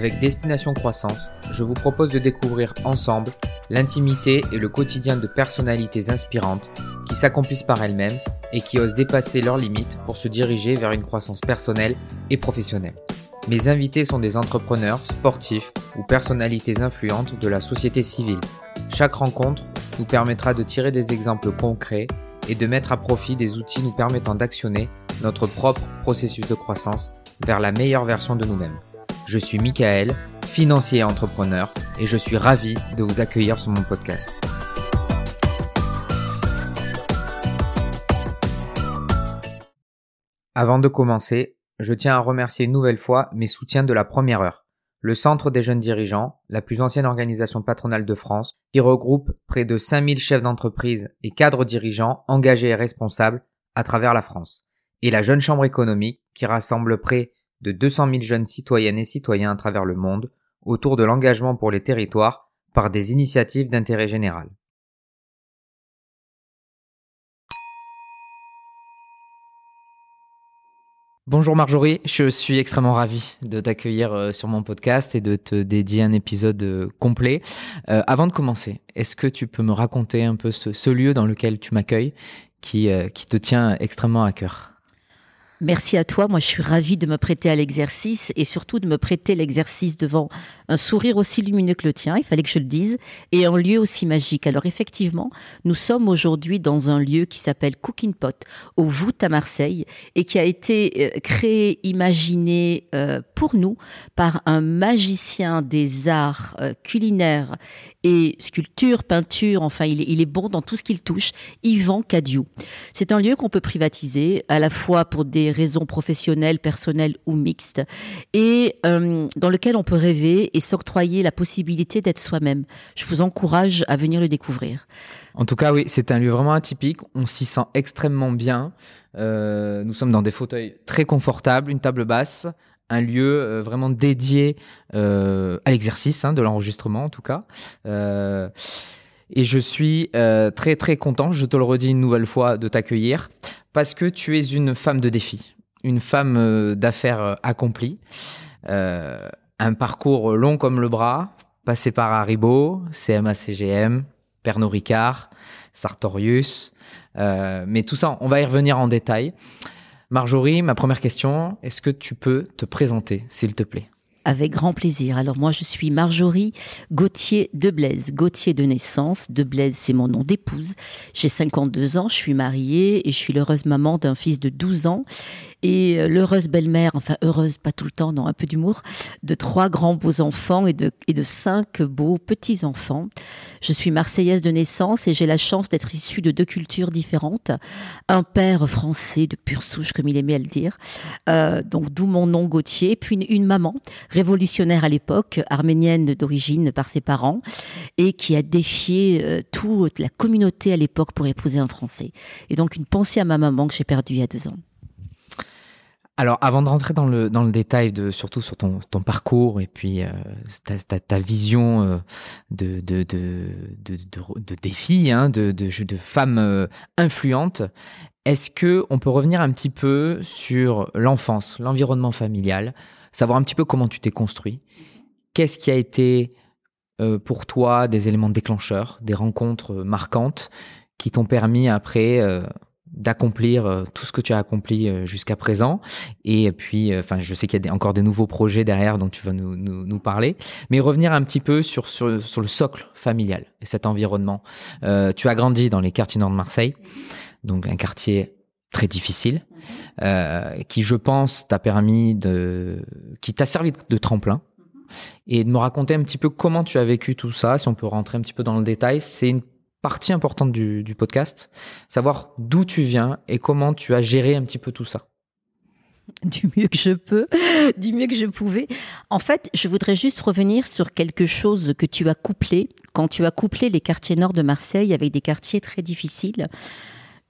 avec Destination Croissance, je vous propose de découvrir ensemble l'intimité et le quotidien de personnalités inspirantes qui s'accomplissent par elles-mêmes et qui osent dépasser leurs limites pour se diriger vers une croissance personnelle et professionnelle. Mes invités sont des entrepreneurs, sportifs ou personnalités influentes de la société civile. Chaque rencontre nous permettra de tirer des exemples concrets et de mettre à profit des outils nous permettant d'actionner notre propre processus de croissance vers la meilleure version de nous-mêmes. Je suis Michael, financier et entrepreneur, et je suis ravi de vous accueillir sur mon podcast. Avant de commencer, je tiens à remercier une nouvelle fois mes soutiens de la première heure. Le Centre des jeunes dirigeants, la plus ancienne organisation patronale de France, qui regroupe près de 5000 chefs d'entreprise et cadres dirigeants engagés et responsables à travers la France. Et la Jeune Chambre économique, qui rassemble près de 200 000 jeunes citoyennes et citoyens à travers le monde autour de l'engagement pour les territoires par des initiatives d'intérêt général. Bonjour Marjorie, je suis extrêmement ravi de t'accueillir euh, sur mon podcast et de te dédier un épisode euh, complet. Euh, avant de commencer, est-ce que tu peux me raconter un peu ce, lieu dans lequel tu m'accueilles qui, qui te tient extrêmement à cœur? Merci à toi. Moi, je suis ravie de me prêter à l'exercice et surtout de me prêter l'exercice devant un sourire aussi lumineux que le tien. Il fallait que je le dise et un lieu aussi magique. Alors, effectivement, nous sommes aujourd'hui dans un lieu qui s'appelle Cooking Pot au Voûte à Marseille et qui a été euh, créé, imaginé euh, pour nous par un magicien des arts euh, culinaires et sculpture, peinture. Enfin, il est, il est bon dans tout ce qu'il touche. Yvan Cadieu. C'est un lieu qu'on peut privatiser à la fois pour des raisons professionnelles, personnelles ou mixtes, et euh, dans lequel on peut rêver et s'octroyer la possibilité d'être soi-même. Je vous encourage à venir le découvrir. En tout cas, oui, c'est un lieu vraiment atypique. On s'y sent extrêmement bien. Euh, nous sommes dans des fauteuils très confortables, une table basse, un lieu euh, vraiment dédié à l'exercice hein, de l'enregistrement, en tout cas. et je suis très très content, je te le redis une nouvelle fois, de t'accueillir parce que tu es une femme de défi, une femme euh, d'affaires euh, accomplie, euh, un parcours long comme le bras, passé par Haribo, CMA-CGM, Pernod Ricard, Sartorius, mais tout ça, on va y revenir en détail. Marjorie, ma première question, est-ce que tu peux te présenter, s'il te plaît? Avec grand plaisir. Alors moi, je suis Marjorie Gauthier de Blaise. Gauthier de naissance. De Blaise, c'est mon nom d'épouse. J'ai 52 ans, je suis mariée et je suis l'heureuse maman d'un fils de 12 ans et euh, l'heureuse belle-mère, enfin heureuse, pas tout le temps, non, un peu d'humour, de trois grands beaux enfants et de, et de cinq beaux petits-enfants. Je suis marseillaise de naissance et j'ai la chance d'être issue de deux cultures différentes. Un père français de pure souche, comme il aimait à le dire, euh, donc d'où mon nom Gauthier, puis une, maman révolutionnaire à l'époque, arménienne d'origine par ses parents, et qui a défié euh, toute la communauté à l'époque pour épouser un Français. Et donc une pensée à ma maman que j'ai perdue il y a deux ans. Alors, avant de rentrer dans le, dans le détail, de, surtout sur ton, ton parcours et puis euh, ta, ta, vision euh, de, de, de, de, de, défi, hein, de, de, de femme euh, influente, est-ce que on peut revenir un petit peu sur l'enfance, l'environnement familial, savoir un petit peu comment tu t'es construit Qu'est-ce qui a été pour toi des éléments déclencheurs, des rencontres marquantes qui t'ont permis après d'accomplir euh, tout ce que tu as accompli euh, jusqu'à présent? Et puis, euh, enfin, je sais qu'il y a encore des nouveaux projets derrière dont tu vas nous, nous, nous parler. Mais revenir un petit peu sur, sur, sur le socle familial et cet environnement. Euh, tu as grandi dans les quartiers nord de Marseille, donc un quartier très difficile, euh, qui, je pense, t'a permis de, qui t'a servi de tremplin. Et de me raconter un petit peu comment tu as vécu tout ça, si on peut rentrer un petit peu dans le détail. C'est une partie importante du, podcast, savoir d'où tu viens et comment tu as géré un petit peu tout ça. Du mieux que je peux, du mieux que je pouvais. En fait, je voudrais juste revenir sur quelque chose que tu as couplé quand tu as couplé les quartiers nord de Marseille avec des quartiers très difficiles.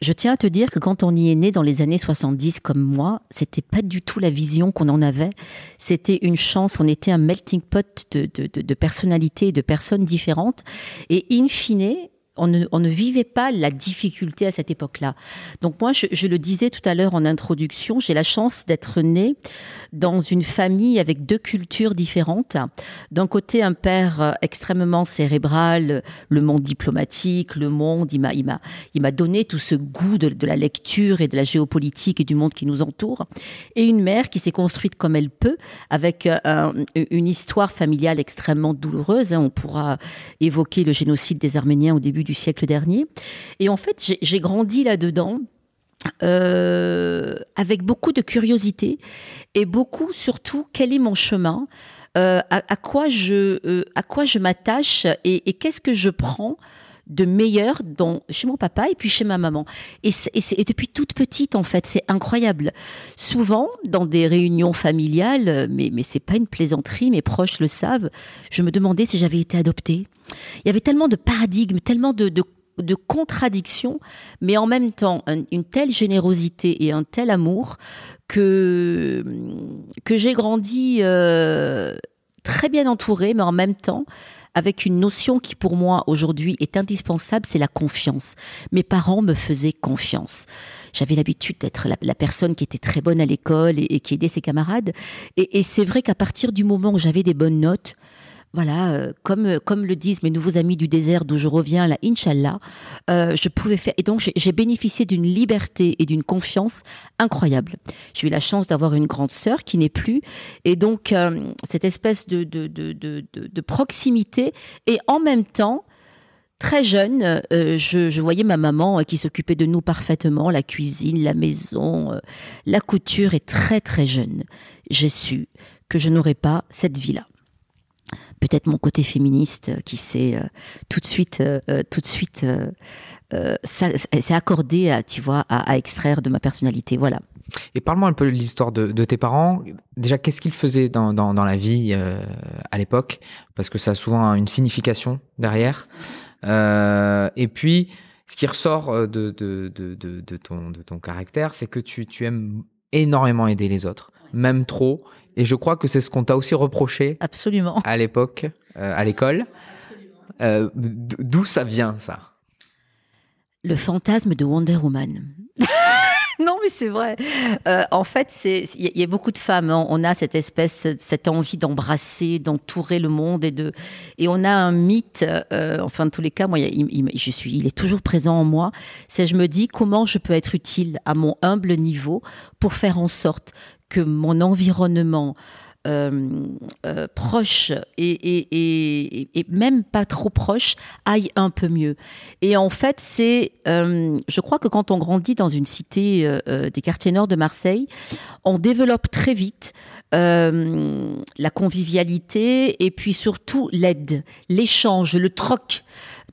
Je tiens à te dire que quand on y est né dans les années 70 comme moi, c'était pas du tout la vision qu'on en avait. C'était une chance. On était un melting pot de, de, de, de personnalités et de personnes différentes. Et in fine, on ne, vivait pas la difficulté à cette époque-là. Donc moi, je, le disais tout à l'heure en introduction, j'ai la chance d'être née dans une famille avec deux cultures différentes. D'un côté, un père euh, extrêmement cérébral, le monde diplomatique, le monde, il m'a, il m'a, il m'a donné tout ce goût de, la lecture et de la géopolitique et du monde qui nous entoure. Et une mère qui s'est construite comme elle peut, avec euh, une histoire familiale extrêmement douloureuse. On pourra évoquer le génocide des Arméniens au début du siècle dernier. Et en fait, j'ai grandi là-dedans. Euh, avec beaucoup de curiosité et beaucoup surtout quel est mon chemin, euh, à, quoi je euh, à quoi je m'attache et, qu'est-ce que je prends de meilleur dans, chez mon papa et puis chez ma maman. Et, et, depuis toute petite, en fait, c'est incroyable. Souvent, dans des réunions familiales, mais, mais c'est pas une plaisanterie, mes proches le savent, je me demandais si j'avais été adoptée. Il y avait tellement de paradigmes, tellement de, de, contradictions, mais en même temps une telle générosité et un tel amour que, que j'ai grandi euh, très bien entourée, mais en même temps avec une notion qui pour moi aujourd'hui est indispensable, c'est la confiance. Mes parents me faisaient confiance. J'avais l'habitude d'être la, personne qui était très bonne à l'école et, qui aidait ses camarades. et c'est vrai qu'à partir du moment où j'avais des bonnes notes, voilà, euh, comme, euh, comme le disent mes nouveaux amis du désert d'où je reviens, là, Inch'Allah, euh, je pouvais faire. Et donc, j'ai bénéficié d'une liberté et d'une confiance incroyable. J'ai eu la chance d'avoir une grande sœur qui n'est plus. Et donc, cette espèce de, de, de, de, de proximité et en même temps, Très jeune, je, je, voyais ma maman qui s'occupait de nous parfaitement, la cuisine, la maison, la couture, et très très jeune, j'ai su que je n'aurais pas cette vie-là peut-être mon côté féministe euh, qui s'est euh, tout de suite, euh, tout de suite, s'est accordé, à, tu vois, à, extraire de ma personnalité. Voilà. Et parle-moi un peu de l'histoire de, tes parents. Déjà, qu'est-ce qu'ils faisaient dans, la vie à l'époque? Parce que ça a souvent une signification derrière. et puis, ce qui ressort de, de, ton, caractère, c'est que tu aimes énormément aider les autres, même trop. Et je crois que c'est ce qu'on t'a aussi reproché. Absolument. À l'époque, euh, à l'école. Euh, d'où ça vient, ça? Le fantasme de Wonder Woman. non, mais c'est vrai. Euh, en fait, il y, a beaucoup de femmes. Hein. On a cette espèce, cette envie d'embrasser, d'entourer le monde et de et on a un mythe. enfin, en tous les cas, moi, il, je suis, il est toujours présent en moi. C'est je me dis comment je peux être utile à mon humble niveau pour faire en sorte que mon environnement euh, euh, proche et, même pas trop proche aille un peu mieux. Et en fait, c'est, euh, je crois que quand on grandit dans une cité des quartiers nord de Marseille, on développe très vite la convivialité et puis surtout l'aide, l'échange, le troc.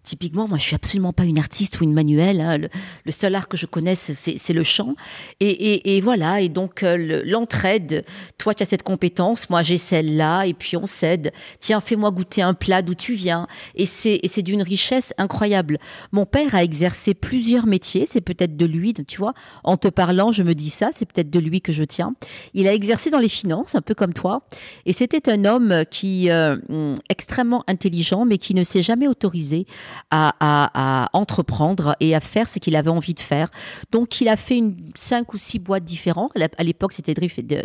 Typiquement, moi, je suis absolument pas une artiste ou une manuelle. Hein. Le, seul art que je connaisse, c'est le chant. Et, voilà. Et donc, euh, l'entraide. Toi, tu as cette compétence. Moi, j'ai celle-là. Et puis, on s'aide. Tiens, fais-moi goûter un plat d'où tu viens. Et c'est d'une richesse incroyable. Mon père a exercé plusieurs métiers. C'est peut-être de lui, tu vois. En te parlant, je me dis ça. C'est peut-être de lui que je tiens. Il a exercé dans les finances, un peu comme toi. Et c'était un homme qui, euh, extrêmement intelligent, mais qui ne s'est jamais autorisé à, entreprendre et à faire ce qu'il avait envie de faire. Donc, il a fait une, cinq ou six boîtes différentes. À l'époque, c'était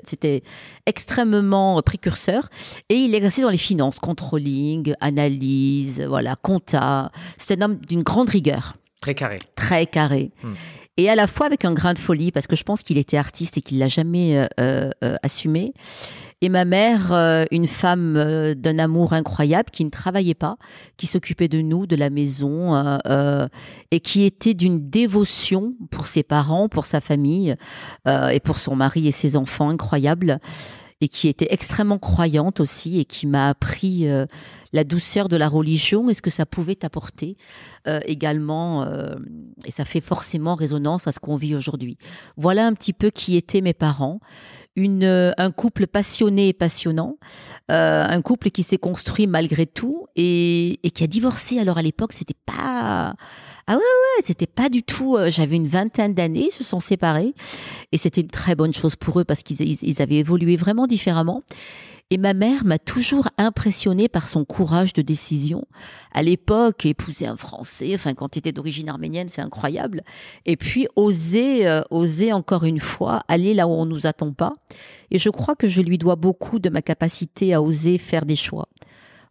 c'était extrêmement précurseur. Et il exerçait dans les finances, controlling, analyse, voilà, compta. C'est un homme d'une grande rigueur. Très carré. Très carré. Hmm. Et à la fois avec un grain de folie, parce que je pense qu'il était artiste et qu'il l'a jamais euh, euh, euh, assumé. Et ma mère, euh, une femme euh, d'un amour incroyable, qui ne travaillait pas, qui s'occupait de nous, de la maison, euh, et qui était d'une dévotion pour ses parents, pour sa famille, et pour son mari et ses enfants incroyable et qui était extrêmement croyante aussi et qui m'a appris la douceur de la religion et ce que ça pouvait apporter également. et ça fait forcément résonance à ce qu'on vit aujourd'hui. Voilà un petit peu qui étaient mes parents une, euh, un couple passionné et passionnant, euh, un couple qui s'est construit malgré tout et, et, qui a divorcé. Alors à l'époque, c'était pas ah ouais ouais, c'était pas du tout. Euh, j'avais une vingtaine d'années, ils se sont séparés et c'était une très bonne chose pour eux parce qu'ils ils avaient évolué vraiment différemment. Et ma mère m'a toujours impressionnée par son courage de décision. À l'époque, épouser un Français, enfin quand tu étais d'origine arménienne, c'est incroyable. Et puis oser, euh, oser encore une fois aller là où on nous attend pas. Et je crois que je lui dois beaucoup de ma capacité à oser faire des choix.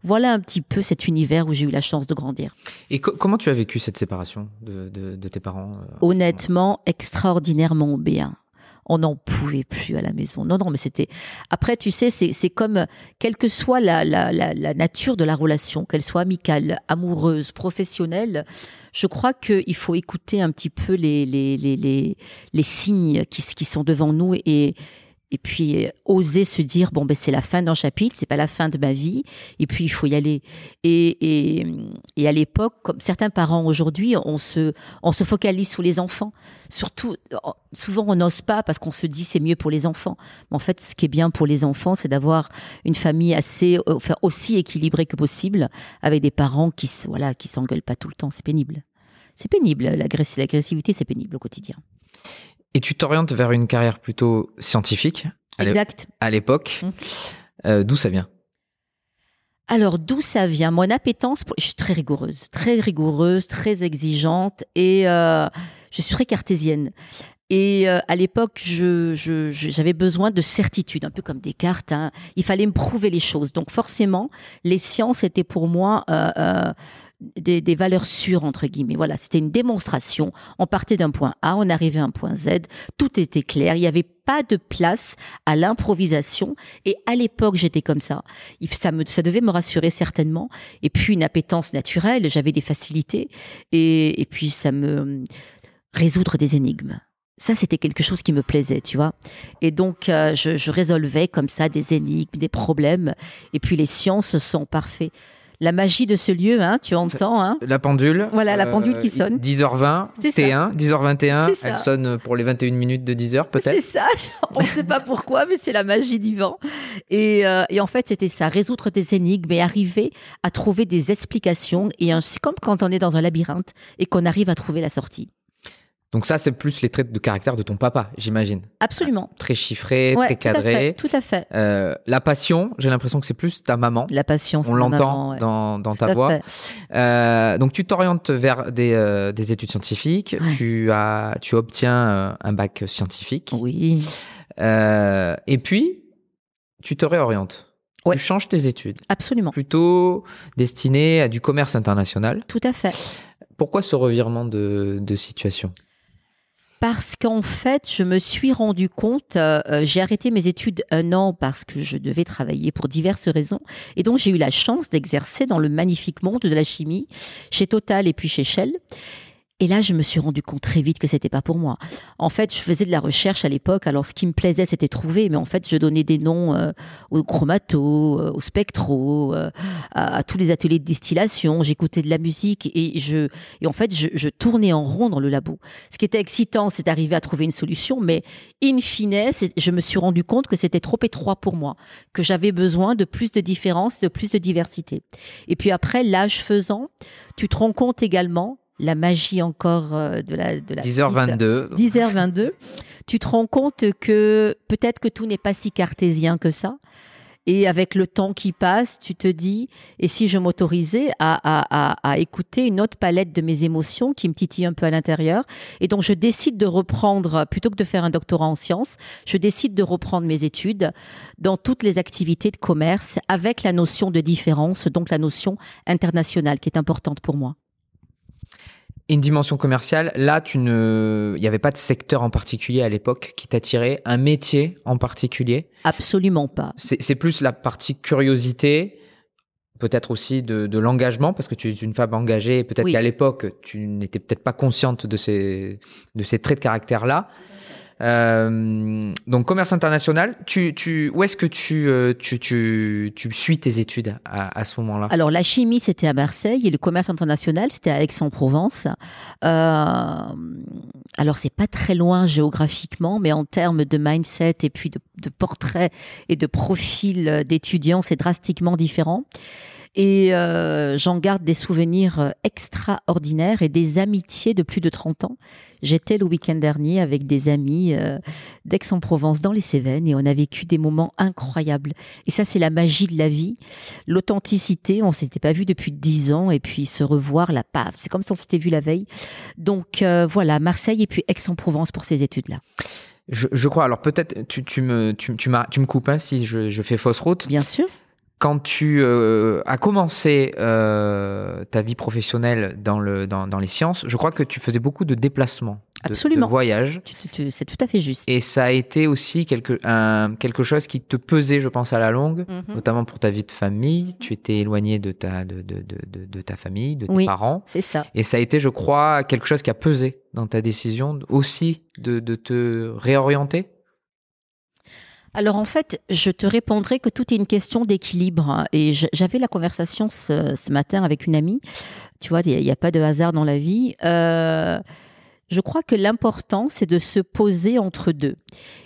Voilà un petit peu cet univers où j'ai eu la chance de grandir. Et comment tu as vécu cette séparation de, de tes parents euh, Honnêtement, extraordinairement bien on n'en pouvait plus à la maison. Non, non, mais c'était. Après, tu sais, c'est comme, quelle que soit la, la, nature de la relation, qu'elle soit amicale, amoureuse, professionnelle, je crois qu'il faut écouter un petit peu les, les, les, les, signes qui, sont devant nous et puis oser se dire bon ben c'est la fin d'un chapitre, c'est pas la fin de ma vie, et puis il faut y aller. Et, et, et à l'époque, comme certains parents aujourd'hui, on se on se focalise sur les enfants. Surtout, souvent on n'ose pas parce qu'on se dit c'est mieux pour les enfants. Mais en fait, ce qui est bien pour les enfants, c'est d'avoir une famille assez, enfin aussi équilibrée que possible, avec des parents qui voilà qui s'engueulent pas tout le temps. C'est pénible. C'est pénible. L'agressivité, c'est pénible au quotidien. Et tu t'orientes vers une carrière plutôt scientifique exact. à l'époque. Mmh. Euh, d'où ça vient? Alors, d'où ça vient? Mon appétence, je suis très rigoureuse, très rigoureuse, très exigeante et euh, je suis très cartésienne. Et euh, à l'époque, j'avais je, besoin de certitude, un peu comme Descartes. Hein. Il fallait me prouver les choses. Donc forcément, les sciences étaient pour moi des, valeurs sûres, entre guillemets. Voilà, c'était une démonstration. On partait d'un point A, on arrivait à un point Z, tout était clair, il n'y avait pas de place à l'improvisation. Et à l'époque, j'étais comme ça. Ça, me, ça devait me rassurer certainement. Et puis, une appétence naturelle, j'avais des facilités. Et, puis, ça me... résoudre des énigmes. Ça, c'était quelque chose qui me plaisait, tu vois. Et donc, euh, je, je résolvais comme ça des énigmes, des problèmes. Et puis, les sciences sont parfaits la magie de ce lieu, hein, tu entends. Hein la pendule. Voilà, la pendule qui euh, sonne. 10h20, T1, 10h21. Elle sonne pour les 21 minutes de 10h, peut-être. C'est ça, on ne sait pas pourquoi, mais c'est la magie du vent. Et, euh, et en fait, c'était ça, résoudre des énigmes et arriver à trouver des explications. Et c'est comme quand on est dans un labyrinthe et qu'on arrive à trouver la sortie. Donc ça, c'est plus les traits de caractère de ton papa, j'imagine. Absolument. Très chiffré, très cadré. Tout à fait. Euh, la passion, j'ai l'impression que c'est plus ta maman. La passion, On l'entend dans, dans ta voix. Euh, donc tu t'orientes vers des, euh, des, études scientifiques. Tu, as, tu obtiens un bac scientifique. Oui. et puis, tu te réorientes. Tu changes tes études. Absolument. Plutôt destiné à du commerce international. Tout à fait. Pourquoi ce revirement de, de situation? Parce qu'en fait, je me suis rendu compte, euh, euh, j'ai arrêté mes études un an parce que je devais travailler pour diverses raisons. Et donc, j'ai eu la chance d'exercer dans le magnifique monde de la chimie, chez Total et puis chez Shell. Et là, je me suis rendu compte très vite que c'était pas pour moi. En fait, je faisais de la recherche à l'époque. Alors, ce qui me plaisait, c'était trouver. Mais en fait, je donnais des noms euh, aux chromatos, euh, aux spectros, euh, à, tous les ateliers de distillation. J'écoutais de la musique et je, et en fait, je, je, tournais en rond dans le labo. Ce qui était excitant, c'est d'arriver à trouver une solution. Mais in fine, je me suis rendu compte que c'était trop étroit pour moi, que j'avais besoin de plus de différence, de plus de diversité. Et puis après, l'âge faisant, tu te rends compte également la magie encore euh, de la, de la 10h22. 10h22. Tu te rends compte que peut-être que tout n'est pas si cartésien que ça. Et avec le temps qui passe, tu te dis, et si je m'autorisais à, à, écouter une autre palette de mes émotions qui me titillent un peu à l'intérieur Et donc, je décide de reprendre, plutôt que de faire un doctorat en sciences, je décide de reprendre mes études dans toutes les activités de commerce avec la notion de différence, donc la notion internationale qui est importante pour moi une dimension commerciale, là, tu ne, il n'y avait pas de secteur en particulier à l'époque qui t'attirait, un métier en particulier Absolument pas. C'est plus la partie curiosité, peut-être aussi de, l'engagement, parce que tu es une femme engagée, et peut-être qu'à l'époque, tu n'étais peut-être pas consciente de ces, de ces traits de caractère-là. Euh, donc commerce international, où est-ce que tu, euh, tu, tu, tu, suis tes études à, à ce moment-là? Alors la chimie c'était à Marseille et le commerce international c'était à Aix-en-Provence. Euh, alors c'est pas très loin géographiquement, mais en termes de mindset et puis de, de portrait et de profil d'étudiants c'est drastiquement différent. Et j'en garde des souvenirs extraordinaires et des amitiés de plus de 30 ans. J'étais le week-end dernier avec des amis euh, d'Aix-en-Provence dans les Cévennes et on a vécu des moments incroyables. Et ça, c'est la magie de la vie. L'authenticité, on s'était pas vu depuis 10 ans et puis se revoir, la paf, c'est comme si on s'était vu la veille. Donc voilà, Marseille et puis Aix-en-Provence pour ces études-là. Je, crois. Alors peut-être tu, tu, me tu, tu, tu me coupes hein, si je, je, fais fausse route. Bien sûr quand tu euh, as commencé euh, ta vie professionnelle dans, le, dans, dans, les sciences, je crois que tu faisais beaucoup de déplacements, de, Absolument. de voyages. C'est tout à fait juste. Et ça a été aussi quelque, un, quelque chose qui te pesait, je pense, à la longue, mhm. notamment pour ta vie de famille. Tu étais éloigné de ta, de, de, de, de ta famille, de tes oui, parents. c'est ça. Et ça a été, je crois, quelque chose qui a pesé dans ta décision aussi de, de te réorienter? Alors en fait, je te répondrai que tout est une question d'équilibre. Et j'avais la conversation ce, matin avec une amie. Tu vois, il n'y a, pas de hasard dans la vie. Euh, je crois que l'important, c'est de se poser entre deux.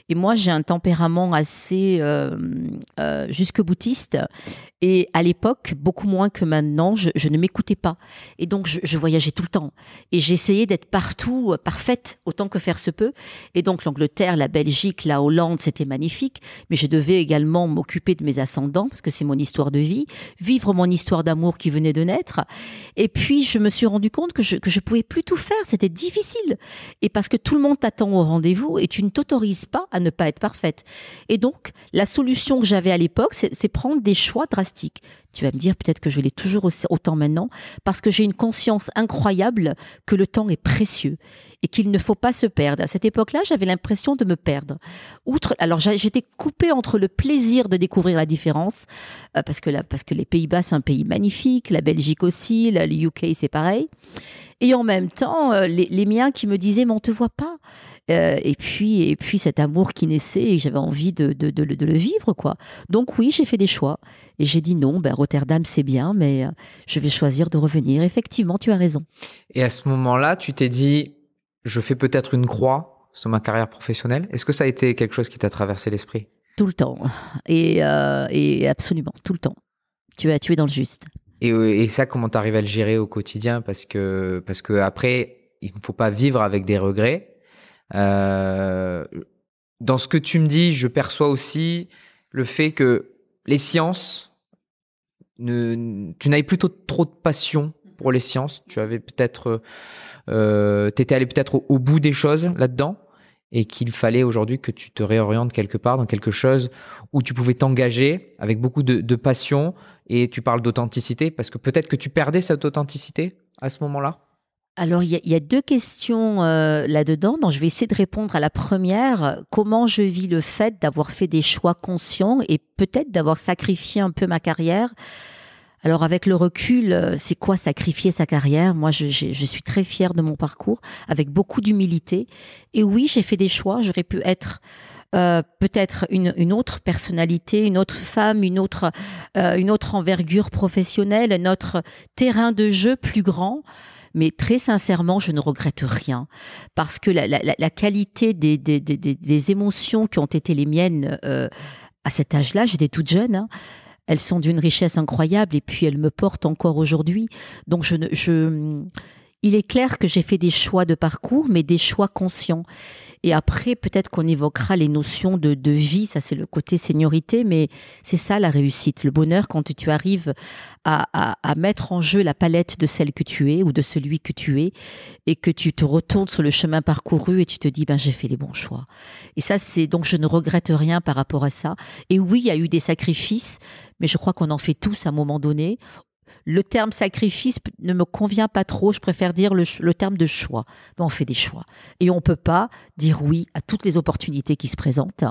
Et moi, j'ai un tempérament assez euh, euh, jusque boutiste. Et à l'époque, beaucoup moins que maintenant, je, ne m'écoutais pas. Et donc, je, je, voyageais tout le temps. Et j'essayais d'être partout, euh, parfaite, autant que faire se peut. Et donc, l'Angleterre, la Belgique, la Hollande, c'était magnifique. Mais je devais également m'occuper de mes ascendants, parce que c'est mon histoire de vie, vivre mon histoire d'amour qui venait de naître. Et puis, je me suis rendu compte que je, que je pouvais plus tout faire. C'était difficile. Et parce que tout le monde t'attend au rendez-vous et tu ne t'autorises pas à ne pas être parfaite. Et donc, la solution que j'avais à l'époque, c'est prendre des choix drastiques. Tu vas me dire peut-être que je l'ai toujours autant maintenant, parce que j'ai une conscience incroyable que le temps est précieux et qu'il ne faut pas se perdre. À cette époque-là, j'avais l'impression de me perdre. Outre, alors j'étais coupée entre le plaisir de découvrir la différence, euh, parce que parce que les Pays-Bas c'est un pays magnifique, la Belgique aussi, le UK c'est pareil, et en même temps euh, les, les miens qui me disaient mais on te voit pas. Euh, et puis et puis cet amour qui naissait et j'avais envie de, de, de, de, le vivre quoi. Donc oui, j'ai fait des choix et j'ai dit non, ben Rotterdam c'est bien, mais euh, je vais choisir de revenir. Effectivement, tu as raison. Et à ce moment-là, tu t'es dit, je fais peut-être une croix sur ma carrière professionnelle. Est-ce que ça a été quelque chose qui t'a traversé l'esprit? Tout le temps et, euh, et absolument tout le temps. Tu es tu es dans le juste. Et, et ça, comment t'arrives à le gérer au quotidien? Parce que parce que après, il ne faut pas vivre avec des regrets. Euh, dans ce que tu me dis, je perçois aussi le fait que les sciences, ne, tu n'avais plutôt trop de passion pour les sciences. Tu avais peut-être, euh, t'étais allé peut-être au, bout des choses là-dedans, et qu'il fallait aujourd'hui que tu te réorientes quelque part dans quelque chose où tu pouvais t'engager avec beaucoup de, de passion. Et tu parles d'authenticité parce que peut-être que tu perdais cette authenticité à ce moment-là? Alors, il y, y, a deux questions euh, là-dedans. Donc, je vais essayer de répondre à la première. Comment je vis le fait d'avoir fait des choix conscients et peut-être d'avoir sacrifié un peu ma carrière? Alors avec le recul, euh, c'est quoi sacrifier sa carrière? Moi, je, je, suis très fière de mon parcours, avec beaucoup d'humilité. Et oui, j'ai fait des choix. J'aurais pu être euh, peut-être une, une, autre personnalité, une autre femme, une autre, euh, une autre envergure professionnelle, notre terrain de jeu plus grand. Mais très sincèrement, je ne regrette rien parce que la, qualité des, des, des, émotions qui ont été les miennes euh, à cet âge-là, j'étais toute jeune. Hein, elles sont d'une richesse incroyable et puis elles me portent encore aujourd'hui. Donc je, je, il est clair que j'ai fait des choix de parcours, mais des choix conscients. Et après, peut-être qu'on évoquera les notions de, vie, ça c'est le côté seniorité, mais c'est ça la réussite, le bonheur quand tu arrives à, mettre en jeu la palette de celle que tu es ou de celui que tu es, et que tu te retournes sur le chemin parcouru et tu te dis, ben j'ai fait les bons choix. Et ça, c'est donc je ne regrette rien par rapport à ça. Et oui, il y a eu des sacrifices, mais je crois qu'on en fait tous à un moment donné le terme sacrifice ne me convient pas trop. Je préfère dire le, le terme de choix. Mais on fait des choix. Et on peut pas dire oui à toutes les opportunités qui se présentent.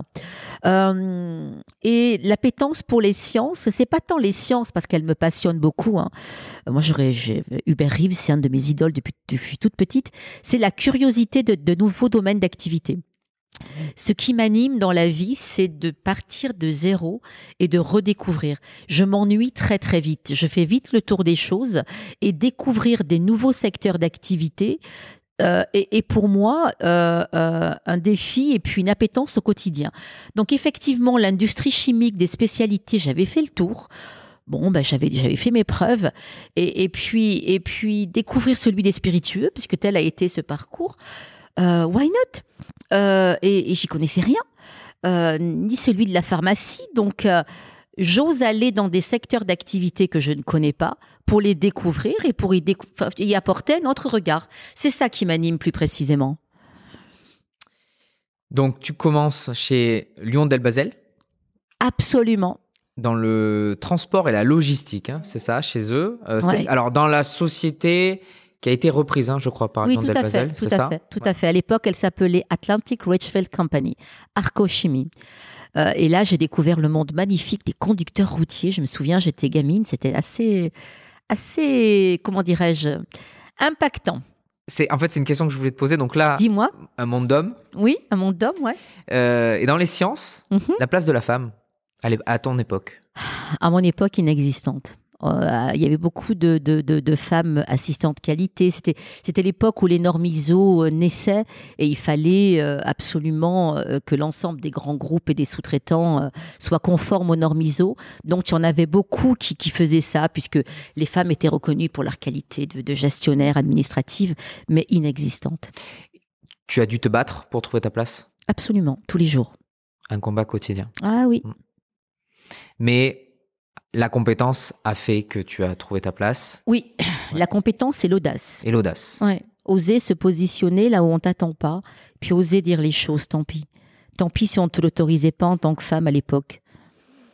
Euh, et l'appétence pour les sciences, c'est pas tant les sciences parce qu'elles me passionnent beaucoup. Hein. Moi, j'aurais, Hubert Reeves, c'est un de mes idoles depuis, depuis toute petite. C'est la curiosité de, de nouveaux domaines d'activité. Ce qui m'anime dans la vie, c'est de partir de zéro et de redécouvrir. Je m'ennuie très très vite. Je fais vite le tour des choses et découvrir des nouveaux secteurs d'activité. Euh, et, et, pour moi, euh, euh, un défi et puis une appétence au quotidien. Donc effectivement, l'industrie chimique des spécialités, j'avais fait le tour. Bon, ben, j'avais, fait mes preuves. Et, puis, et puis, découvrir celui des spiritueux, puisque tel a été ce parcours. Euh, why not? Euh, Et, et j'y connaissais rien. Euh, ni celui de la pharmacie. Donc, euh, j'ose aller dans des secteurs d'activité que je ne connais pas pour les découvrir et pour y, y apporter notre regard. C'est ça qui m'anime plus précisément. Donc, tu commences chez Lyon Delbazel Absolument. Dans le transport et la logistique, hein, c'est ça, chez eux. Euh, ouais. Alors, dans la société qui a été reprise, hein, je crois, par oui, tout à fait, tout à fait, tout Ouais. à fait. À l'époque, elle s'appelait Atlantic Richfield Company, Arcochimie. Euh, et là, j'ai découvert le monde magnifique des conducteurs routiers. Je me souviens, j'étais gamine, c'était assez, assez, comment dirais-je, impactant. C'est, en fait, c'est une question que je voulais te poser. Donc là, Dis-moi, un monde d'hommes. oui, un monde d'hommes, ouais. Euh, et dans les sciences, Mhm. la place de la femme, à ton époque. À mon époque, inexistante. Euh, il y avait beaucoup de, de, de, de femmes assistantes qualité. C'était, c'était l'époque où les normes ISO euh, naissaient et il fallait euh, absolument que l'ensemble des grands groupes et des sous-traitants soient conformes aux normes ISO. Donc, il y en avait beaucoup qui, qui faisaient ça puisque les femmes étaient reconnues pour leur qualité de, de gestionnaire administrative, mais inexistantes. Tu as dû te battre pour trouver ta place? Absolument, tous les jours. Un combat quotidien. Ah oui, Mais la compétence a fait que tu as trouvé ta place oui, la compétence et l'audace. et l'audace. Ouais. Oser se positionner là où on t'attend pas, puis oser dire les choses, tant pis. Tant pis si on ne te l'autorisait pas en tant que femme à l'époque.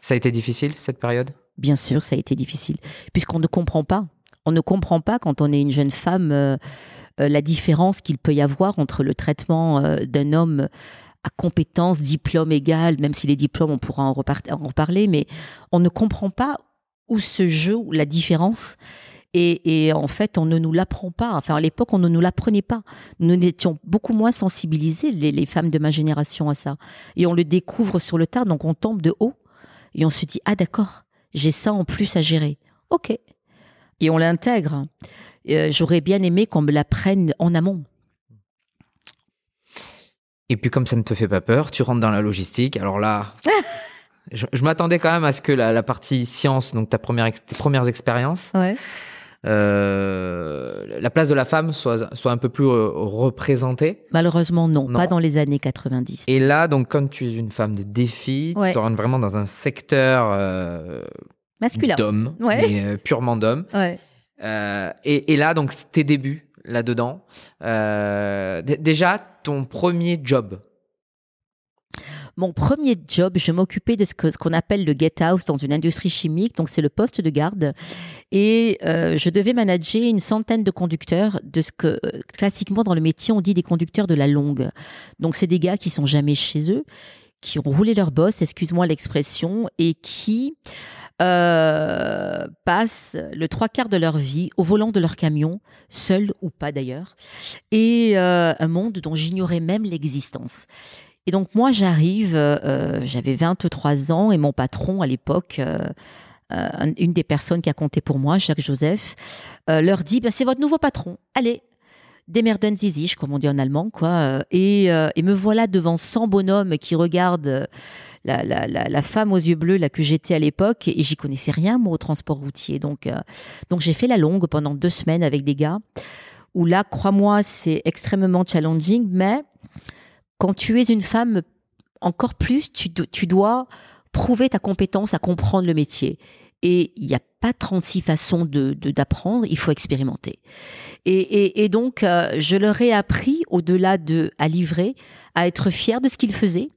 Ça a été difficile cette période? Bien sûr, ça a été difficile, puisqu'on ne comprend pas. On ne comprend pas quand on est une jeune femme euh, euh, la différence qu'il peut y avoir entre le traitement euh, d'un homme à compétence, diplôme égal, même si les diplômes, on pourra en, en reparler, mais on ne comprend pas où se joue la différence. Et, en fait, on ne nous l'apprend pas. Enfin, à l'époque, on ne nous l'apprenait pas. Nous étions beaucoup moins sensibilisés, les, les femmes de ma génération, à ça. Et on le découvre sur le tard, donc on tombe de haut. Et on se dit, ah d'accord, j'ai ça en plus à gérer. Ok. Et on l'intègre. Euh, J'aurais bien aimé qu'on me l'apprenne en amont. Et puis comme ça ne te fait pas peur, tu rentres dans la logistique. Alors là, je, je m'attendais quand même à ce que la, la partie science, donc ta première, tes premières expériences, Ouais. euh, la place de la femme soit, soit un peu plus euh, représentée. Malheureusement, non, Non. pas dans les années 90. Et là, donc comme tu es une femme de défi, Ouais. tu rentres vraiment dans un secteur euh, Masculin. d'hommes, Ouais. mais euh, purement d'hommes. Et là, donc, tes débuts là-dedans. Euh, déjà, ton premier job. Mon premier job, je m'occupais de ce qu'on appelle le get house dans une industrie chimique, donc c'est le poste de garde, et euh, je devais manager une centaine de conducteurs de ce que euh, classiquement dans le métier on dit des conducteurs de la longue. Donc c'est des gars qui sont jamais chez eux, qui ont roulé leur boss, excuse-moi l'expression, et qui euh, passent le trois quarts de leur vie au volant de leur camion, seuls ou pas d'ailleurs, et euh, un monde dont j'ignorais même l'existence. Et donc moi j'arrive, euh, j'avais 23 ans et mon patron à l'époque, euh, une des personnes qui a compté pour moi, Jacques Joseph, leur dit bah, c'est votre nouveau patron, allez, sich, comme on dit en allemand, quoi. euh, Et, euh, et me voilà devant 100 bonhommes qui regardent euh, la, la, la, femme aux yeux bleus là que j'étais à l'époque et j'y connaissais rien moi au transport routier. Donc, donc j'ai fait la longue pendant deux semaines avec des gars où là, crois-moi, c'est extrêmement challenging, mais quand tu es une femme, encore plus, tu, tu dois prouver ta compétence à comprendre le métier. Et il n'y a pas 36 façons de d'apprendre, il faut expérimenter. Et, et, et donc, euh, je leur ai appris, au-delà de à livrer, à être fier de ce qu'ils faisaient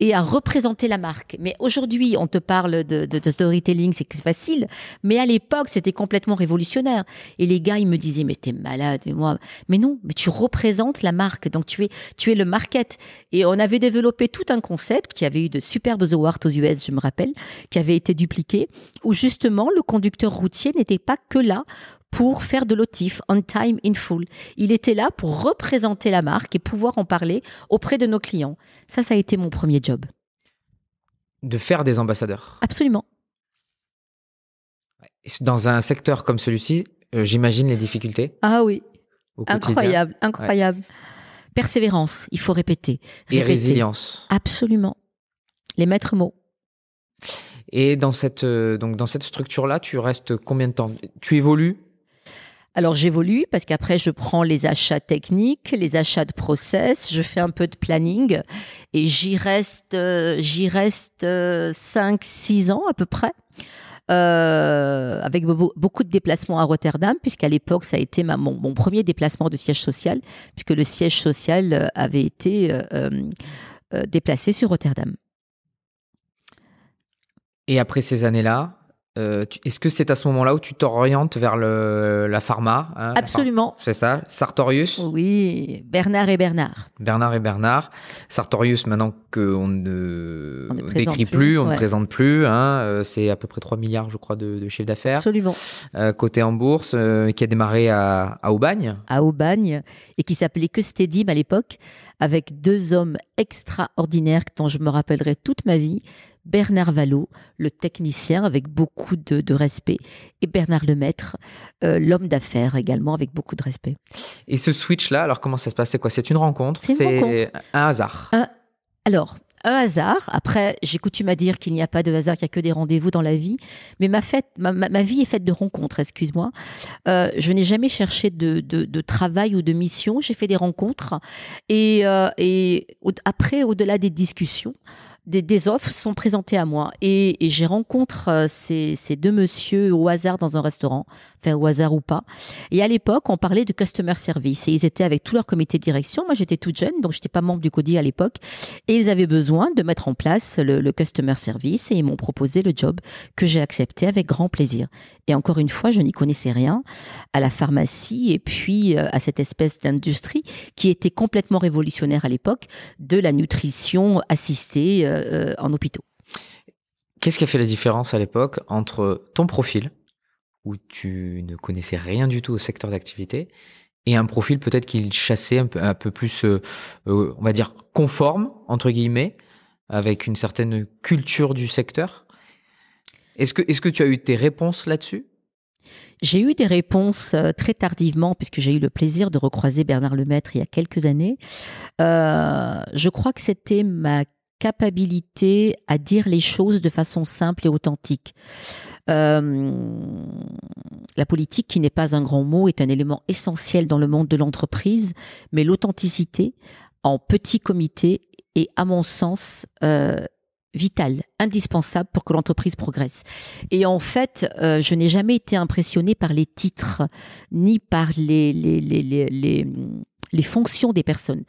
et à représenter la marque. Mais aujourd'hui, on te parle de, storytelling, c'est facile. Mais à l'époque, c'était complètement révolutionnaire. Et les gars, ils me disaient, mais t'es malade. Et moi, mais non, mais tu représentes la marque. Donc tu es, tu es le market. Et on avait développé tout un concept qui avait eu de superbes awards aux US, je me rappelle, qui avait été dupliqué, où justement le conducteur routier n'était pas que là pour faire de l'autif, on time, in full. Il était là pour représenter la marque et pouvoir en parler auprès de nos clients. Ça, ça a été mon premier job. De faire des ambassadeurs. Absolument. Dans un secteur comme celui-ci, euh, j'imagine les difficultés Ah oui, incroyable, incroyable. Persévérance, il faut répéter. Et résilience. Absolument. Les maîtres mots. Et dans cette, donc dans cette structure-là, tu restes combien de temps? Tu évolues alors j'évolue parce qu'après je prends les achats techniques, les achats de process, je fais un peu de planning et j'y reste, j'y reste 5 6 ans à peu près. Euh, avec beaucoup de déplacements à Rotterdam, puisqu'à l'époque, ça a été mon, premier déplacement de siège social, puisque le siège social euh, avait été euh, déplacé sur Rotterdam. Et après ces années-là, euh, est-ce que c'est à ce moment-là où tu t'orientes vers le, la pharma hein, Absolument. C'est ça? Sartorius? Oui, Bernard et Bernard. Bernard et Bernard. Sartorius, maintenant qu'on ne, décrit plus, on ne présente plus, hein, euh, c'est à peu près 3 milliards, je crois, de, de chiffre d'affaires. Absolument. Euh, côté en bourse, euh, qui a démarré à, à Aubagne. À Aubagne, et qui s'appelait que Stedim à l'époque, avec deux hommes extraordinaires dont je me rappellerai toute ma vie. Bernard Vallot, le technicien avec beaucoup de, respect, et Bernard Lemaître, euh, l'homme d'affaires également avec beaucoup de respect. Et ce switch-là, alors comment ça se passe? C'est quoi? C'est une rencontre? C'est un hasard? Alors, un hasard. Après, j'ai coutume à dire qu'il n'y a pas de hasard, qu'il n'y a que des rendez-vous dans la vie. Mais ma, fête, ma, vie est faite de rencontres, excuse-moi. Euh, je n'ai jamais cherché de, travail ou de mission. J'ai fait des rencontres. Et, euh, et après, au-delà des discussions, des, offres sont présentées à moi et, j'ai rencontre euh, ces, deux messieurs au hasard dans un restaurant, enfin au hasard ou pas. Et à l'époque, on parlait de customer service et ils étaient avec tout leur comité de direction. Moi, j'étais toute jeune, donc j'étais pas membre du CODI à l'époque et ils avaient besoin de mettre en place le, customer service et ils m'ont proposé le job que j'ai accepté avec grand plaisir. Et encore une fois, je n'y connaissais rien à la pharmacie et puis euh, à cette espèce d'industrie qui était complètement révolutionnaire à l'époque de la nutrition assistée euh, en hôpitaux. Qu'est-ce qui a fait la différence à l'époque entre ton profil, où tu ne connaissais rien du tout au secteur d'activité, et un profil peut-être qu'il chassait un peu, un peu plus, euh, on va dire, conforme, entre guillemets, avec une certaine culture du secteur? Est-ce que, est que tu as eu tes réponses là-dessus? J'ai eu des réponses euh, très tardivement, puisque j'ai eu le plaisir de recroiser Bernard Lemaître il y a quelques années. Euh, je crois que c'était ma capacité à dire les choses de façon simple et authentique. Euh, la politique, qui n'est pas un grand mot, est un élément essentiel dans le monde de l'entreprise, mais l'authenticité en petit comité est, à mon sens, vital, indispensable pour que l'entreprise progresse. Et en fait, euh, je n'ai jamais été impressionnée par les titres ni par les, les, les, les, les fonctions des personnes.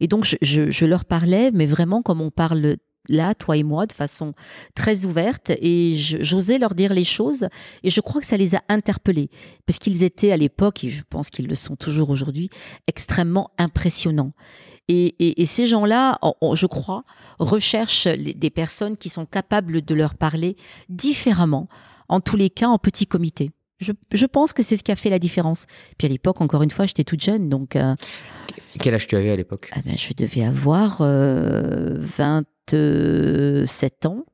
Et donc, je, je, je, leur parlais, mais vraiment comme on parle là, toi et moi, de façon très ouverte, et j'osais leur dire les choses, et je crois que ça les a interpellés, parce qu'ils étaient à l'époque, et je pense qu'ils le sont toujours aujourd'hui, extrêmement impressionnants. Et, ces gens-là, je crois, recherchent des personnes qui sont capables de leur parler différemment, en tous les cas en petit comité. Je, pense que c'est ce qui a fait la différence. Puis à l'époque, encore une fois, j'étais toute jeune, donc. Euh, Quel âge tu avais à l'époque? ah ben, Je devais avoir 27 euh, ans.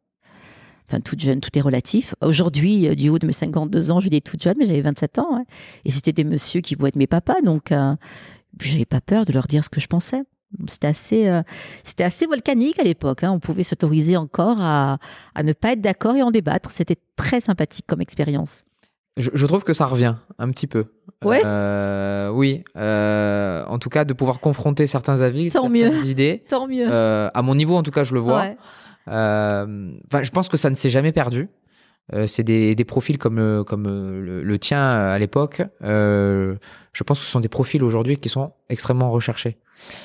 Enfin, toute jeune, tout est relatif. Aujourd'hui, euh, du haut de mes 52 ans, je dis toute jeune, mais j'avais 27 ans. Et c'était des messieurs qui vont être mes papas, donc euh, j'avais pas peur de leur dire ce que je pensais. C'était assez, euh, assez volcanique à l'époque. Hein. On pouvait s'autoriser encore à, ne pas être d'accord et en débattre. C'était très sympathique comme expérience. Je, trouve que ça revient un petit peu. Ouais. Euh, oui. Euh, en tout cas, de pouvoir confronter certains avis, Tant certaines mieux. idées. Tant mieux. à mon niveau, en tout cas, je le vois. Enfin, je pense que ça ne s'est jamais perdu. c'est des, des, profils comme, comme le, le tien à l'époque. je pense que ce sont des profils aujourd'hui qui sont extrêmement recherchés.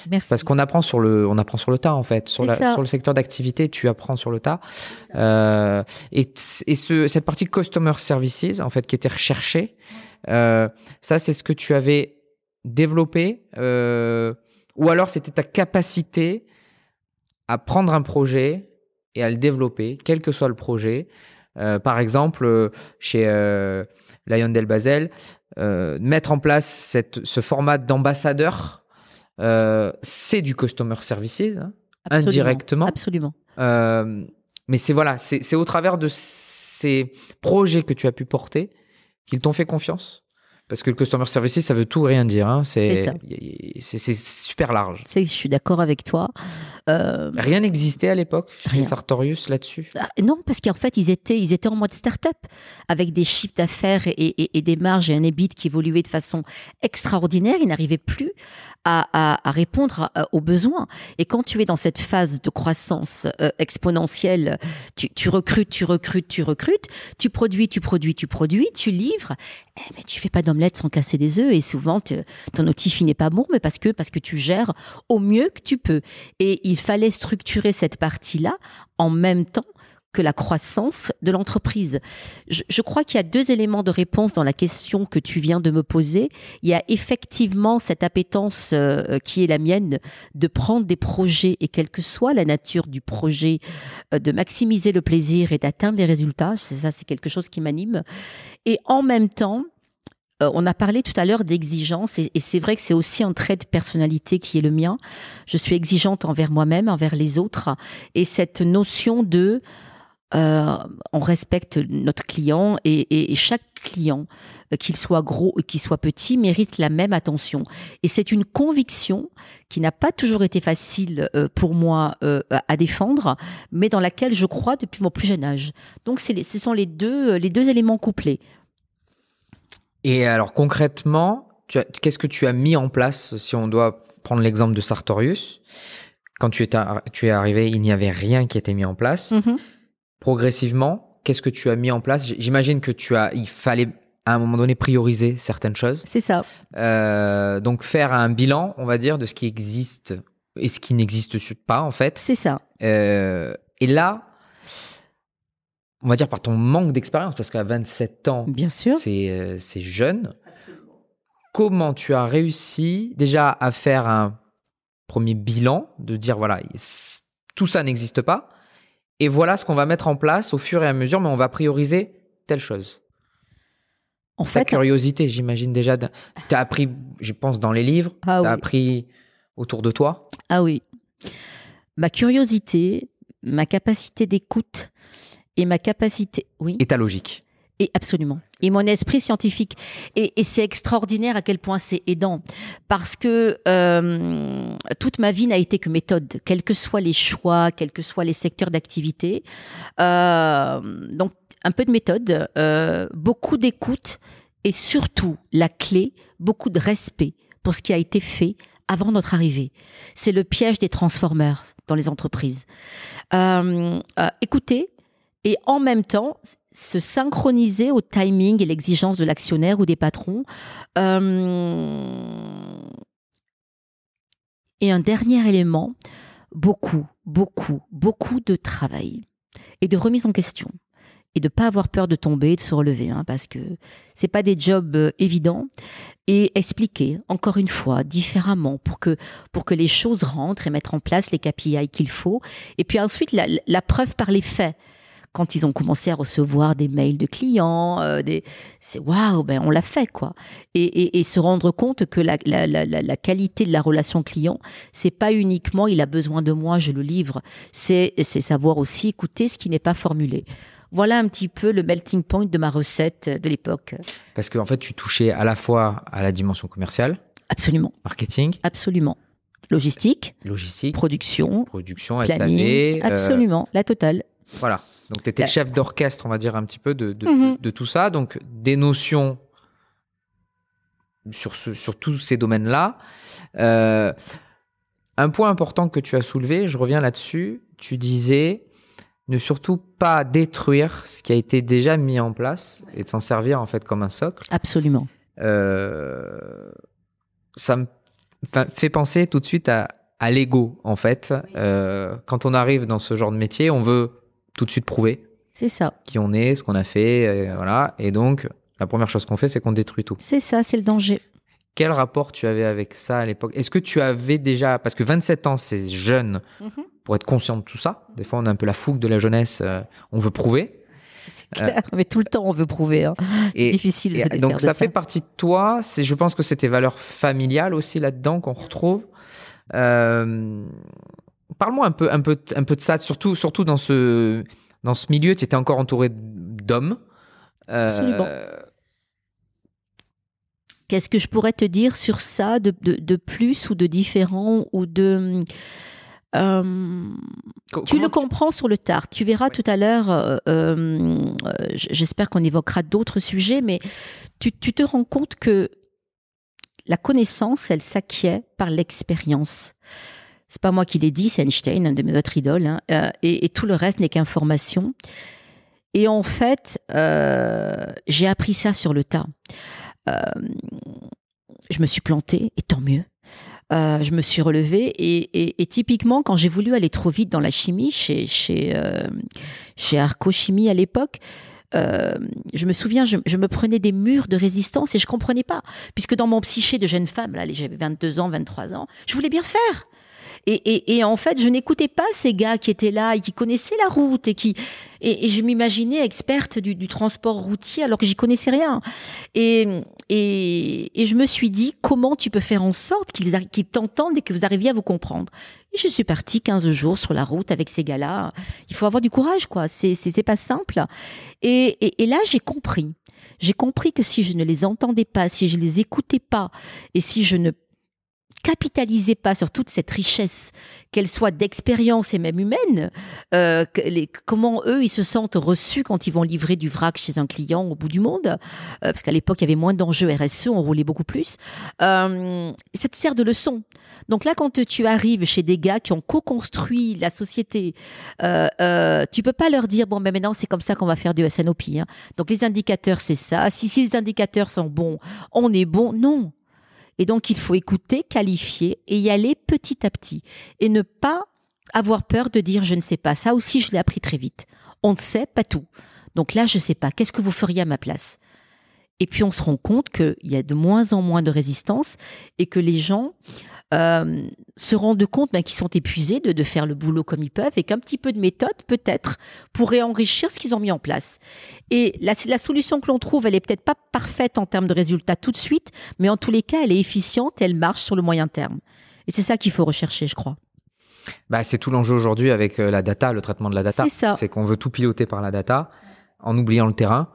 Merci. Parce qu'on apprend sur le, on apprend sur le tas en fait. Sur, la, sur le secteur d'activité, tu apprends sur le tas. Euh, et et ce, cette partie customer services en fait qui était recherchée, euh, ça c'est ce que tu avais développé, euh, ou alors c'était ta capacité à prendre un projet et à le développer, quel que soit le projet. Par exemple, chez euh, Del Basel, mettre en place cette, ce format d'ambassadeur euh, c'est du customer services, hein, indirectement. Absolument. Euh, mais c'est voilà, c'est au travers de ces projets que tu as pu porter qu'ils t'ont fait confiance. Parce que le customer services, ça veut tout rien dire. Hein. C'est super large. Je suis d'accord avec toi. Euh, Rien n'existait à l'époque chez. Sartorius là-dessus? Ah, non, parce qu'en fait, ils étaient, ils étaient en mode start-up, avec des chiffres d'affaires et, et- et des marges et un EBIT qui évoluaient de façon extraordinaire. Ils n'arrivaient plus à, à- à répondre à- aux besoins. Et quand tu es dans cette phase de croissance euh, exponentielle, tu, tu recrutes, tu recrutes, tu recrutes, tu produis, tu produis, tu produis, tu livres, eh, mais tu fais pas d'omelette sans casser des œufs. Et souvent, ton outil n'est pas bon, mais parce que, parce que tu gères au mieux que tu peux. Et il fallait structurer cette partie-là en même temps que la croissance de l'entreprise. Je, crois qu'il y a deux éléments de réponse dans la question que tu viens de me poser. Il y a effectivement cette appétence euh, qui est la mienne de prendre des projets et quelle que soit la nature du projet, euh, de maximiser le plaisir et d'atteindre des résultats. Ça, c'est quelque chose qui m'anime. Et en même temps, on a parlé tout à l'heure d'exigence et, c'est vrai que c'est aussi un trait de personnalité qui est le mien. Je suis exigeante envers moi-même, envers les autres et cette notion de euh, on respecte notre client et, chaque client, euh, qu'il soit gros ou qu'il soit petit, mérite la même attention. Et c'est une conviction qui n'a pas toujours été facile euh, pour moi euh, à défendre, mais dans laquelle je crois depuis mon plus jeune âge. Donc ce sont les deux, les deux éléments couplés. Et alors concrètement, qu'est-ce que tu as mis en place si on doit prendre l'exemple de Sartorius? Quand tu es, ar- tu es arrivé, il n'y avait rien qui était mis en place. Mhm. Progressivement, qu'est-ce que tu as mis en place? J'imagine que tu as, il fallait à un moment donné prioriser certaines choses. C'est ça. Euh, donc faire un bilan, on va dire, de ce qui existe et ce qui n'existe pas en fait. C'est ça. Euh, et là, on va dire par ton manque d'expérience, parce qu'à 27 ans, Bien sûr. c'est euh, c'est jeune. Comment tu as réussi déjà à faire un premier bilan, de dire voilà, tout ça n'existe pas, et voilà ce qu'on va mettre en place au fur et à mesure, mais on va prioriser telle chose? En Ta fait, curiosité, j'imagine déjà, tu as appris, je pense, dans les livres, Ah tu as oui. appris autour de toi? Ah oui. Ma curiosité, ma capacité d'écoute et ma capacité. Oui. Et ta logique. Et absolument. Et mon esprit scientifique. Et, et c'est extraordinaire à quel point c'est aidant. Parce que euh, toute ma vie n'a été que méthode, quels que soient les choix, quels que soient les secteurs d'activité. Euh, donc, un peu de méthode, euh, beaucoup d'écoute et surtout, la clé, beaucoup de respect pour ce qui a été fait avant notre arrivée. C'est le piège des transformers dans les entreprises. Euh, euh, écoutez, et en même temps se synchroniser au timing et l'exigence de l'actionnaire ou des patrons. Euh, Et un dernier élément, beaucoup, beaucoup, beaucoup de travail et de remise en question et de pas avoir peur de tomber, de se relever, hein, parce que c'est pas des jobs euh, évidents. Et expliquer encore une fois différemment pour que pour que les choses rentrent et mettre en place les KPI qu'il faut. Et puis ensuite la preuve par les faits quand ils ont commencé à recevoir des mails de clients, euh, des, c'est waouh, ben on l'a fait quoi. Et, et, et se rendre compte que la, la, la, la qualité de la relation client, c'est pas uniquement il a besoin de moi, je le livre. C'est c'est savoir aussi écouter ce qui n'est pas formulé. Voilà un petit peu le melting point de ma recette de l'époque. Parce qu'en fait, tu touchais à la fois à la dimension commerciale, Absolument, marketing, absolument. Logistique, logistique, production, production, planning, euh, absolument, la totale. voilà. Donc, tu étais chef d'orchestre, on va dire, un petit peu de, de, Mhm. de tout ça. Donc, des notions sur, ce, sur tous ces domaines-là. Euh, un point important que tu as soulevé, je reviens là-dessus. Tu disais ne surtout pas détruire ce qui a été déjà mis en place et de s'en servir en fait comme un socle. Absolument. Euh, ça me fa- fait penser tout de suite à, à l'ego, en fait. Euh, quand on arrive dans ce genre de métier, on veut tout de suite prouver C'est ça. qui on est, ce qu'on a fait, euh, voilà. Et donc, la première chose qu'on fait, c'est qu'on détruit tout. C'est ça, c'est le danger. Quel rapport tu avais avec ça à l'époque? Est-ce que tu avais déjà, parce que 27 ans, c'est jeune pour être conscient de tout ça. Des fois, on a un peu la fougue de la jeunesse, euh, on veut prouver. C'est clair. Mais tout le temps, on veut prouver. hein. C'est Et, difficile et se donc de ça. fait partie de toi. C'est, je pense que c'est tes valeurs familiales aussi là-dedans qu'on retrouve. Euh, parle-moi un peu, un peu, un peu de ça, surtout, surtout dans ce, dans ce milieu. Tu étais encore entouré d'hommes. Euh, Absolument. Qu'est-ce que je pourrais te dire sur ça de, de, de plus ou de différent ou de Euh, tu le comprends sur le tard. Tu verras tout à l'heure, euh, euh, j'espère qu'on évoquera d'autres sujets, mais tu, te rends compte que la connaissance, elle s'acquiert par l'expérience. C'est pas moi qui l'ai dit, c'est Einstein, un de mes autres idoles, hein, et, tout le reste n'est qu'information. Et en fait, j'ai appris ça sur le tas. je me suis plantée, et tant mieux. Euh, je me suis relevée et, typiquement quand j'ai voulu aller trop vite dans la chimie chez chez euh, chez Arco Chimie à l'époque. Euh, je me souviens, je, me prenais des murs de résistance et je comprenais pas, puisque dans mon psyché de jeune femme, là, j'avais 22 ans, 23 ans, je voulais bien faire. Et, en fait, je n'écoutais pas ces gars qui étaient là et qui connaissaient la route et qui et, je m'imaginais experte du, transport routier alors que j'y connaissais rien. Et, et, je me suis dit comment tu peux faire en sorte qu'ils qu'ils t'entendent et que vous arriviez à vous comprendre? Et je suis partie 15 jours sur la route avec ces gars-là. Il faut avoir du courage, quoi. C'est pas simple. Et, et là, j'ai compris. J'ai compris que si je ne les entendais pas, si je les écoutais pas, et si je ne capitalisez pas sur toute cette richesse, qu'elle soit d'expérience et même humaine, euh, comment eux, ils se sentent reçus quand ils vont livrer du vrac chez un client au bout du monde, euh, parce qu'à l'époque, il y avait moins d'enjeux RSE, on roulait beaucoup plus. Euh, ça te sert de leçon. Donc là, quand tu arrives chez des gars qui ont co-construit la société, tu peux pas leur dire, bon, mais maintenant, c'est comme ça qu'on va faire du SNOP. Hein. Donc les indicateurs, c'est ça. Si les indicateurs sont bons, on est bon. Non et donc, il faut écouter, qualifier et y aller petit à petit. Et ne pas avoir peur de dire je ne sais pas. Ça aussi, je l'ai appris très vite. On ne sait pas tout. Donc là, je ne sais pas. Qu'est-ce que vous feriez à ma place? Et puis, on se rend compte qu'il y a de moins en moins de résistance et que les gens euh, se rendent compte ben, qu'ils sont épuisés de, de, faire le boulot comme ils peuvent et qu'un petit peu de méthode, peut-être, pourrait enrichir ce qu'ils ont mis en place. Et la, la solution que l'on trouve, elle est peut-être pas parfaite en termes de résultats tout de suite, mais en tous les cas, elle est efficiente et elle marche sur le moyen terme. Et c'est ça qu'il faut rechercher, je crois. Bah, c'est tout l'enjeu aujourd'hui avec euh, la data, le traitement de la data. C'est C'est qu'on veut tout piloter par la data en oubliant le terrain.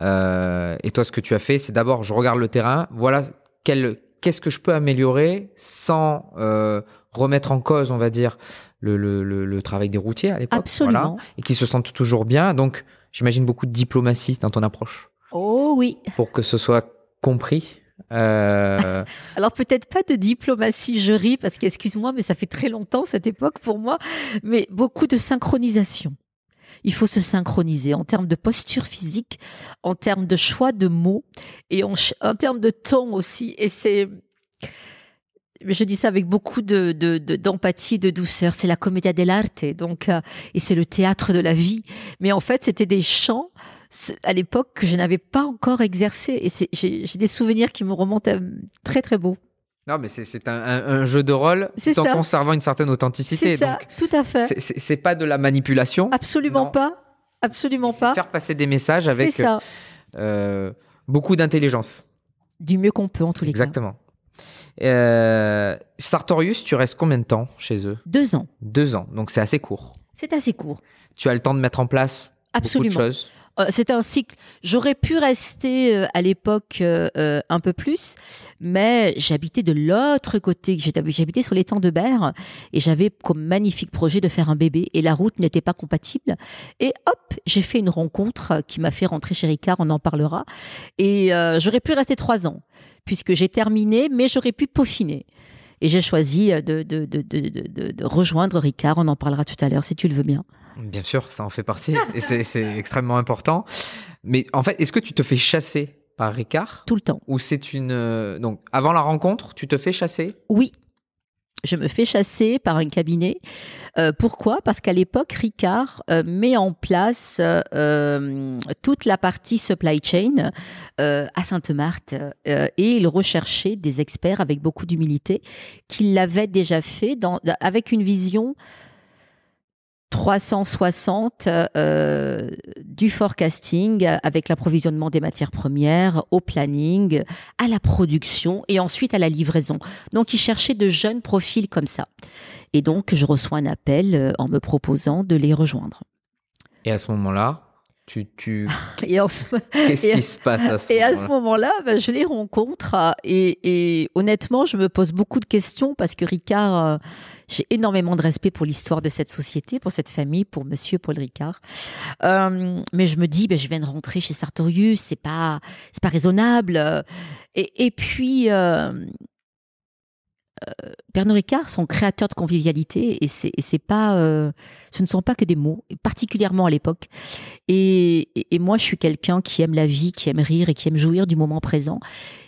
Euh, et toi, ce que tu as fait, c'est d'abord, je regarde le terrain, voilà quel, qu'est-ce que je peux améliorer sans euh, remettre en cause, on va dire, le, le, le, travail des routiers à l'époque. Absolument. et qui se sentent toujours bien. Donc, j'imagine beaucoup de diplomatie dans ton approche. Oh oui. Pour que ce soit compris. Euh... Alors peut-être pas de diplomatie, je ris parce qu'excuse-moi, mais ça fait très longtemps cette époque pour moi, mais beaucoup de synchronisation il faut se synchroniser en termes de posture physique, en termes de choix de mots et en, termes de ton aussi. Et c'est, je dis ça avec beaucoup de, d'empathie, de, douceur. C'est la commedia dell'arte, donc, euh, et c'est le théâtre de la vie. Mais en fait, c'était des chants à l'époque que je n'avais pas encore exercé. Et j'ai, des souvenirs qui me remontent à, très très beaux. Non, mais c'est un, jeu de rôle tout en conservant une certaine authenticité. C'est ça, tout à fait. C'est pas de la manipulation. Absolument pas. Absolument pas. Faire passer des messages avec euh, beaucoup d'intelligence. Du mieux qu'on peut, en tous les cas. Exactement. Sartorius, tu restes combien de temps chez eux? Deux ans. Deux ans, donc c'est assez court. C'est assez court. Tu as le temps de mettre en place Absolument. beaucoup de choses? Euh, c'est un cycle. J'aurais pu rester euh, à l'époque euh, un peu plus, mais j'habitais de l'autre côté. J'habitais sur l'étang de Berre et j'avais comme magnifique projet de faire un bébé et la route n'était pas compatible. Et hop, j'ai fait une rencontre qui m'a fait rentrer chez Ricard, on en parlera. Et j'aurais pu rester trois ans puisque j'ai terminé, mais j'aurais pu peaufiner. Et j'ai choisi de, de, de, de, rejoindre Ricard, on en parlera tout à l'heure si tu le veux bien. Bien sûr, ça en fait partie et c'est extrêmement important. Mais en fait, est-ce que tu te fais chasser par Ricard Tout le temps. Ou c'est une. Euh, donc, avant la rencontre, tu te fais chasser? Oui. Je me fais chasser par un cabinet. Euh, pourquoi? Parce qu'à l'époque, Ricard euh, met en place toute la partie supply chain à Sainte-Marthe et il recherchait des experts avec beaucoup d'humilité qui l'avaient déjà fait dans, avec une vision 360 euh, du forecasting avec l'approvisionnement des matières premières, au planning, à la production et ensuite à la livraison. Donc, ils cherchaient de jeunes profils comme ça. Et donc, je reçois un appel euh, en me proposant de les rejoindre. Et à ce moment-là Tu, tu... Et en ce- Qu'est-ce qui se passe à ce Et à moment-là ce moment-là, ben, je les rencontre euh, et, et honnêtement, je me pose beaucoup de questions parce que Ricard, euh, j'ai énormément de respect pour l'histoire de cette société, pour cette famille, pour Monsieur Paul Ricard. Euh, mais je me dis, ben, je viens de rentrer chez Sartorius, c'est pas, c'est pas raisonnable. Et, et puis. euh, Pernod Ricard sont créateurs de convivialité et c'est et c'est pas, euh, ce ne sont pas que des mots, particulièrement à l'époque. Et, et- et moi, je suis quelqu'un qui aime la vie, qui aime rire et qui aime jouir du moment présent.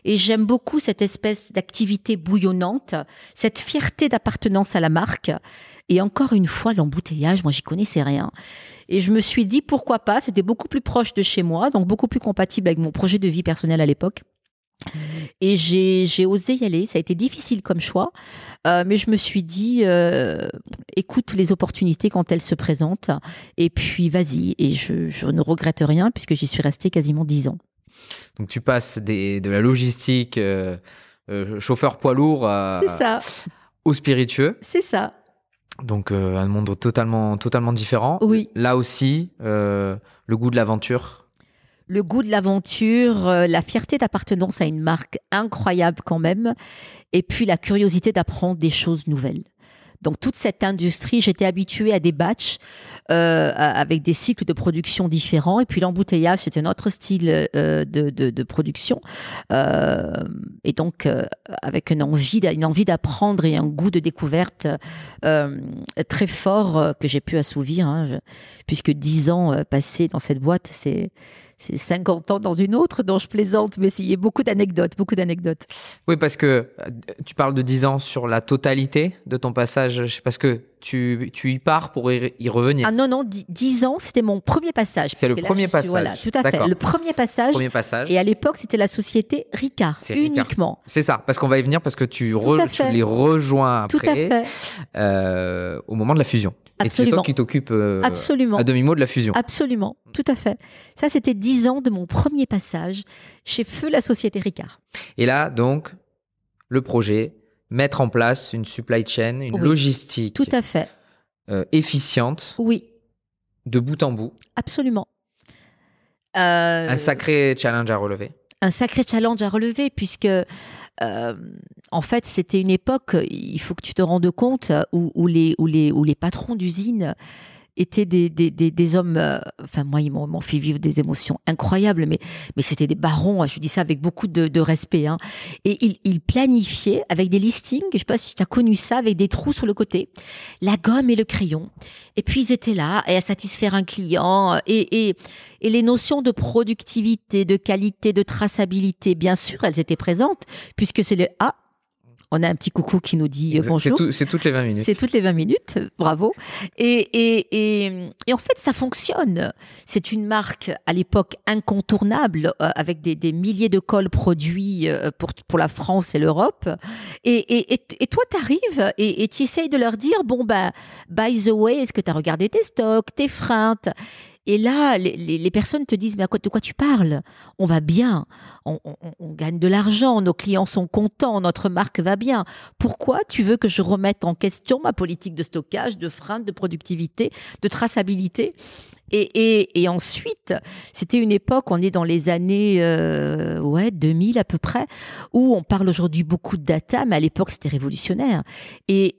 Et j'aime beaucoup cette espèce d'activité bouillonnante, cette fierté d'appartenance à la marque. Et encore une fois, l'embouteillage, moi, j'y connaissais rien. Et je me suis dit, pourquoi pas C'était beaucoup plus proche de chez moi, donc beaucoup plus compatible avec mon projet de vie personnelle à l'époque. Et j'ai osé y aller. Ça a été difficile comme choix, euh, mais je me suis dit, euh, écoute les opportunités quand elles se présentent, et puis vas-y. Et je, je ne regrette rien puisque j'y suis restée quasiment dix ans. Donc tu passes des, de la logistique, euh, chauffeur poids lourd, à- ça, au spiritueux. c'est ça. Donc un monde totalement, totalement différent. Oui. Là aussi, le goût de l'aventure. Le goût de l'aventure, euh, la fierté d'appartenance à une marque incroyable quand même, et puis la curiosité d'apprendre des choses nouvelles. Donc toute cette industrie, j'étais habituée à des batchs euh, avec des cycles de production différents, et puis l'embouteillage, c'était un autre style euh, de, production, et donc avec une envie, d'apprendre et un goût de découverte très fort que j'ai pu assouvir, hein, puisque dix ans passés dans cette boîte, c'est c'est 50 ans dans une autre dont je plaisante, mais il y a beaucoup d'anecdotes, beaucoup d'anecdotes. Oui, parce que euh, tu parles de 10 ans sur la totalité de ton passage, parce que tu, tu y pars pour y, revenir. Ah non, non, dix- 10 ans, c'était mon premier passage. C'est le là, premier suis- passage. Voilà, tout à fait. Le premier passage. Premier passage. Et à l'époque, c'était la société Ricard, uniquement. C'est ça, parce qu'on va y venir parce que tu, re- tu les rejoins Tout à après fait. euh, au moment de la fusion. Et c'est Absolument. toi qui t'occupes euh, Absolument. à demi-mot de la fusion. Absolument. Tout à fait. Ça, c'était 10 ans de mon premier passage chez Feu la société Ricard. Et là, donc, le projet, mettre en place une supply chain, une Oui. logistique Tout à fait. euh, efficiente Oui, de bout en bout. absolument. Euh, Un sacré challenge à relever. un sacré challenge à relever puisque euh, en fait c'était une époque il faut que tu te rendes compte où, les où les où les patrons d'usine étaient des, des, des, hommes euh, enfin moi ils m'ont fait vivre des émotions incroyables mais mais c'était des barons hein, je dis ça avec beaucoup de, respect hein. et ils, planifiaient avec des listings je sais pas si tu as connu ça avec des trous sur le côté la gomme et le crayon et puis ils étaient là et à satisfaire un client et, et les notions de productivité, de qualité, de traçabilité, bien sûr, elles étaient présentes, puisque c'est le Ah, on a un petit coucou qui nous dit euh, C'est bonjour. tout- c'est toutes les 20 minutes. C'est toutes les 20 minutes, bravo. Et, et, et, et en fait, ça fonctionne. C'est une marque à l'époque incontournable, euh, avec des, des milliers de cols produits euh, pour, pour la France et l'Europe. Et, et, et, et toi, tu arrives et tu essayes de leur dire, bon, bah, by the way, est-ce que tu as regardé tes stocks, tes freins et là, les, personnes te disent, mais à de quoi tu parles? On va bien, on, on- on gagne de l'argent, nos clients sont contents, notre marque va bien. Pourquoi tu veux que je remette en question ma politique de stockage, de frein, de productivité, de traçabilité? Et, et, et ensuite, c'était une époque, on est dans les années euh, ouais, 2000 à peu près, où on parle aujourd'hui beaucoup de data, mais à l'époque c'était révolutionnaire. Et,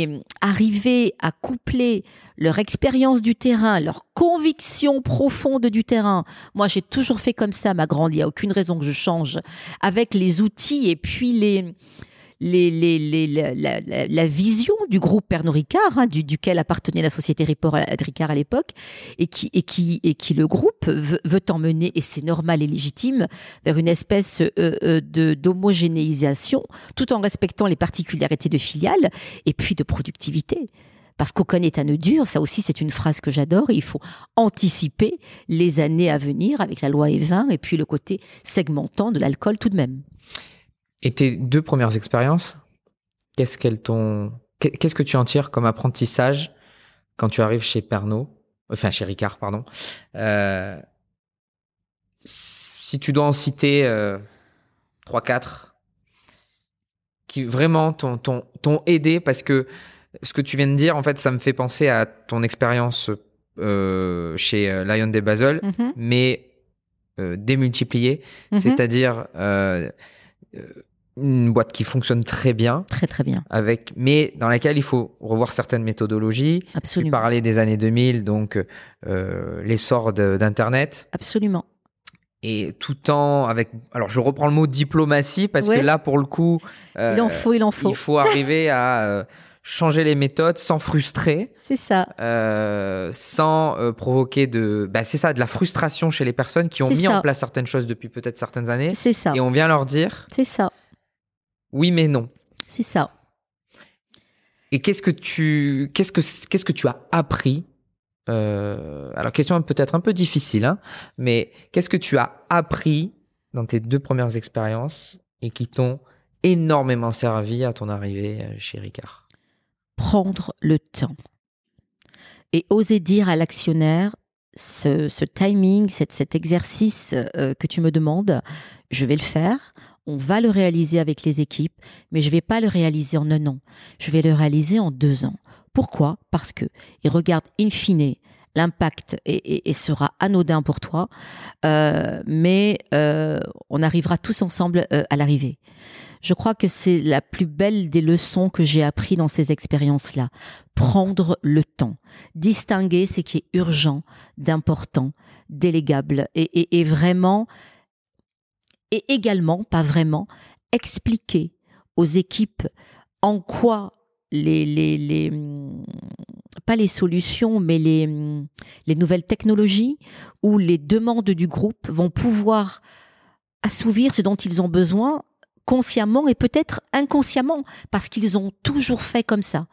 et, arriver à coupler leur expérience du terrain, leur conviction profonde du terrain. Moi, j'ai toujours fait comme ça, ma grande. Il n'y a aucune raison que je change. Avec les outils et puis les, la, vision du groupe Pernod Ricard, hein, du, duquel appartenait la société Ripor- Ricard à l'époque, et qui, le groupe veut, emmener, et c'est normal et légitime, vers une espèce euh, euh, de d'homogénéisation, tout en respectant les particularités de filiales et puis de productivité. Parce qu'aucun est un nœud dur, ça aussi c'est une phrase que j'adore, il faut anticiper les années à venir avec la loi E20 et puis le côté segmentant de l'alcool tout de même. Et tes deux premières expériences, qu'est-ce qu'elles t'ont. qu'est- Qu'est-ce que tu en tires comme apprentissage quand tu arrives chez Pernod, enfin chez Ricard, pardon. Euh, si tu dois en citer euh, 3-4 qui vraiment t'ont t'ont- t'ont aidé parce que ce que tu viens de dire, en fait, ça me fait penser à ton expérience euh, chez euh, Lion des Basel, Mhm, mais euh, démultiplié, mhm. c'est-à-dire une boîte qui fonctionne très bien, Très très bien, avec, mais dans laquelle il faut revoir certaines méthodologies. Tu absolument. parlais des années 2000, donc euh, l'essor d'Internet. Absolument. Et tout en avec. Alors, je reprends le mot diplomatie parce Ouais. que là, pour le coup, euh, Il en faut, il en faut. il faut arriver à euh, changer les méthodes sans frustrer, C'est ça. euh, sans euh, provoquer de. Bah, c'est ça, de la frustration chez les personnes qui ont mis ça. en place certaines choses depuis peut-être certaines années. C'est ça. Et on vient leur dire C'est ça. Oui, mais non. C'est ça. Et qu'est-ce que tu, qu'est-ce que, qu'est-ce que tu as appris euh, Alors, question peut-être un peu difficile, hein, mais qu'est-ce que tu as appris dans tes deux premières expériences et qui t'ont énormément servi à ton arrivée euh, chez Ricard? Prendre le temps. Et oser dire à l'actionnaire, ce, ce timing, cet, cet exercice euh, que tu me demandes, je vais le faire. On va le réaliser avec les équipes, mais je vais pas le réaliser en un an. Je vais le réaliser en deux ans. Pourquoi? Parce que, et regarde, in fine, l'impact est- est- est- sera anodin pour toi, euh, mais euh, on arrivera tous ensemble euh, à l'arrivée. Je crois que c'est la plus belle des leçons que j'ai appris dans ces expériences-là. Prendre le temps, distinguer ce qui est urgent, d'important, délégable, et, et- et vraiment, et également, pas vraiment, expliquer aux équipes en quoi les, les, les hum, pas les solutions, mais les, hum, les nouvelles technologies ou les demandes du groupe vont pouvoir assouvir ce dont ils ont besoin consciemment et peut-être inconsciemment parce qu'ils ont toujours fait comme ça.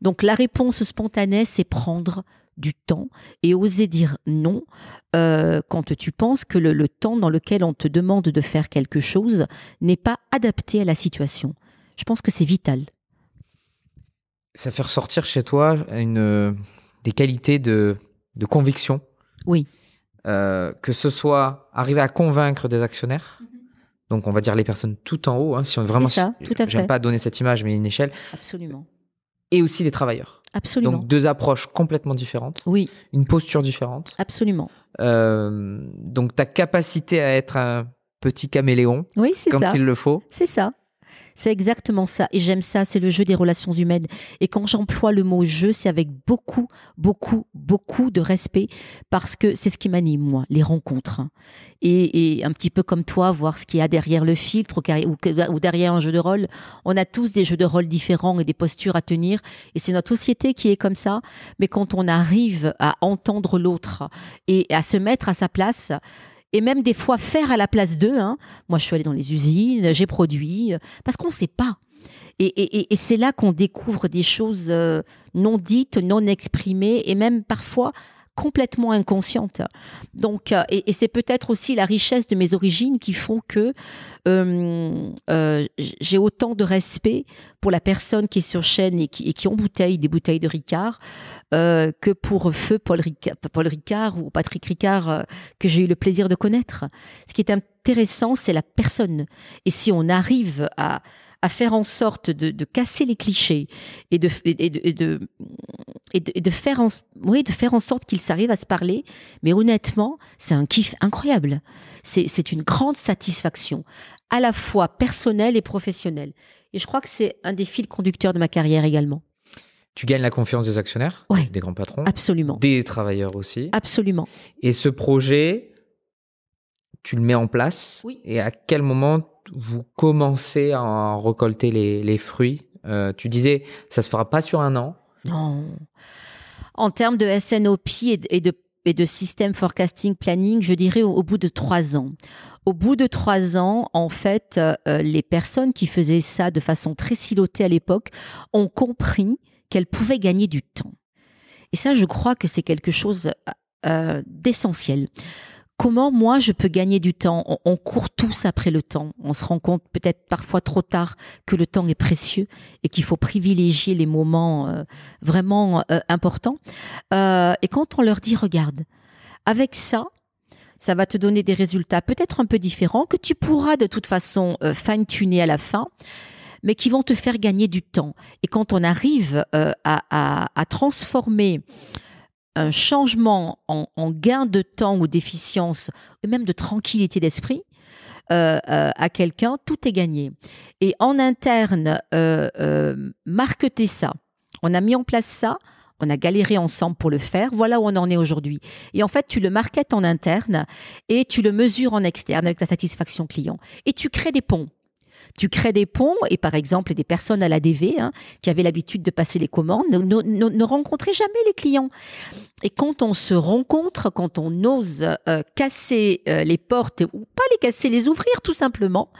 Donc la réponse spontanée, c'est prendre du temps et oser dire non euh, quand tu penses que le, le temps dans lequel on te demande de faire quelque chose n'est pas adapté à la situation. Je pense que c'est vital. Ça fait ressortir chez toi une, euh, des qualités de, de conviction. Oui. Euh, que ce soit arriver à convaincre des actionnaires. Donc, on va dire les personnes tout en haut, hein, si on vraiment. Ça, tout à J'aime pas donner cette image, mais une échelle. Absolument. Et aussi les travailleurs. Absolument. Donc, deux approches complètement différentes, oui, une posture différente. absolument. Euh, donc, ta capacité à être un petit caméléon Oui, c'est quand ça. il le faut. C'est ça. C'est exactement ça. Et j'aime ça, c'est le jeu des relations humaines. Et quand j'emploie le mot jeu, c'est avec beaucoup, beaucoup, beaucoup de respect parce que c'est ce qui m'anime, moi, les rencontres. Et, et un petit peu comme toi, voir ce qu'il y a derrière le filtre ou, ou derrière un jeu de rôle. On a tous des jeux de rôle différents et des postures à tenir. Et c'est notre société qui est comme ça. Mais quand on arrive à entendre l'autre et à se mettre à sa place, et même des fois faire à la place d'eux, hein, moi, je suis allée dans les usines, j'ai produit, euh, parce qu'on ne sait pas. Et, c'est là qu'on découvre des choses euh, non dites, non exprimées, et même parfois complètement inconscientes. Donc, euh, et, c'est peut-être aussi la richesse de mes origines qui font que euh, euh, j'ai autant de respect pour la personne qui est sur chaîne et qui, et embouteille des bouteilles de Ricard que pour feu Paul Ricard, ou Patrick Ricard que j'ai eu le plaisir de connaître. Ce qui est intéressant, c'est la personne. Et si on arrive à, faire en sorte de, casser les clichés et de, et de, et de faire, en, oui, de faire en sorte qu'ils s'arrivent à se parler, mais honnêtement, c'est un kiff incroyable. C'est une grande satisfaction, à la fois personnelle et professionnelle. Et je crois que c'est un des fils conducteurs de ma carrière également. Tu gagnes la confiance des actionnaires, Ouais. des grands patrons, Absolument. des travailleurs aussi. Absolument. Et ce projet, tu le mets en place. Oui. Et à quel moment vous commencez à en récolter les, les fruits? Euh, Tu disais, ça se fera pas sur un an. Non. En termes de SNOP et de, système forecasting planning, je dirais au, bout de trois ans. Au bout de trois ans, en fait, euh, les personnes qui faisaient ça de façon très silotée à l'époque ont compris qu'elles pouvaient gagner du temps. Et ça, je crois que c'est quelque chose euh, d'essentiel. Comment moi je peux gagner du temps? On, court tous après le temps. On se rend compte peut-être parfois trop tard que le temps est précieux et qu'il faut privilégier les moments euh, vraiment euh, importants. Euh, et quand on leur dit, regarde, avec ça, ça va te donner des résultats peut-être un peu différents que tu pourras de toute façon fine-tuner à la fin mais qui vont te faire gagner du temps. Et quand on arrive à transformer un changement en, gain de temps ou d'efficience, ou même de tranquillité d'esprit, euh, euh, à quelqu'un, tout est gagné. Et en interne, euh, marqueter ça. On a mis en place ça. On a galéré ensemble pour le faire. Voilà où on en est aujourd'hui. Et en fait, tu le marketes en interne et tu le mesures en externe avec la satisfaction client. Et tu crées des ponts. Tu crées des ponts et par exemple des personnes à l'ADV hein, qui avaient l'habitude de passer les commandes ne, rencontraient jamais les clients. Et quand on se rencontre, quand on ose euh, casser euh, les portes ou pas les casser, les ouvrir tout simplement,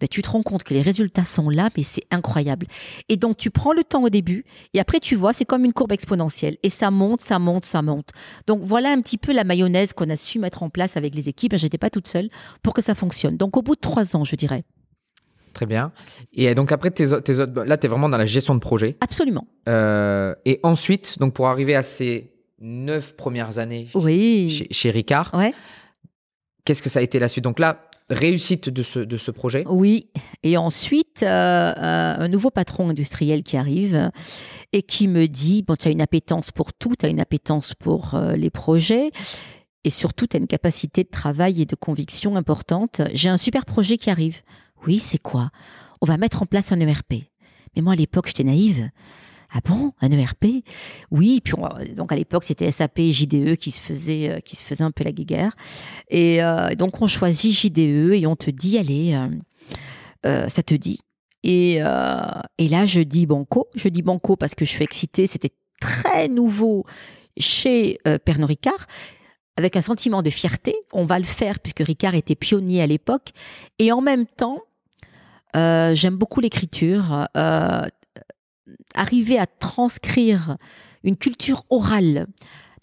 ben, tu te rends compte que les résultats sont là, mais c'est incroyable. Et donc, tu prends le temps au début, et après, tu vois, c'est comme une courbe exponentielle. Et ça monte, ça monte, ça monte. Donc, voilà un petit peu la mayonnaise qu'on a su mettre en place avec les équipes. J'étais pas toute seule pour que ça fonctionne. Donc, au bout de trois ans, je dirais. Très bien. Et donc après, tes, tes là, tu es vraiment dans la gestion de projet. Absolument. Euh, et ensuite, donc pour arriver à ces neuf premières années oui. chez, Ricard, ouais. qu'est-ce que ça a été la suite? Donc là, réussite de ce, de ce projet Oui. Et ensuite, euh, euh, un nouveau patron industriel qui arrive et qui me dit, bon, tu as une appétence pour tout, tu as une appétence pour les projets. Et surtout, tu as une capacité de travail et de conviction importante. J'ai un super projet qui arrive. Oui, c'est quoi? On va mettre en place un ERP. Mais moi, à l'époque, j'étais naïve. Ah bon, un ERP Oui, puis donc à l'époque c'était SAP JDE qui se faisait euh, qui se un peu la guéguerre. Et euh, donc on choisit JDE et on te dit allez, euh, ça te dit. Et, et là je dis banco, je dis banco parce que je suis excitée, c'était très nouveau chez Pernod Ricard avec un sentiment de fierté. On va le faire puisque Ricard était pionnier à l'époque. Et en même temps, euh, j'aime beaucoup l'écriture. Euh, arriver à transcrire une culture orale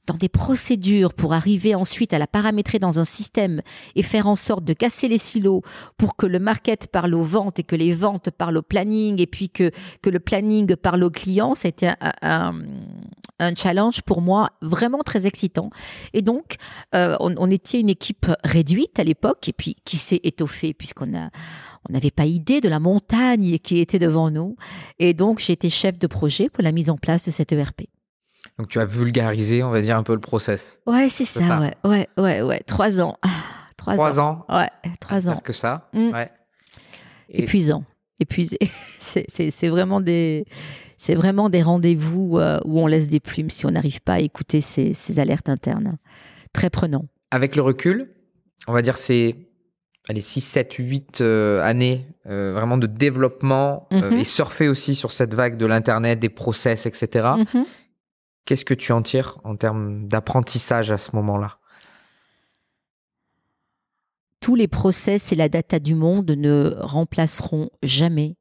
dans des procédures pour arriver ensuite à la paramétrer dans un système et faire en sorte de casser les silos pour que le market parle aux ventes et que les ventes parlent au planning et puis que, que le planning parle aux clients, c'était un, un, challenge pour moi vraiment très excitant. Et donc, euh, on, on, était une équipe réduite à l'époque et puis qui s'est étoffée puisqu'on a on n'avait pas idée de la montagne qui était devant nous. Et donc, j'étais chef de projet pour la mise en place de cette ERP. Donc, tu as vulgarisé, on va dire, un peu le process. Ouais, c'est ça, ouais, ouais, ouais, ouais. Trois ans. Ah, trois, ans. Ouais, trois ans. que ça. Mm. Ouais. Épuisant, épuisé. c'est vraiment des, c'est vraiment des rendez-vous euh, où on laisse des plumes si on n'arrive pas à écouter ces, ces alertes internes. Très prenant. Avec le recul, on va dire c'est allez, 6, 7, 8 années euh, vraiment de développement euh, mhm. et surfer aussi sur cette vague de l'Internet, des process, etc. Qu'est-ce que tu en tires en termes d'apprentissage à ce moment-là? Tous les process et la data du monde ne remplaceront jamais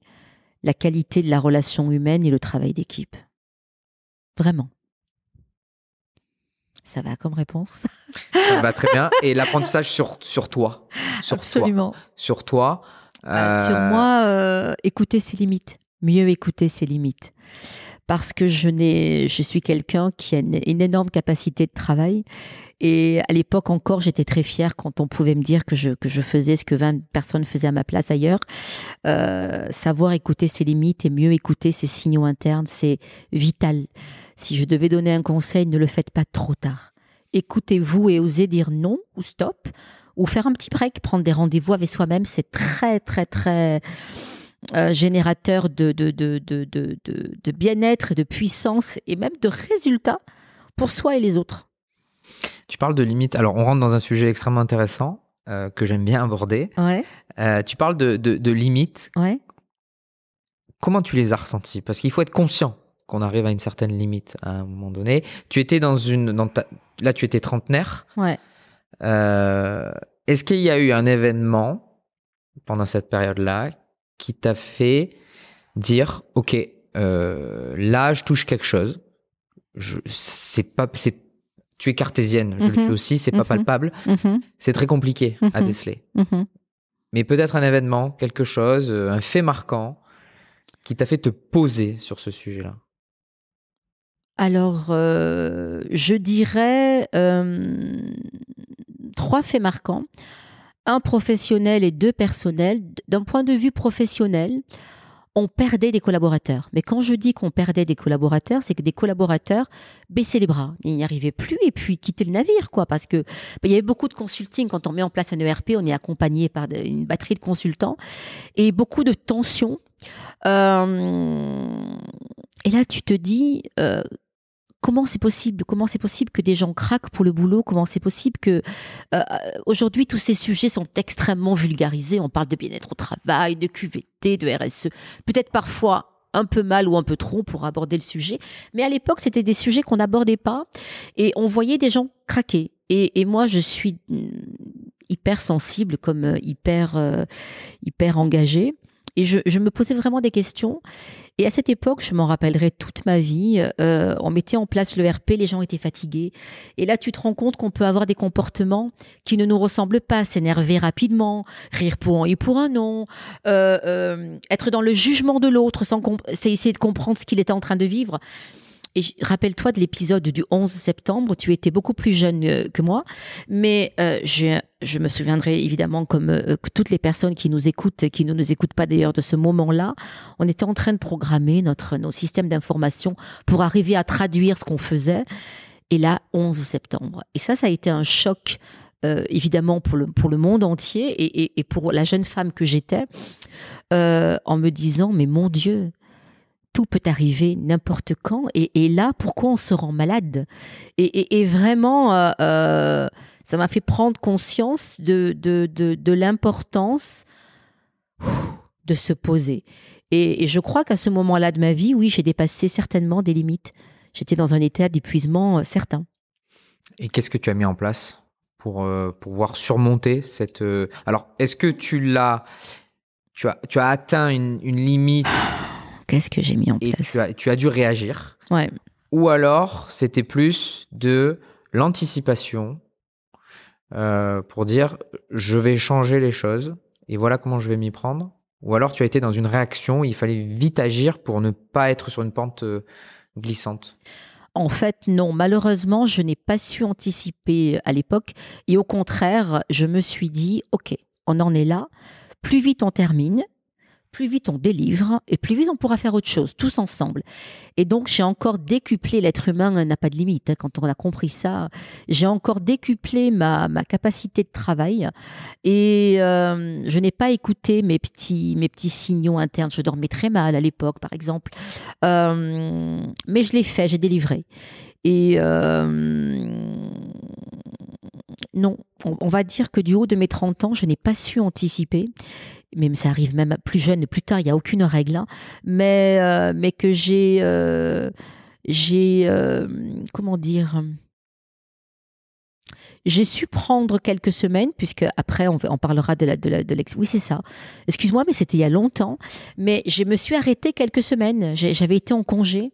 la qualité de la relation humaine et le travail d'équipe. Vraiment. Ça va comme réponse? Ça va très bien. Et l'apprentissage sur, sur toi? Sur Absolument. sur toi Sur euh, moi, euh, écouter ses limites. Mieux écouter ses limites. Parce que je, je suis quelqu'un qui a une, énorme capacité de travail. Et à l'époque encore, j'étais très fière quand on pouvait me dire que je, que je faisais ce que 20 personnes faisaient à ma place ailleurs. Euh, savoir écouter ses limites et mieux écouter ses signaux internes, c'est vital. Si je devais donner un conseil, ne le faites pas trop tard. Écoutez-vous et osez dire non ou stop, ou faire un petit break, prendre des rendez-vous avec soi-même. C'est très, très, très euh, générateur de, de, de, de bien-être, de puissance et même de résultats pour soi et les autres. Tu parles de limites. Alors, on rentre dans un sujet extrêmement intéressant euh, que j'aime bien aborder. Ouais. Euh, tu parles de, de, limites. Ouais. Comment tu les as ressenties? Parce qu'il faut être conscient qu'on arrive à une certaine limite à un moment donné. Tu étais dans une. Dans là, tu étais trentenaire. Ouais. Est-ce qu'il y a eu un événement pendant cette période-là qui t'a fait dire Ok, euh, là, je touche quelque chose. Je, c'est pas, c'est, tu es cartésienne, je le suis mhm. aussi, c'est pas mhm. palpable. Mhm. C'est très compliqué à déceler. Mais peut-être un événement, quelque chose, un fait marquant qui t'a fait te poser sur ce sujet-là alors, euh, je dirais euh, trois faits marquants. Un professionnel et deux personnels. D'un point de vue professionnel, on perdait des collaborateurs. Mais quand je dis qu'on perdait des collaborateurs, c'est que des collaborateurs baissaient les bras. Ils n'y arrivaient plus et puis quittaient le navire, quoi. Parce que bah, il y avait beaucoup de consulting. Quand on met en place un ERP, on est accompagné par une batterie de consultants et beaucoup de tensions. Euh, et là, tu te dis, euh, comment c'est possible Comment c'est possible que des gens craquent pour le boulot Comment c'est possible que euh, aujourd'hui tous ces sujets sont extrêmement vulgarisés. On parle de bien-être au travail, de QVT, de RSE, peut-être parfois un peu mal ou un peu trop pour aborder le sujet, mais à l'époque c'était des sujets qu'on n'abordait pas et on voyait des gens craquer. Et, moi je suis mm, hyper sensible comme euh, hyper euh, hyper engagée et je, je, me posais vraiment des questions. Et à cette époque, je m'en rappellerai toute ma vie, euh, on mettait en place le RP, les gens étaient fatigués. Et là, tu te rends compte qu'on peut avoir des comportements qui ne nous ressemblent pas, s'énerver rapidement, rire pour un et pour un non, euh, euh, être dans le jugement de l'autre, sans c'est essayer de comprendre ce qu'il était en train de vivre. Et rappelle-toi de l'épisode du 11 septembre, tu étais beaucoup plus jeune euh, que moi, mais euh, je, me souviendrai évidemment comme euh, toutes les personnes qui nous écoutent, qui ne nous écoutent pas d'ailleurs de ce moment-là, on était en train de programmer notre, nos systèmes d'information pour arriver à traduire ce qu'on faisait. Et là, 11 septembre. Et ça, ça a été un choc évidemment pour le, pour le monde entier et, et, pour la jeune femme que j'étais, en me disant, mais mon Dieu, tout peut arriver n'importe quand. Et, là, pourquoi on se rend malade? Et, vraiment, euh, euh, ça m'a fait prendre conscience de, de, l'importance de se poser. Et, je crois qu'à ce moment-là de ma vie, oui, j'ai dépassé certainement des limites. J'étais dans un état d'épuisement euh, certain. Et qu'est-ce que tu as mis en place pour pouvoir surmonter cette... Alors, est-ce que tu l'as... Tu as, tu as atteint une, une limite Qu'est-ce que j'ai mis en place tu as, tu as dû réagir. Ouais. Ou alors, c'était plus de l'anticipation euh, pour dire je vais changer les choses et voilà comment je vais m'y prendre. Ou alors, tu as été dans une réaction, il fallait vite agir pour ne pas être sur une pente euh, glissante. En fait, non. Malheureusement, je n'ai pas su anticiper à l'époque. Et au contraire, je me suis dit, OK, on en est là. Plus vite on termine, plus vite on délivre et plus vite on pourra faire autre chose, tous ensemble. Et donc j'ai encore décuplé, l'être humain n'a pas de limite, hein, quand on a compris ça, j'ai encore décuplé ma, ma capacité de travail et euh, je n'ai pas écouté mes petits, mes petits signaux internes. Je dormais très mal à l'époque, par exemple, euh, mais je l'ai fait, j'ai délivré. Et euh, non, on, va dire que du haut de mes 30 ans, je n'ai pas su anticiper mais ça arrive même plus jeune plus tard, il n'y a aucune règle, hein. mais, euh, mais que j'ai, euh, euh, comment dire, j'ai su prendre quelques semaines, puisque après on, on parlera de de l'ex. Oui, c'est ça. Excuse-moi, mais c'était il y a longtemps. Mais je me suis arrêtée quelques semaines. J'avais été en congé.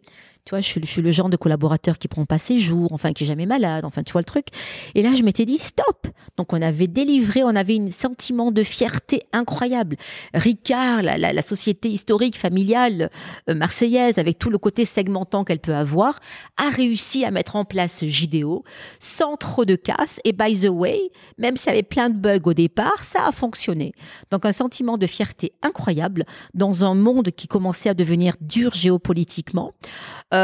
Je suis, le genre de collaborateur qui prend pas ses jours, enfin qui est jamais malade, enfin tu vois le truc. Et là, je m'étais dit stop. Donc on avait délivré, on avait un sentiment de fierté incroyable. Ricard, la, la, société historique familiale euh, marseillaise, avec tout le côté segmentant qu'elle peut avoir, a réussi à mettre en place JDO sans trop de casse. Et by the way, même s'il y avait plein de bugs au départ, ça a fonctionné. Donc un sentiment de fierté incroyable dans un monde qui commençait à devenir dur géopolitiquement. Euh,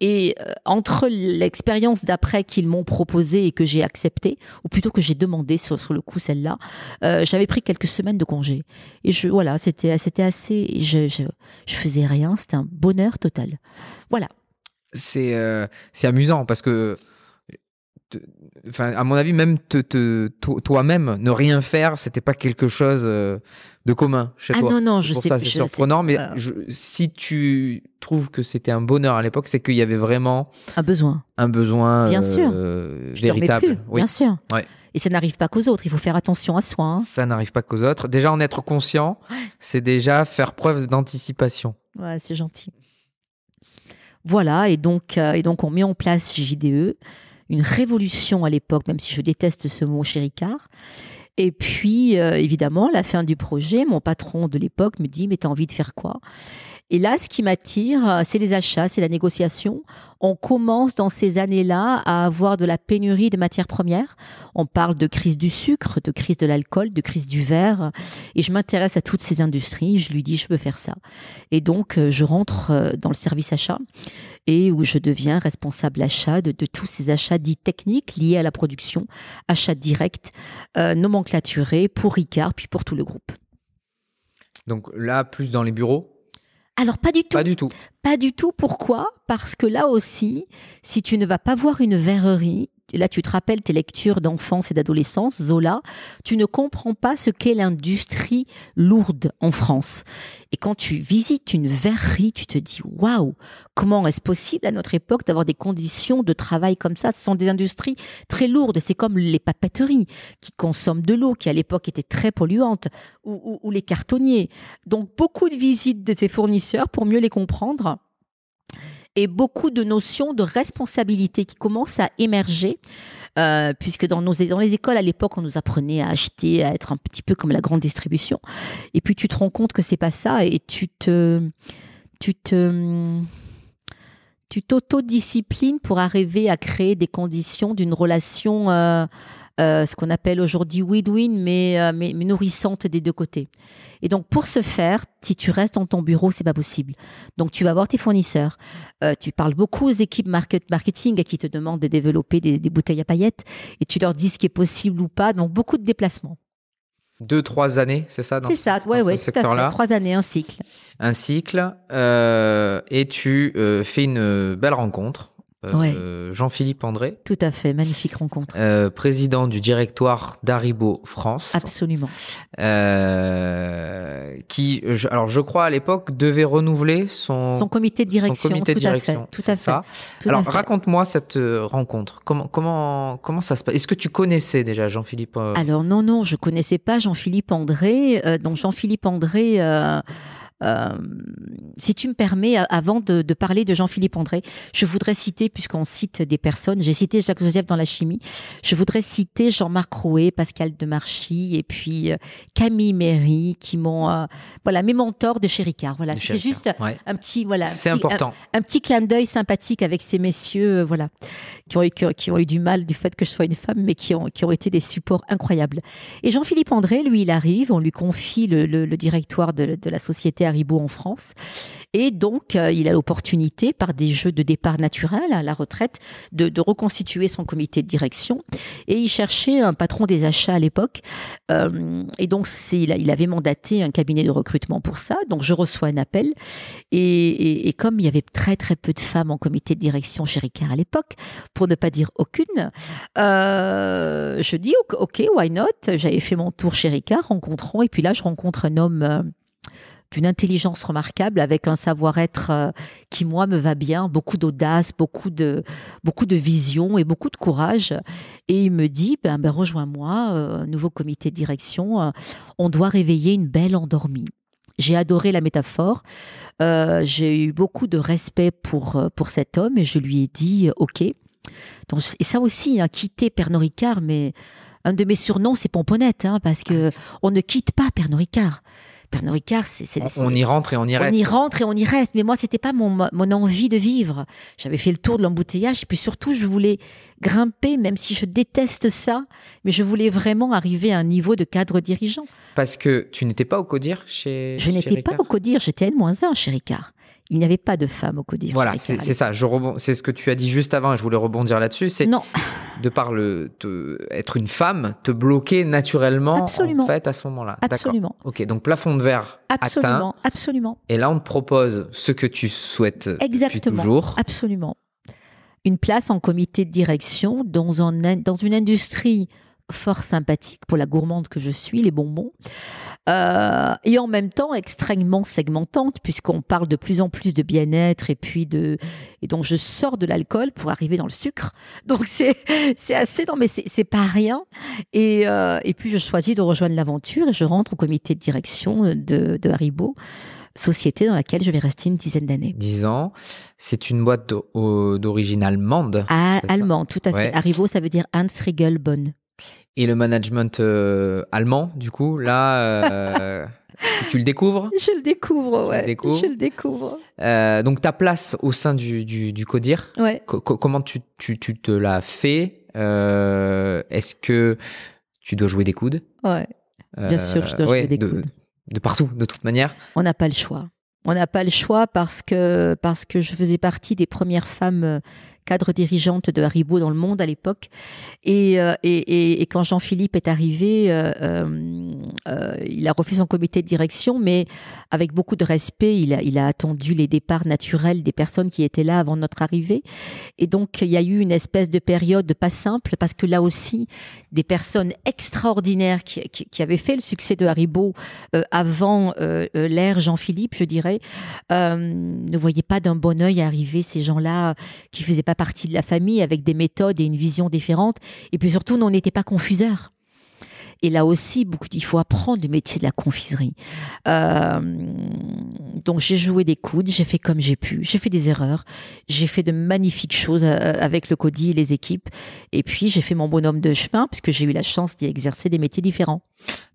et euh, entre l'expérience d'après qu'ils m'ont proposé et que j'ai accepté, ou plutôt que j'ai demandé sur, le coup celle-là, euh, j'avais pris quelques semaines de congé. Et je, voilà, c'était, c'était assez. Je, je, je, faisais rien, c'était un bonheur total. Voilà. C'est, c'est amusant parce que enfin, à mon avis, même te, te, toi-même, ne rien faire, c'était pas quelque chose euh, de commun chez ah toi. non, non, je sais. C'est surprenant, mais si tu trouves que c'était un bonheur à l'époque, c'est qu'il y avait vraiment un besoin, un besoin, bien sûr, euh, véritable. oui. Bien sûr. Ouais. Et ça n'arrive pas qu'aux autres. Il faut faire attention à soi. Hein. Ça n'arrive pas qu'aux autres. Déjà, en être conscient, c'est déjà faire preuve d'anticipation. Ouais, c'est gentil. Voilà, et donc, euh, et donc on met en place JDE une révolution à l'époque, même si je déteste ce mot chez Ricard. Et puis, euh, évidemment, la fin du projet, mon patron de l'époque me dit, mais t'as envie de faire quoi? Et là, ce qui m'attire, euh, c'est les achats, c'est la négociation. On commence dans ces années-là à avoir de la pénurie de matières premières. On parle de crise du sucre, de crise de l'alcool, de crise du verre. Et je m'intéresse à toutes ces industries. Je lui dis, je veux faire ça. Et donc, euh, je rentre euh, dans le service achat et où je deviens responsable achat de, tous ces achats dits techniques liés à la production, achats directs, nomenclaturés pour Ricard, puis pour tout le groupe. Donc là, plus dans les bureaux? Alors pas du tout. Pas du tout. Pas du tout. Pourquoi? Parce que là aussi, si tu ne vas pas voir une verrerie, là tu te rappelles tes lectures d'enfance et d'adolescence, Zola, tu ne comprends pas ce qu'est l'industrie lourde en France. Et quand tu visites une verrerie, tu te dis waouh, comment est-ce possible à notre époque d'avoir des conditions de travail comme ça? Ce sont des industries très lourdes. C'est comme les papeteries qui consomment de l'eau, qui à l'époque étaient très polluantes, ou, ou les cartonniers. Donc beaucoup de visites de ces fournisseurs pour mieux les comprendre et beaucoup de notions de responsabilité qui commencent à émerger, euh, puisque dans, nos, dans les écoles à l'époque, on nous apprenait à acheter, à être un petit peu comme la grande distribution. Et puis tu te rends compte que c'est pas ça et tu te, tu te, tu t'autodisciplines pour arriver à créer des conditions d'une relation. Euh, euh, ce qu'on appelle aujourd'hui win-win, mais, euh, mais, mais, nourrissante des deux côtés. Et donc, pour ce faire, si tu restes dans ton bureau, c'est pas possible. Donc, tu vas voir tes fournisseurs. Euh, tu parles beaucoup aux équipes market, marketing qui te demandent de développer des, des, bouteilles à paillettes et tu leur dis ce qui est possible ou pas. Donc, beaucoup de déplacements. Deux, trois années, c'est ça C'est ça, ouais, ouais, secteur-là? Trois années, un cycle. Un cycle. et tu fais une belle rencontre euh, Jean-Philippe André. Tout à fait, magnifique rencontre. Euh, président du directoire d'Aribo France. Absolument. Euh, qui, alors je crois à l'époque, devait renouveler son, son comité de direction. Son comité de direction. tout à fait. Ça. alors raconte-moi cette rencontre. Comment, comment, comment ça se passe? Est-ce que tu connaissais déjà Jean-Philippe Alors non, non, je connaissais pas Jean-Philippe André. donc Jean-Philippe André si tu me permets, avant de, de parler de Jean-Philippe André, je voudrais citer, puisqu'on cite des personnes, j'ai cité Jacques Joseph dans la chimie, je voudrais citer Jean-Marc Rouet, Pascal Demarchy et puis euh, Camille Méry, qui m'ont, euh, voilà, mes mentors de chez Ricard. Voilà, c'était juste un petit, voilà, c'est important, un, petit clin d'œil sympathique avec ces messieurs, voilà, qui ont, eu, qui, ont eu du mal du fait que je sois une femme, mais qui ont, qui ont été des supports incroyables. Et Jean-Philippe André, lui, il arrive, on lui confie le, le, le directoire de, de la société Haribo en France. Et donc, euh, il a l'opportunité, par des jeux de départ naturel à la retraite, de, reconstituer son comité de direction. Et il cherchait un patron des achats à l'époque. Euh, et donc, il, avait mandaté un cabinet de recrutement pour ça. Donc, je reçois un appel. Et, comme il y avait très, très peu de femmes en comité de direction chez Ricard à l'époque, pour ne pas dire aucune, euh, je dis, OK, why not? J'avais fait mon tour chez Ricard, rencontrons. Et puis là, je rencontre un homme d'une intelligence remarquable, avec un savoir-être euh, qui moi me va bien, beaucoup d'audace, beaucoup de beaucoup de vision et beaucoup de courage. Et il me dit ben, ben rejoins-moi, euh, nouveau comité de direction, euh, on doit réveiller une belle endormie. J'ai adoré la métaphore. j'ai eu beaucoup de respect pour pour cet homme et je lui ai dit ok. Donc, et ça aussi, hein, quitter Pernod Ricard, mais un de mes surnoms c'est Pomponnette, hein, parce que on ne quitte pas Pernod Ricard. Pernod Ricard, c'est. On, y rentre et on y reste. On y rentre et on y reste. Mais moi, c'était pas mon, mon envie de vivre. J'avais fait le tour de l'embouteillage et puis surtout, je voulais grimper, même si je déteste ça, mais je voulais vraiment arriver à un niveau de cadre dirigeant. Parce que tu n'étais pas au CODIR chez. Je n'étais pas au CODIR, j'étais N-1 chez Ricard il n'y avait pas de femmes au CODIR. Voilà, c'est ça. C'est ce que tu as dit juste avant et je voulais rebondir là-dessus. C'est de par le être une femme, te bloquer naturellement absolument. en fait à ce moment-là. Absolument. Ok, donc plafond de verre absolument, Absolument. Et là, on te propose ce que tu souhaites Exactement. toujours. Absolument. Une place en comité de direction dans, un, dans une industrie fort sympathique pour la gourmande que je suis, les bonbons, euh, et en même temps extrêmement segmentante puisqu'on parle de plus en plus de bien-être et puis de et donc je sors de l'alcool pour arriver dans le sucre. Donc c'est c'est assez non mais c'est pas rien. Et euh, et puis je choisis de rejoindre l'aventure et je rentre au comité de direction de, de Haribo société dans laquelle je vais rester une dizaine d'années. Dix ans. C'est une boîte d'origine allemande. Ah, allemande, tout à fait. Haribo, ça veut dire Hans Riegelbonn. Et le management euh, allemand, du coup, là, tu le découvres? Je le découvre, ouais. découvres? Je le découvre. donc, ta place au sein du, du, du CODIR, Ouais. co- co- comment tu, tu, tu te l'as fait Est-ce que tu dois jouer des coudes? Ouais. Bien sûr, je dois ouais, jouer des de, coudes. De partout, de toute manière. On n'a pas le choix. On n'a pas le choix parce que, parce que je faisais partie des premières femmes cadres dirigeantes de Haribo dans le monde à l'époque. Et, euh, et, et, quand Jean-Philippe est arrivé, euh, euh, il a refait son comité de direction, mais avec beaucoup de respect, il a, il a attendu les départs naturels des personnes qui étaient là avant notre arrivée. Et donc, il y a eu une espèce de période pas simple parce que là aussi, des personnes extraordinaires qui, qui, avaient fait le succès de Haribo avant l'ère Jean-Philippe, je dirais, ne voyaient pas d'un bon œil arriver ces gens-là qui faisaient pas partie de la famille avec des méthodes et une vision différente. Et puis surtout, on n'était pas confuseurs. Et là aussi, beaucoup, il faut apprendre le métier de la confiserie. Euh, donc j'ai joué des coudes, j'ai fait comme j'ai pu, j'ai fait des erreurs, j'ai fait de magnifiques choses euh, avec le Cody et les équipes. Et puis j'ai fait mon bonhomme de chemin puisque j'ai eu la chance d'y exercer des métiers différents.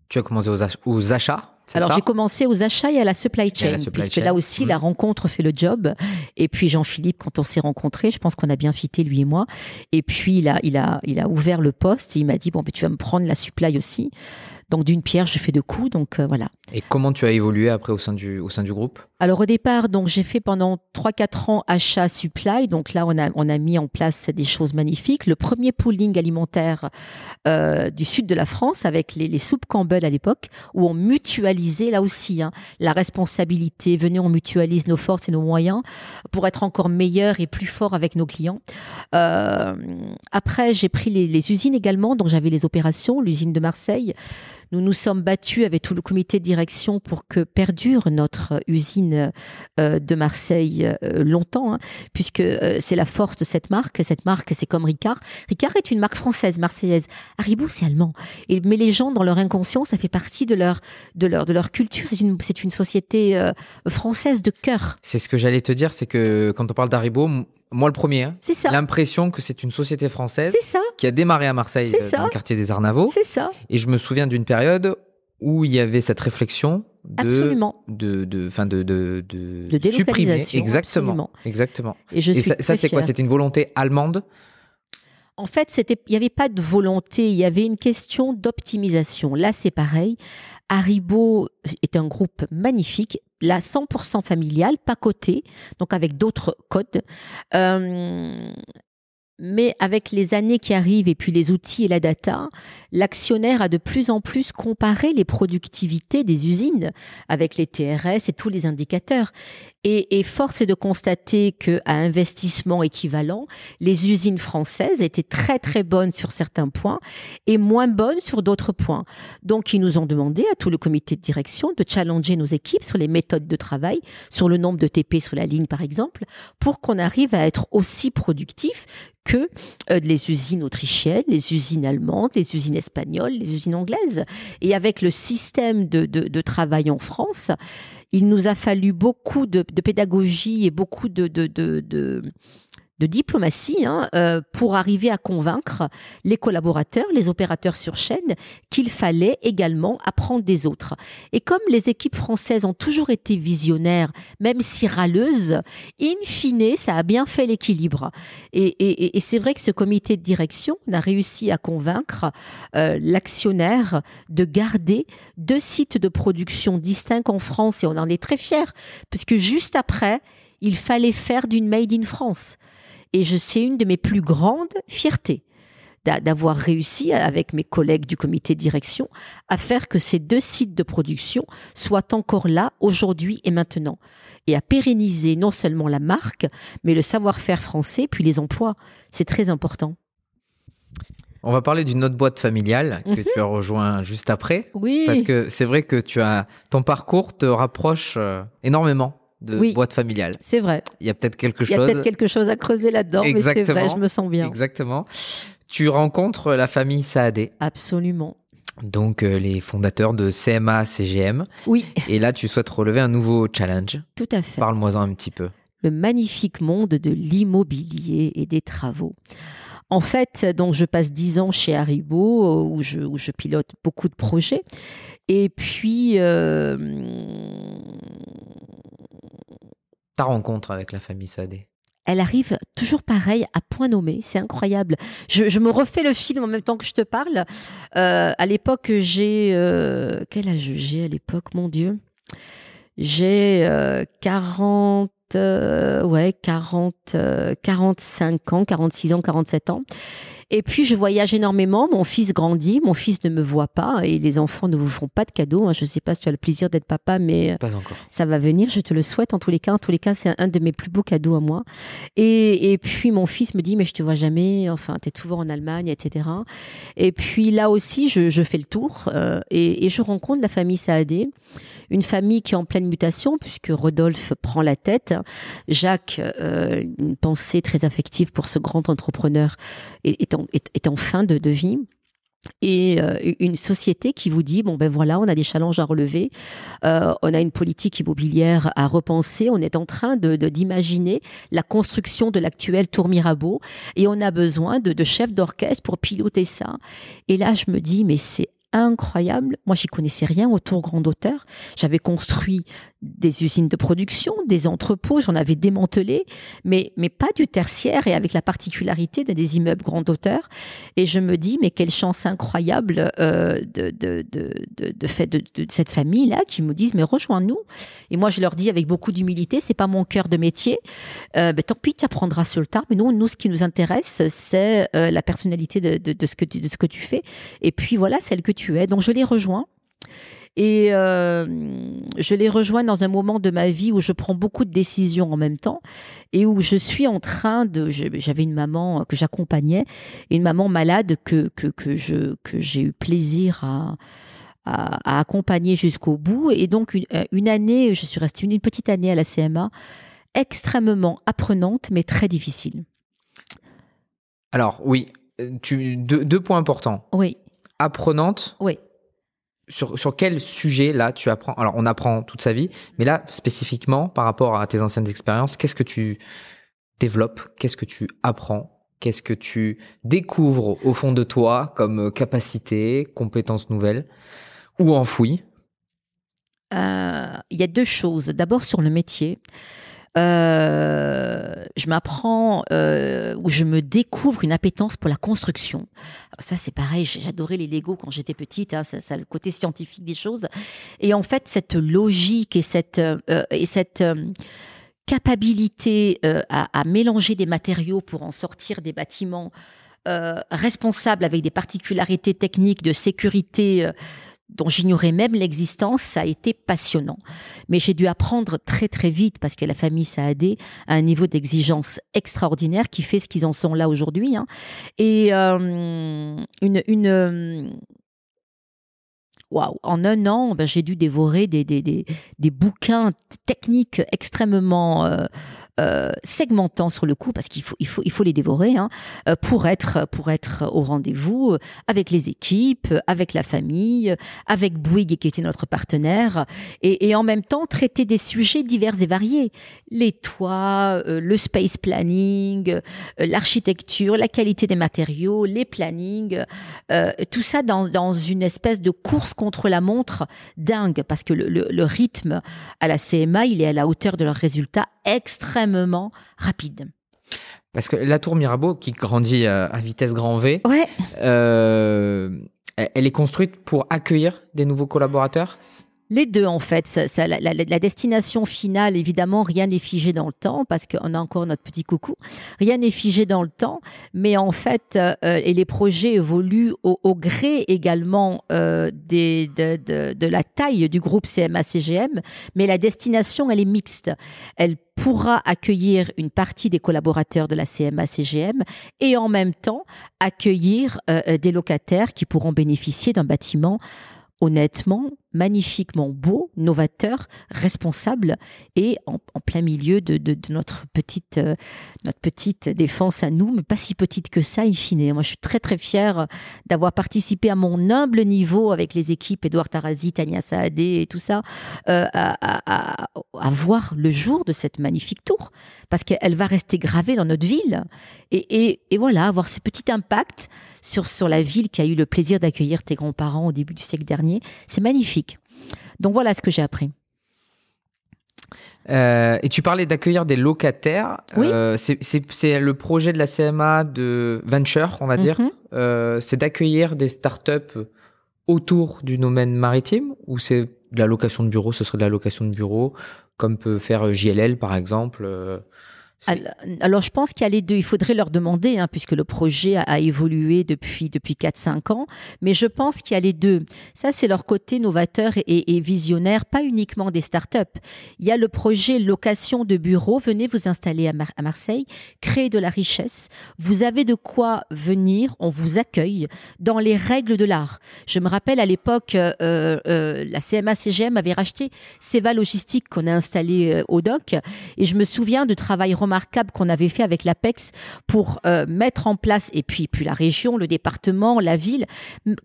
Tu as commencé aux, ach- aux achats? Alors j'ai commencé aux achats et à la supply la chain, supply puisque chain. là aussi la rencontre fait le job. Et puis Jean-Philippe, quand on s'est rencontrés, je pense qu'on a bien fité lui et moi. Et puis il a, il a, il a ouvert le poste et il m'a dit bon, ben, tu vas me prendre la supply aussi. Donc d'une pierre, je fais deux coups. Donc euh, voilà. Et comment tu as évolué après au sein du, au sein du groupe? Alors au départ, donc j'ai fait pendant 3-4 ans achat supply. Donc là, on a, on a mis en place des choses magnifiques. Le premier pooling alimentaire euh, du sud de la France avec les, les soupes Campbell à l'époque, où on mutualisait là aussi hein, la responsabilité. Venez, on mutualise nos forces et nos moyens pour être encore meilleurs et plus forts avec nos clients. Euh, après, j'ai pris les, les usines également. Donc j'avais les opérations, l'usine de Marseille. Nous nous sommes battus avec tout le comité de direction pour que perdure notre usine euh, de Marseille euh, longtemps, hein, puisque euh, c'est la force de cette marque. Cette marque, c'est comme Ricard. Ricard est une marque française, marseillaise. Haribo, c'est allemand. Mais les gens, dans leur inconscient, ça fait partie de leur, de leur, de leur culture. C'est une, une société française de cœur. C'est ce que j'allais te dire, c'est que quand on parle d'Haribo, moi le premier, hein, C'est ça. l'impression que c'est une société française C'est ça. qui a démarré à Marseille, euh, dans le quartier des Arnavaux. C'est ça. Et je me souviens d'une période où il y avait cette réflexion de, Absolument. de, de, fin de, de, de, De supprimer. délocalisation, Exactement. absolument. Exactement. Et je Et suis ça, ça, c'est quoi? C'était une volonté allemande? En fait, il n'y avait pas de volonté, il y avait une question d'optimisation. Là, c'est pareil. Haribo est un groupe magnifique, là 100% familial, pas coté, donc avec d'autres codes. Euh, mais avec les années qui arrivent et puis les outils et la data, l'actionnaire a de plus en plus comparé les productivités des usines avec les TRS et tous les indicateurs. Et, et force est de constater qu'à investissement équivalent, les usines françaises étaient très très bonnes sur certains points et moins bonnes sur d'autres points. Donc ils nous ont demandé à tout le comité de direction de challenger nos équipes sur les méthodes de travail, sur le nombre de TP sur la ligne par exemple, pour qu'on arrive à être aussi productifs que euh, les usines autrichiennes, les usines allemandes, les usines espagnoles, les usines anglaises. Et avec le système de, de, de travail en France, il nous a fallu beaucoup de, de pédagogie et beaucoup de, de, de, de, diplomatie hein, euh, pour arriver à convaincre les collaborateurs, les opérateurs sur chaîne, qu'il fallait également apprendre des autres. Et comme les équipes françaises ont toujours été visionnaires, même si râleuses, in fine, ça a bien fait l'équilibre. Et c'est vrai que ce comité de direction a réussi à convaincre euh, l'actionnaire de garder deux sites de production distincts en France, et on en est très fiers, puisque juste après, il fallait faire d'une Made in France. Et je c'est une de mes plus grandes fiertés d'a- d'avoir réussi avec mes collègues du comité de direction à faire que ces deux sites de production soient encore là aujourd'hui et maintenant. Et à pérenniser non seulement la marque mais le savoir-faire français puis les emplois. C'est très important. On va parler d'une autre boîte familiale que Mhm. tu as rejoint juste après. oui. Parce que c'est vrai que tu as ton parcours te rapproche euh, énormément de Oui. boîte familiale. c'est vrai Il y a peut-être quelque il y a chose. peut-être quelque chose à creuser là-dedans mais c'est vrai je me sens bien Exactement. Tu rencontres la famille Saadé, absolument donc euh, les fondateurs de CMA CGM. oui Et là, tu souhaites relever un nouveau challenge. tout à fait Parle-moi-en un petit peu. le magnifique monde de l'immobilier et des travaux. En fait, donc je passe dix ans chez Haribo où je, où je pilote beaucoup de projets. Et puis. Euh... Ta rencontre avec la famille Sadé elle arrive toujours pareil, à point nommé. C'est incroyable. Je, me refais le film en même temps que je te parle. Euh, à l'époque, j'ai. Euh, quel âge j'ai à l'époque, mon Dieu? J'ai 40. Euh, ouais, 40, 45 ans, 46 ans, 47 ans. Et puis, je voyage énormément. Mon fils grandit. Mon fils ne me voit pas. Et les enfants ne vous font pas de cadeaux. Hein. Je ne sais pas si tu as le plaisir d'être papa, mais pas encore. ça va venir. Je te le souhaite en tous les cas. En tous les cas, c'est un de mes plus beaux cadeaux à moi. Et, et puis, mon fils me dit, mais je te vois jamais. Enfin, tu es toujours en Allemagne, etc. Et puis, là aussi, je, je fais le tour. Euh, et, et, je rencontre la famille Saadé. Une famille qui est en pleine mutation, puisque Rodolphe prend la tête. Jacques, euh, une pensée très affective pour ce grand entrepreneur, est, en, est, en, fin de, vie. Et euh, une société qui vous dit bon ben voilà on a des challenges à relever. Euh, on a une politique immobilière à repenser. On est en train de d'imaginer la construction de l'actuel tour Mirabeau. Et on a besoin de, de chefs d'orchestre pour piloter ça. Et là je me dis mais c'est incroyable. Moi, j'y connaissais rien autour Grand Hauteur. J'avais construit des usines de production, des entrepôts, j'en avais démantelé, mais, mais pas du tertiaire et avec la particularité des immeubles Grand Hauteur. Et je me dis, mais quelle chance incroyable euh, de, de, de, de, de, cette famille-là qui me disent, mais rejoins-nous. Et moi, je leur dis avec beaucoup d'humilité, c'est pas mon cœur de métier. Euh, tant pis, tu apprendras sur le tard. Mais nous, nous, ce qui nous intéresse, c'est euh, la personnalité de, de, ce que de ce que tu fais. Et puis voilà, celle que tu tu. Donc je les rejoins. Et euh, je les rejoins dans un moment de ma vie où je prends beaucoup de décisions en même temps et où je suis en train de. J'avais une maman que j'accompagnais, une maman malade que, que, que je, que j'ai eu plaisir à, à, accompagner jusqu'au bout. Et donc, une, euh, une, année, je suis restée une, petite année à la CMA, extrêmement apprenante, mais très difficile. Alors, oui, tu, deux, deux points importants. Oui apprenante. Oui. Sur, sur quel sujet là tu apprends Alors on apprend toute sa vie, mais là spécifiquement par rapport à tes anciennes expériences, qu'est-ce que tu développes Qu'est-ce que tu apprends Qu'est-ce que tu découvres au fond de toi comme capacité, compétences nouvelles ou enfouies? Euh, Il y a deux choses. D'abord sur le métier. Euh, je m'apprends euh, ou je me découvre une appétence pour la construction. ça, c'est pareil, j'adorais les Lego quand j'étais petite, hein, ça, le côté scientifique des choses. Et en fait, cette logique et cette, euh, et cette capacité à, mélanger des matériaux pour en sortir des bâtiments responsables avec des particularités techniques de sécurité dont j'ignorais même l'existence, ça a été passionnant. Mais j'ai dû apprendre très très vite parce que la famille Saadé a un niveau d'exigence extraordinaire qui fait ce qu'ils en sont là aujourd'hui. Hein. Et euh, une, une euh, Waouh, en un an, ben, j'ai dû dévorer des, des, des, des, bouquins techniques extrêmement euh, euh, segmentant sur le coup parce qu'il faut, il faut, il faut les dévorer hein, euh, pour être, pour être au rendez-vous euh, avec les équipes, avec la famille, avec Bouygues qui était notre partenaire et, en même temps traiter des sujets divers et variés, les toits, le space planning, l'architecture, la qualité des matériaux, les plannings, tout ça dans, dans une espèce de course contre la montre dingue parce que le, le, le rythme à la CMA il est à la hauteur de leurs résultats extrêmement rapide. Parce que la tour Mirabeau, qui grandit euh, à vitesse grand V, ouais. euh, elle est construite pour accueillir des nouveaux collaborateurs? Les deux, en fait. Ça, la, la, la, destination finale, évidemment, rien n'est figé dans le temps parce qu'on a encore notre petit coucou. Rien n'est figé dans le temps, mais en fait, euh, et les projets évoluent au, au gré également euh, des, de, de, de, la taille du groupe CMA-CGM, mais la destination, elle est mixte. Elle pourra accueillir une partie des collaborateurs de la CMA-CGM et en même temps accueillir euh, des locataires qui pourront bénéficier d'un bâtiment honnêtement magnifiquement beau, novateur, responsable et en, plein milieu de, notre, petite, euh, notre petite défense à nous, mais pas si petite que ça, in fine. Moi, je suis très, très fière d'avoir participé à mon humble niveau avec les équipes Edouard Tarazi, Tania Saadé et tout ça, euh, à, voir le jour de cette magnifique tour parce qu'elle va rester gravée dans notre ville et, voilà, avoir ce petit impact sur, sur la ville qui a eu le plaisir d'accueillir tes grands-parents au début du siècle dernier. C'est magnifique. Donc voilà ce que j'ai appris. Euh, et tu parlais d'accueillir des locataires. Oui. Euh, c'est le projet de la CMA de Venture, on va dire. Mhm. Euh, c'est d'accueillir des startups autour du domaine maritime ou c'est de la location de bureau Ce serait de la location de bureau, comme peut faire JLL par exemple. Alors, je pense qu'il y a les deux. Il faudrait leur demander, hein, puisque le projet a, évolué depuis, depuis 4-5 ans. Mais je pense qu'il y a les deux. Ça, c'est leur côté novateur et, visionnaire, pas uniquement des startups. Il y a le projet location de bureaux. Venez vous installer à, Marseille, créer de la richesse. Vous avez de quoi venir. On vous accueille dans les règles de l'art. Je me rappelle à l'époque, euh, euh, la CMA-CGM avait racheté Seva Logistique qu'on a installé euh, au doc. Et je me souviens de travail romain remarquable qu'on avait fait avec l'APEX pour euh, mettre en place, et puis, puis la région, le département, la ville,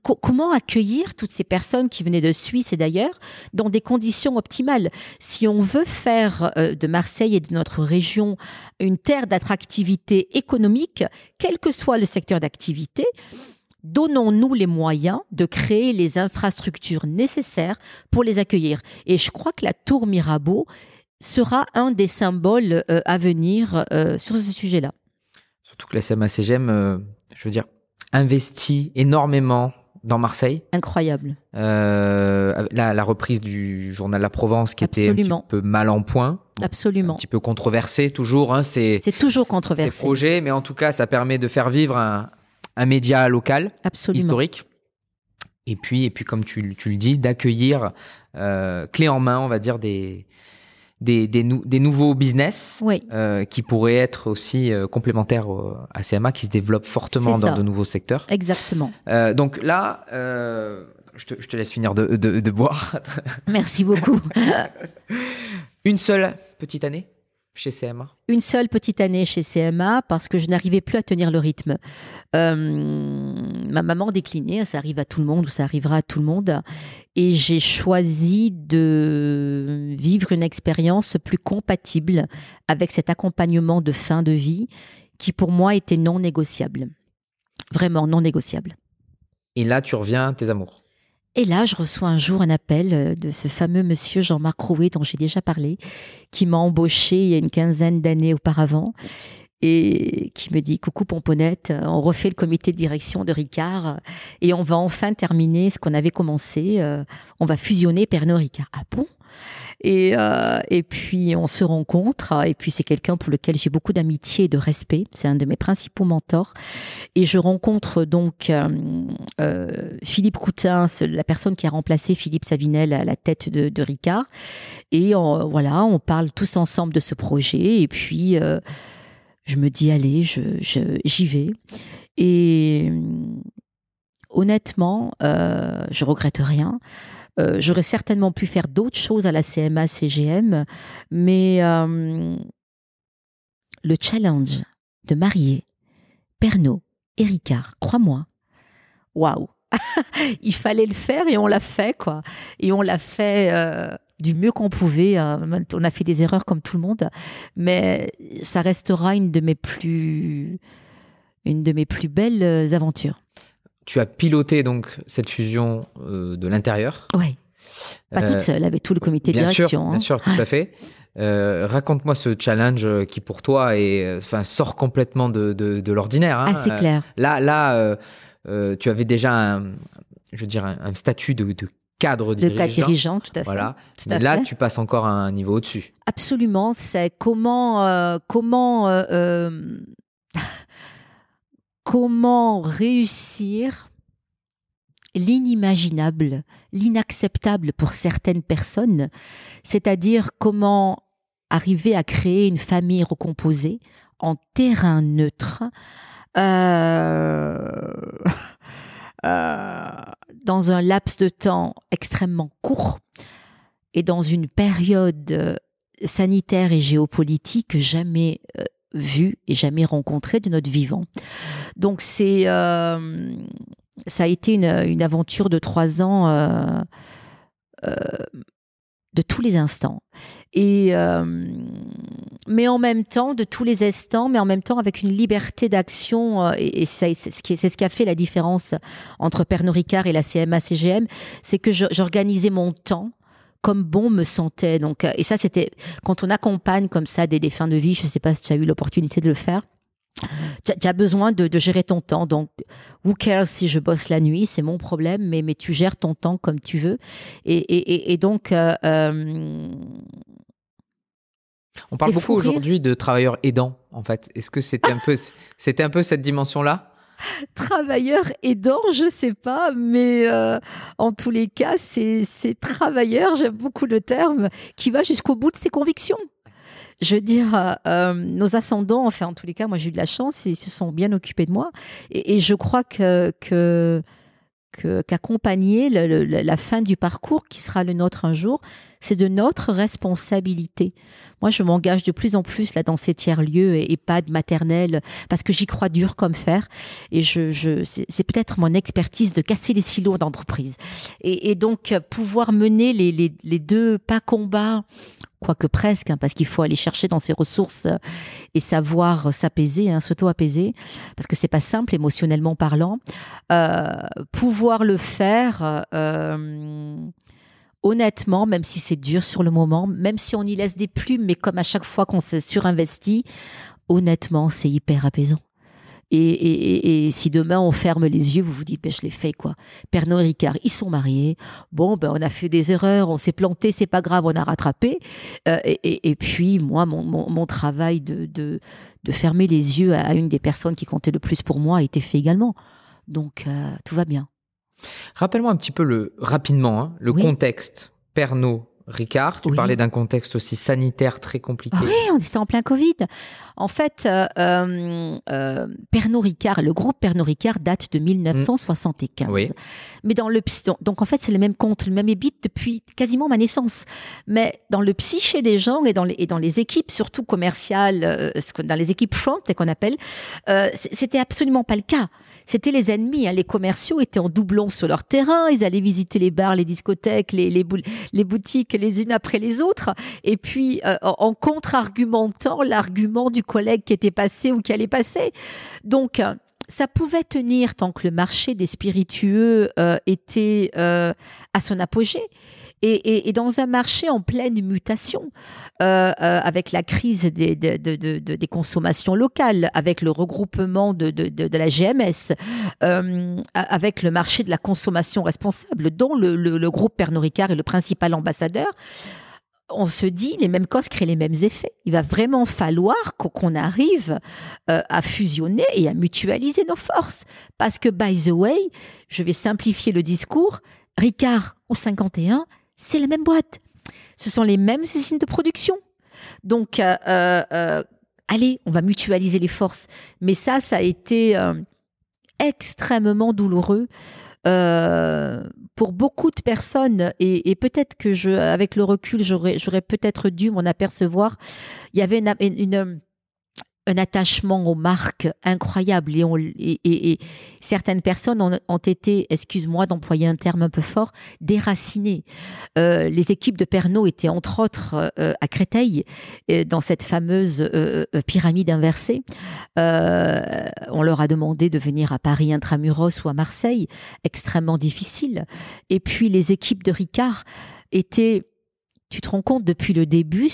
comment accueillir toutes ces personnes qui venaient de Suisse et d'ailleurs dans des conditions optimales? Si on veut faire euh, de Marseille et de notre région une terre d'attractivité économique, quel que soit le secteur d'activité, donnons-nous les moyens de créer les infrastructures nécessaires pour les accueillir. Et je crois que la tour Mirabeau sera un des symboles euh, à venir euh, sur ce sujet-là. Surtout que la CMA-CGM, euh, je veux dire, investit énormément dans Marseille. Incroyable. la, reprise du journal La Provence qui était un petit peu mal en point. Absolument. Un petit peu controversé toujours. Hein, c'est toujours controversé. Ces projets, mais en tout cas, ça permet de faire vivre un, média local, historique. Et puis, et puis comme tu, tu le dis, d'accueillir clé en main, on va dire, des, des, des, nouveaux business euh, qui pourraient être aussi euh, complémentaires à CMA qui se développent fortement dans de nouveaux secteurs. Exactement. Euh, donc là, je te, je, te, laisse finir de, de, de boire. Merci beaucoup. Une seule petite année? Chez CMA Une seule petite année chez CMA parce que je n'arrivais plus à tenir le rythme. Euh, ma maman déclinait, ça arrive à tout le monde ou ça arrivera à tout le monde. Et j'ai choisi de vivre une expérience plus compatible avec cet accompagnement de fin de vie qui pour moi était non négociable. Vraiment non négociable. Et là, tu reviens à tes amours et là, je reçois un jour un appel euh, de ce fameux monsieur Jean-Marc Rouet dont j'ai déjà parlé, qui m'a embauché il y a une quinzaine d'années auparavant et qui me dit coucou Pomponette, on refait le comité de direction de Ricard et on va enfin terminer ce qu'on avait commencé. Euh, on va fusionner Pernod Ricard. Ah bon? Et, euh, et puis on se rencontre, et puis c'est quelqu'un pour lequel j'ai beaucoup d'amitié et de respect. C'est un de mes principaux mentors. Et je rencontre donc euh, euh Philippe Coutin, la personne qui a remplacé Philippe Savinel à la tête de, Ricard. Et voilà, on parle tous ensemble de ce projet. Et puis je me dis allez, je, j'y vais. Et honnêtement, euh, je regrette rien. Euh, j'aurais certainement pu faire d'autres choses à la CMA CGM, mais euh, le challenge de marier Pernod et Ricard, crois-moi, waouh, il fallait le faire et on l'a fait quoi. Et on l'a fait euh, du mieux qu'on pouvait. on a fait des erreurs comme tout le monde, mais ça restera une de mes plus, une de mes plus belles aventures. Tu as piloté donc cette fusion euh, de l'intérieur. Oui. Pas toute euh, seule, avec tout le comité de direction. Hein. Bien sûr, tout à fait. Euh, raconte-moi ce challenge qui pour toi est, enfin, sort complètement de, de, l'ordinaire. Hein. Ah, c'est clair. là, là tu avais déjà un, je veux dire, un, statut de, de cadre de dirigeant. cadre dirigeant, tout à fait. Voilà. Mais là, tu passes encore un niveau au-dessus. Absolument. C'est comment, comment comment réussir l'inimaginable, l'inacceptable pour certaines personnes, c'est-à-dire comment arriver à créer une famille recomposée en terrain neutre. Euh, euh, dans un laps de temps extrêmement court et dans une période euh, sanitaire et géopolitique jamais euh, vue et jamais rencontrée de notre vivant. Donc c'est euh, ça a été une, aventure de trois ans de tous les instants. Et mais en même temps, de tous les instants, mais en même temps avec une liberté d'action. et, c'est ce, qui, ce qui a fait la différence entre Pernod Ricard et la CMA-CGM, c'est que j'organisais mon temps comme bon me sentait. Donc, euh, et ça, c'était quand on accompagne comme ça des, défunts de vie. Je ne sais pas si tu as eu l'opportunité de le faire. Tu as besoin de, gérer ton temps. Donc, who cares si je bosse la nuit, c'est mon problème, mais, mais tu gères ton temps comme tu veux. Et, donc. Euh, euh, on parle beaucoup aujourd'hui de travailleurs aidants, en fait. Est-ce que c'était un peu, c'était un peu cette dimension-là? Travailleur aidant, je sais pas, mais euh, en tous les cas, c'est travailleur, j'aime beaucoup le terme, qui va jusqu'au bout de ses convictions. Je veux dire, euh, euh, nos ascendants, enfin en tous les cas, moi j'ai eu de la chance, ils se sont bien occupés de moi, et, je crois que, que qu'accompagner la fin du parcours qui sera le nôtre un jour, c'est de notre responsabilité. Moi, je m'engage de plus en plus là dans ces tiers-lieux et, pas de maternelle parce que j'y crois dur comme fer. Et je, c'est peut-être mon expertise de casser les silos d'entreprise. Et, donc, pouvoir mener les, deux pas combats quoique presque, hein, parce qu'il faut aller chercher dans ses ressources et savoir s'apaiser, hein, s'auto-apaiser, parce que c'est pas simple émotionnellement parlant. Euh, pouvoir le faire, euh, honnêtement, même si c'est dur sur le moment, même si on y laisse des plumes, mais comme à chaque fois qu'on se surinvestit, honnêtement, c'est hyper apaisant. Et, si demain on ferme les yeux, vous vous dites, ben, je l'ai fait quoi. Pernod et Ricard, ils sont mariés. Bon, ben, on a fait des erreurs, on s'est planté, c'est pas grave, on a rattrapé. Euh, et, puis, moi, mon, travail de, de, fermer les yeux à une des personnes qui comptait le plus pour moi a été fait également. Donc, euh, tout va bien. Rappelle-moi un petit peu le, rapidement hein, le contexte. Pernod, Ricard, tu parlais d'un contexte aussi sanitaire très compliqué. oui, on était en plein Covid. En fait, euh, euh, euh, Pernod Ricard, le groupe Pernod Ricard date de 1975. Oui. Mais dans le donc en fait c'est le même compte, le même ébit depuis quasiment ma naissance. Mais dans le psyché des gens et dans les, et dans les équipes, surtout commerciales, dans les équipes front qu'on appelle, c'était absolument pas le cas c'était les ennemis. Hein. Les commerciaux étaient en doublon sur leur terrain. Ils allaient visiter les bars, les discothèques, les, les, boutiques les unes après les autres. Et puis, euh, en contre-argumentant l'argument du collègue qui était passé ou qui allait passer. Donc, ça pouvait tenir tant que le marché des spiritueux euh, était euh, à son apogée. Et, dans un marché en pleine mutation, euh, avec la crise des, des, consommations locales, avec le regroupement de, la GMS, avec le marché de la consommation responsable, dont le, le groupe Pernod Ricard est le principal ambassadeur, on se dit, les mêmes causes créent les mêmes effets. Il va vraiment falloir qu'on arrive euh, à fusionner et à mutualiser nos forces. Parce que, by the way, je vais simplifier le discours, Ricard au 51, c'est la même boîte. Ce sont les mêmes usines de production. Donc, euh, euh, allez, on va mutualiser les forces. Mais ça, ça a été extrêmement douloureux euh, pour beaucoup de personnes, et, peut-être que je, avec le recul, j'aurais, peut-être dû m'en apercevoir, il y avait une, un attachement aux marques incroyable et, et, certaines personnes ont, été, excuse-moi d'employer un terme un peu fort, déracinées. Euh, les équipes de Pernod étaient entre autres euh, à Créteil euh, dans cette fameuse pyramide inversée. on leur a demandé de venir à Paris intramuros ou à Marseille, extrêmement difficile. Et puis les équipes de Ricard étaient tu te rends compte depuis le début,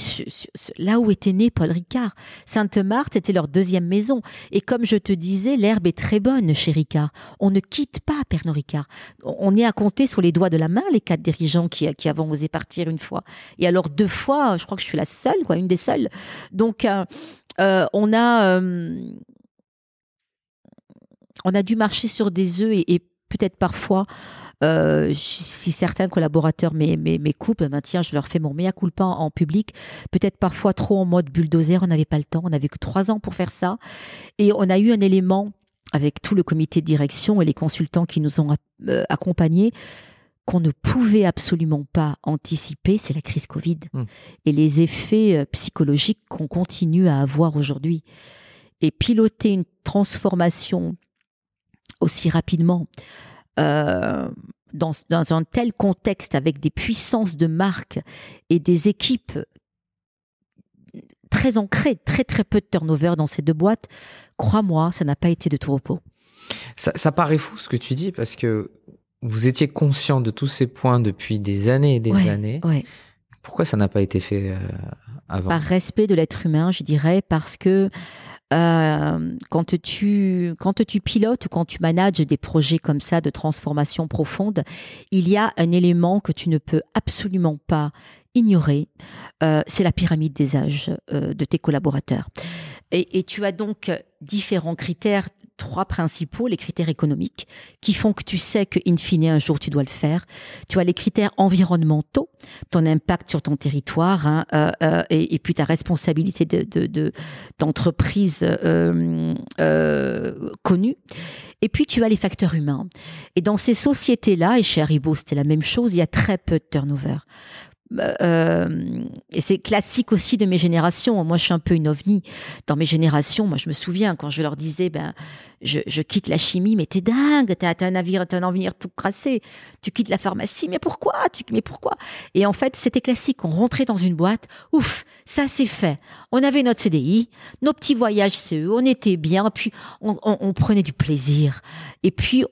là où était né Paul Ricard. Sainte-Marthe était leur deuxième maison. Et comme je te disais, l'herbe est très bonne chez Ricard. On ne quitte pas Pernod Ricard. On est à compter sur les doigts de la main les quatre dirigeants qui, qui avons osé partir une fois. Et alors deux fois, je crois que je suis la seule, quoi, une des seules. Donc euh, euh, on a euh, on a dû marcher sur des œufs et peut-être parfois euh, si certains collaborateurs m'écoupent, ben tiens, je leur fais mon mea culpa en, en public. Peut-être parfois trop en mode bulldozer, on n'avait pas le temps, on n'avait que trois ans pour faire ça. Et on a eu un élément avec tout le comité de direction et les consultants qui nous ont accompagnés, qu'on ne pouvait absolument pas anticiper, c'est la crise Covid hmm. et les effets euh, psychologiques qu'on continue à avoir aujourd'hui. Et piloter une transformation aussi rapidement euh, dans, un tel contexte avec des puissances de marque et des équipes très ancrées, très très peu de turnover dans ces deux boîtes, crois-moi, ça n'a pas été de tout repos. Ça, ça paraît fou ce que tu dis parce que vous étiez conscient de tous ces points depuis des années et des années. Pourquoi ça n'a pas été fait euh, avant? Par respect de l'être humain, je dirais, parce que euh, quand, tu, quand tu pilotes ou quand tu manages des projets comme ça de transformation profonde, il y a un élément que tu ne peux absolument pas ignorer, euh, c'est la pyramide des âges de tes collaborateurs. Et, tu as donc différents critères trois principaux, les critères économiques, qui font que tu sais que, in fine, un jour, tu dois le faire. Tu as les critères environnementaux, ton impact sur ton territoire, hein, euh, euh, et, puis ta responsabilité d'entreprise de, euh, connue. Et puis, tu as les facteurs humains. Et dans ces sociétés-là, et chez Haribo, c'était la même chose, il y a très peu de turnover. Euh, et c'est classique aussi de mes générations. Moi, je suis un peu une ovni. Dans mes générations, moi, je me souviens quand je leur disais, ben, je, quitte la chimie, mais t'es dingue, t'as un navire, t'as un avenir tout crassé. Tu quittes la pharmacie, mais pourquoi? Tu, Mais pourquoi? Et en fait, c'était classique. On rentrait dans une boîte, ouf, ça c'est fait. On avait notre CDI, nos petits voyages CE, on était bien, puis on prenait du plaisir. Et puis,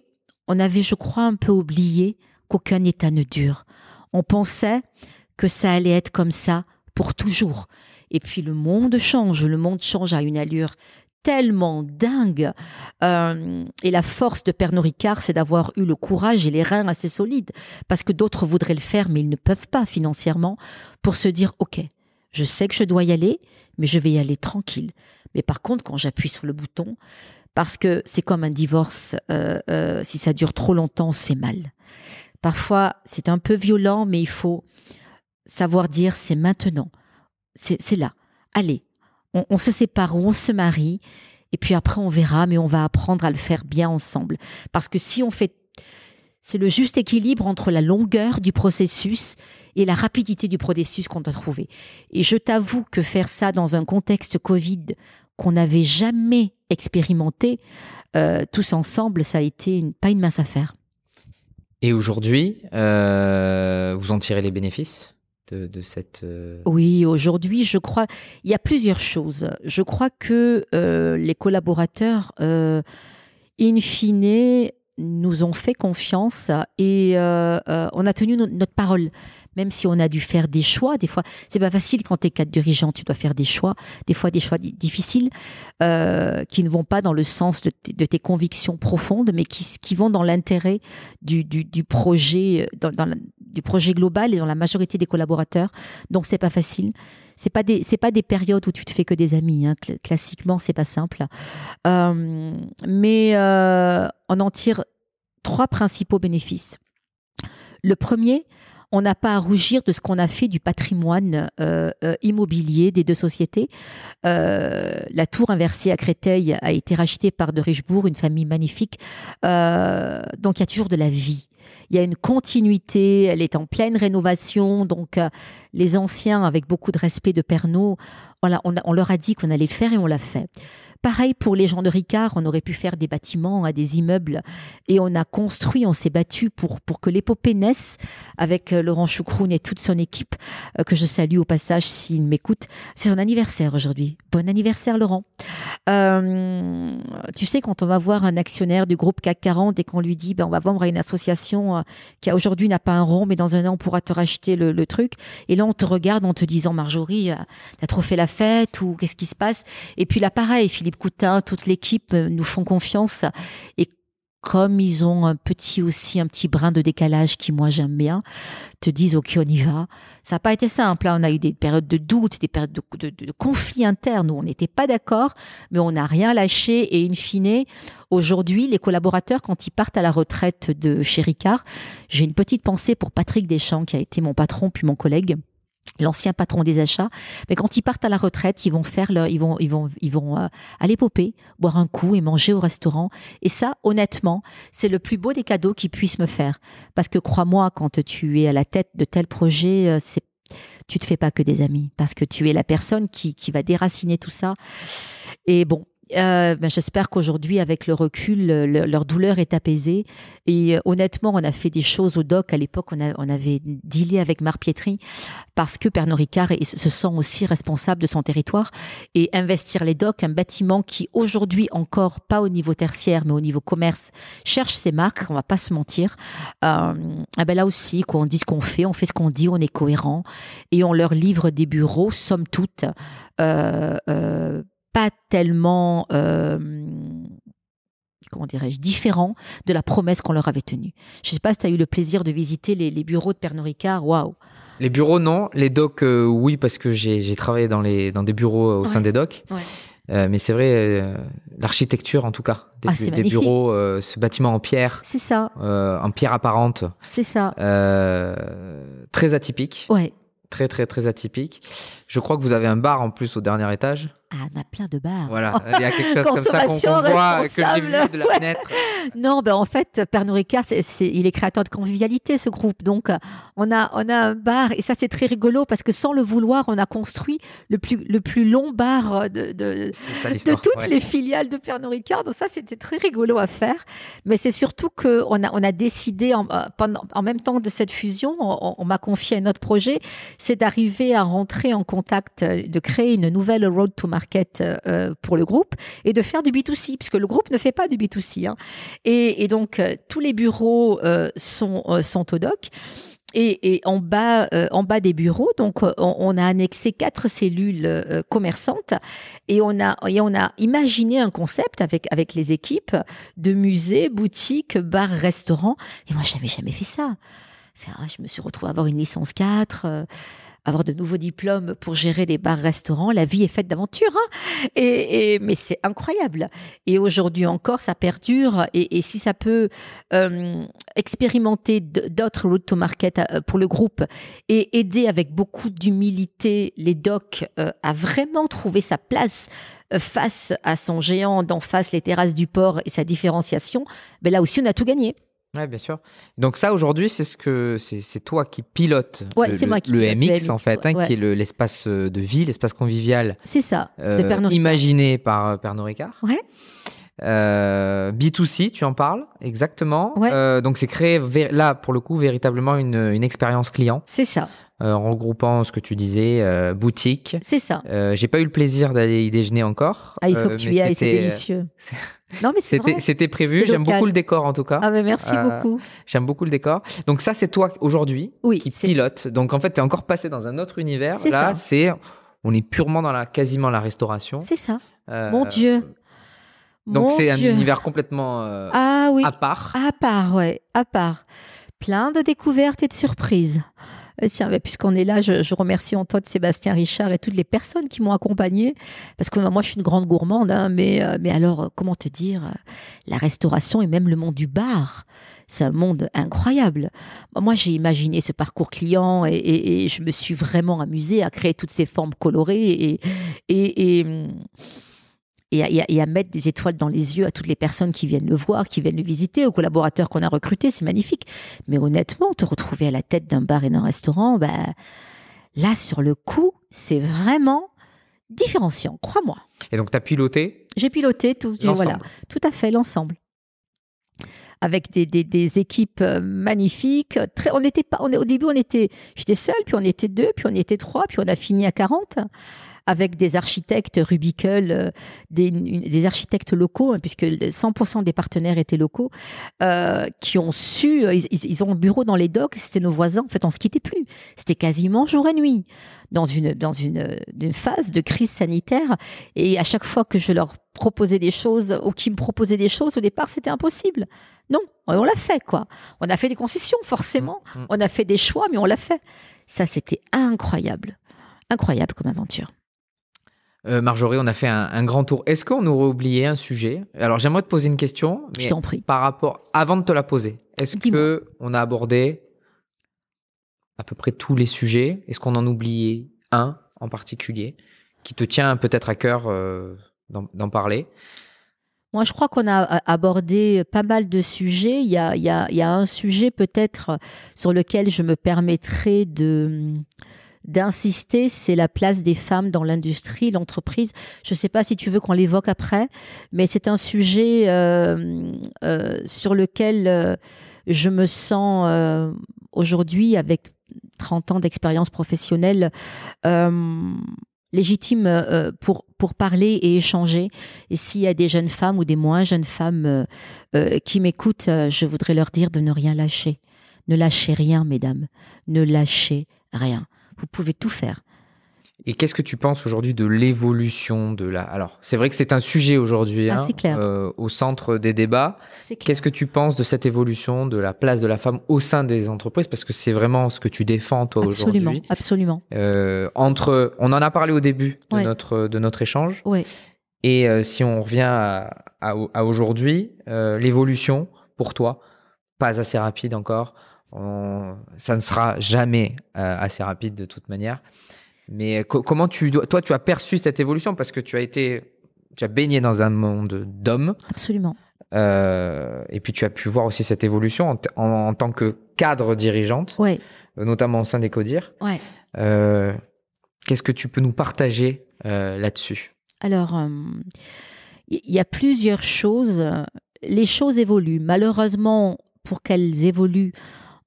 on avait, je crois, un peu oublié qu'aucun état ne dure. On pensait que ça allait être comme ça pour toujours. Et puis le monde change, le monde change à une allure tellement dingue. Euh, et la force de Pernod Ricard, c'est d'avoir eu le courage et les reins assez solides, parce que d'autres voudraient le faire, mais ils ne peuvent pas financièrement, pour se dire, OK, je sais que je dois y aller, mais je vais y aller tranquille. Mais par contre, quand j'appuie sur le bouton, parce que c'est comme un divorce, euh, euh, si ça dure trop longtemps, on se fait mal. Parfois, c'est un peu violent, mais il faut savoir dire c'est maintenant, c'est là. Allez, on, se sépare ou on se marie, et puis après on verra, mais on va apprendre à le faire bien ensemble. Parce que si on fait... C'est le juste équilibre entre la longueur du processus et la rapidité du processus qu'on doit trouver. Et je t'avoue que faire ça dans un contexte Covid qu'on n'avait jamais expérimenté, euh, tous ensemble, ça a été pas une mince affaire. Et aujourd'hui, euh, vous en tirez les bénéfices? Euh, oui, aujourd'hui, je crois, il y a plusieurs choses. Je crois que euh, les collaborateurs, euh, in fine, nous ont fait confiance et on a tenu notre parole même si on a dû faire des choix. Des fois, c'est pas facile quand tu es cadre dirigeant, tu dois faire des choix, des fois des choix difficiles qui ne vont pas dans le sens de, tes convictions profondes, mais qui, vont dans l'intérêt du, du, projet, dans, du projet global et dans la majorité des collaborateurs. Donc c'est pas facile. C'est pas des c'est pas des périodes où tu te fais que des amis. Hein. Classiquement, c'est pas simple. Euh, mais euh, on en tire trois principaux bénéfices. Le premier, on n'a pas à rougir de ce qu'on a fait du patrimoine euh, immobilier des deux sociétés. La tour inversée à Créteil a été rachetée par de Richebourg, une famille magnifique. donc il y a toujours de la vie. Il y a une continuité, elle est en pleine rénovation. Donc, les anciens, avec beaucoup de respect de Pernod, voilà, on, leur a dit qu'on allait le faire et on l'a fait. Pareil pour les gens de Ricard, on aurait pu faire des bâtiments, hein, des immeubles, et on a construit, on s'est battu pour, pour que l'épopée naisse avec euh, Laurent Choucroune et toute son équipe, euh, que je salue au passage s'il m'écoute. C'est son anniversaire aujourd'hui. Bon anniversaire Laurent. Euh, tu sais, quand on va voir un actionnaire du groupe CAC 40 et qu'on lui dit, ben, on va vendre à une association qui aujourd'hui n'a pas un rond, mais dans un an on pourra te racheter le, truc, et là on te regarde en te disant, Marjorie, t'as trop fait la fête ou qu'est-ce qui se passe? Et puis là, pareil, Philippe Philippe Coutin, toute l'équipe euh, nous font confiance. Et comme ils ont un petit aussi un petit brin de décalage qui moi j'aime bien, te disent ok on y va. Ça n'a pas été simple. Là, on a eu des périodes de doute, des périodes de, de, conflits internes où on n'était pas d'accord, mais on n'a rien lâché. Et in fine, aujourd'hui, les collaborateurs quand ils partent à la retraite de chez Ricard, j'ai une petite pensée pour Patrick Deschamps qui a été mon patron puis mon collègue l'ancien patron des achats, mais quand ils partent à la retraite, ils vont faire leur, ils vont, ils vont, ils vont euh, aller popper, boire un coup et manger au restaurant. Et ça, honnêtement, c'est le plus beau des cadeaux qu'ils puissent me faire. Parce que crois-moi, quand tu es à la tête de tel projet, euh, c'est tu te fais pas que des amis parce que tu es la personne qui, qui va déraciner tout ça. Et bon, euh, ben, J'espère qu'aujourd'hui, avec le recul, leur douleur est apaisée. Et euh, honnêtement, on a fait des choses au doc. À l'époque, on, avait dealé avec Marc Pietri parce que Pernod Ricard se sent aussi responsable de son territoire. Et investir les docks, un bâtiment qui aujourd'hui encore, pas au niveau tertiaire, mais au niveau commerce, cherche ses marques, on va pas se mentir. Euh, eh ben là aussi, quoi, on dit ce qu'on fait, on fait ce qu'on dit, on est cohérent. Et on leur livre des bureaux, somme toute. Euh, euh, pas tellement, euh, comment dirais-je, différent de la promesse qu'on leur avait tenue. Je ne sais pas si tu as eu le plaisir de visiter les, bureaux de Pernod Ricard. Waouh! Les bureaux, non. Les docks, euh, oui, parce que j'ai travaillé dans, les, dans des bureaux au sein des docks. Euh, mais c'est vrai, l'architecture en tout cas, des, ah, des bureaux, ce bâtiment en pierre. C'est ça. en pierre apparente. C'est ça. très atypique. Ouais. Très, très, très atypique. Je crois que vous avez un bar en plus au dernier étage. Ah, on a plein de bars. Voilà, il y a quelque chose comme ça qu'on voit, que j'ai vu de la fenêtre. Non, ben en fait, Pernod Ricard, il est créateur de convivialité, ce groupe. Donc, on a, on a un bar, et ça, c'est très rigolo parce que sans le vouloir, on a construit le plus, le plus long bar de, de, de toutes les filiales de Pernod Ricard. Donc, ça, c'était très rigolo à faire. Mais c'est surtout qu'on a, on a décidé, en, euh, pendant, en même temps de cette fusion, on, on m'a confié un autre projet, c'est d'arriver à rentrer en contact, de créer une nouvelle road to market market euh, pour le groupe et de faire du B2C, puisque le groupe ne fait pas du B2C. Hein. Et, donc, euh, tous les bureaux euh, sont, sont au doc. Et, en bas, en bas des bureaux, donc on, a annexé quatre cellules commerçantes et on a et on a imaginé un concept avec avec les équipes de musée, boutique, bar, restaurant. Et moi, j'avais jamais fait ça. Je me suis retrouvée à avoir une licence 4 avoir de nouveaux diplômes pour gérer des bars-restaurants. La vie est faite d'aventures. Hein et, mais c'est incroyable. Et aujourd'hui encore, ça perdure. Et, si ça peut euh, expérimenter d'autres routes to market euh, pour le groupe et aider avec beaucoup d'humilité les docs euh, à vraiment trouver sa place face à son géant d'en face, les terrasses du port et sa différenciation, ben là aussi, on a tout gagné. Oui, bien sûr. Donc ça, aujourd'hui, c'est ce que c'est toi qui pilote le, moi qui le, MX, en fait, hein, qui est l'espace euh, de vie, l'espace convivial. C'est ça, euh, Imaginé par euh, Pernod Ricard. Ouais. B2C, tu en parles, exactement. donc c'est créer, là, pour le coup, véritablement une, une expérience client. C'est ça. En regroupant ce que tu disais, boutique. C'est ça. J'ai pas eu le plaisir d'aller y déjeuner encore. Ah, il faut que tu y ailles, c'est délicieux. Non, mais c'était prévu. J'aime beaucoup le décor en tout cas. Ah, mais merci euh, beaucoup. J'aime beaucoup le décor. Donc, ça, c'est toi aujourd'hui oui, qui pilote. Donc, en fait, tu es encore passé dans un autre univers. Là, c'est on est purement dans la quasiment la restauration. C'est ça. Euh, Mon Dieu. Donc, c'est un univers complètement euh, ah, oui. à part. À part, ouais, à part. Plein de découvertes et de surprises. Euh, tiens, puisqu'on est là, je, remercie Antoine, Sébastien Richard et toutes les personnes qui m'ont accompagné parce que moi, je suis une grande gourmande, hein, mais, euh, mais alors, euh, comment te dire, la restauration et même le monde du bar, c'est un monde incroyable. Moi, j'ai imaginé ce parcours client et, je me suis vraiment amusée à créer toutes ces formes colorées et, et, et à, mettre des étoiles dans les yeux à toutes les personnes qui viennent le voir, qui viennent le visiter, aux collaborateurs qu'on a recrutés, c'est magnifique. Mais honnêtement, te retrouver à la tête d'un bar et d'un restaurant, bah, là, sur le coup, c'est vraiment différenciant, crois-moi. Et donc, tu as piloté J'ai piloté tout, voilà, tout à fait, l'ensemble avec des, des, équipes euh, magnifiques. Très, on était pas, on, au début, on était, j'étais seule, puis on était deux, puis on était trois, puis on a fini à 40 avec des architectes Rubicle, euh, des, des architectes locaux, hein, puisque 100% des partenaires étaient locaux, euh, qui ont su, euh, ils, ont un bureau dans les docks, c'était nos voisins, en fait on se quittait plus. C'était quasiment jour et nuit dans une, dans une, une, phase de crise sanitaire. Et à chaque fois que je leur proposais des choses ou qu'ils me proposaient des choses, au départ c'était impossible. Non, on l'a fait quoi. On a fait des concessions forcément, mmh, mmh. on a fait des choix, mais on l'a fait. Ça c'était incroyable, incroyable comme aventure. Euh, Marjorie, on a fait un, grand tour. Est-ce qu'on aurait oublié un sujet? Alors, j'aimerais te poser une question. Mais Je t'en prie. Par rapport, avant de te la poser, est-ce que on a abordé à peu près tous les sujets? Est-ce qu'on en oubliait un en particulier qui te tient peut-être à cœur euh, d'en parler? Moi, je crois qu'on a abordé pas mal de sujets. Il y a, il y a, il y a un sujet peut-être sur lequel je me permettrai de d'insister, c'est la place des femmes dans l'industrie, l'entreprise. Je ne sais pas si tu veux qu'on l'évoque après, mais c'est un sujet euh, euh, sur lequel euh, je me sens aujourd'hui, avec 30 ans d'expérience professionnelle, légitime pour, pour parler et échanger. Et s'il y a des jeunes femmes ou des moins jeunes femmes qui m'écoutent, je voudrais leur dire de ne rien lâcher. Ne lâchez rien, mesdames. Ne lâchez rien. Vous pouvez tout faire. Et qu'est-ce que tu penses aujourd'hui de l'évolution de la... Alors, c'est vrai que c'est un sujet aujourd'hui Ah, hein, euh, au centre des débats. Qu'est-ce que tu penses de cette évolution de la place de la femme au sein des entreprises? Parce que c'est vraiment ce que tu défends toi Absolument, aujourd'hui. absolument. Euh, entre, on en a parlé au début de Ouais. notre de notre échange. Oui. Et euh, si on revient à, à, à aujourd'hui, l'évolution pour toi, pas assez rapide encore. On- ça ne sera jamais euh, assez rapide de toute manière. Mais co- comment tu toi tu as perçu cette évolution parce que tu as été tu as baigné dans un monde d'hommes Absolument. euh, et puis tu as pu voir aussi cette évolution en, t- en- en tant que cadre dirigeante, Ouais, euh, notamment au sein des CODIR. ouais. Euh, Qu'est-ce que tu peux nous partager euh, là-dessus? Alors, euh, il y a plusieurs choses. Les choses évoluent. Malheureusement, pour qu'elles évoluent,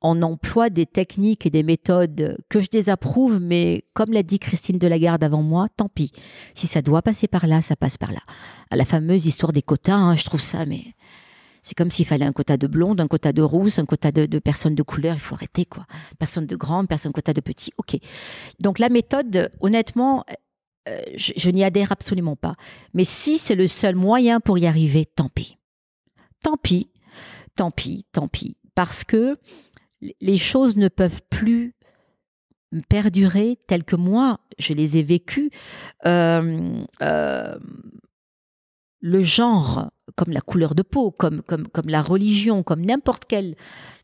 on emploie des techniques et des méthodes que je désapprouve, mais comme l'a dit Christine Delagarde avant moi, tant pis. Si ça doit passer par là, ça passe par là. À la fameuse histoire des quotas, hein, je trouve ça, mais c'est comme s'il fallait un quota de blonde, un quota de rousse, un quota de, de personnes de couleur. Il faut arrêter, quoi. Personne de grande, personne quota de petit. OK. Donc la méthode, honnêtement, euh, je, je n'y adhère absolument pas. Mais si c'est le seul moyen pour y arriver, tant pis. Tant pis, tant pis, tant pis. Parce que les choses ne peuvent plus perdurer telles que moi, je les ai vécues. Euh, euh, le genre, comme la couleur de peau, comme, comme, comme la religion, comme n'importe quelle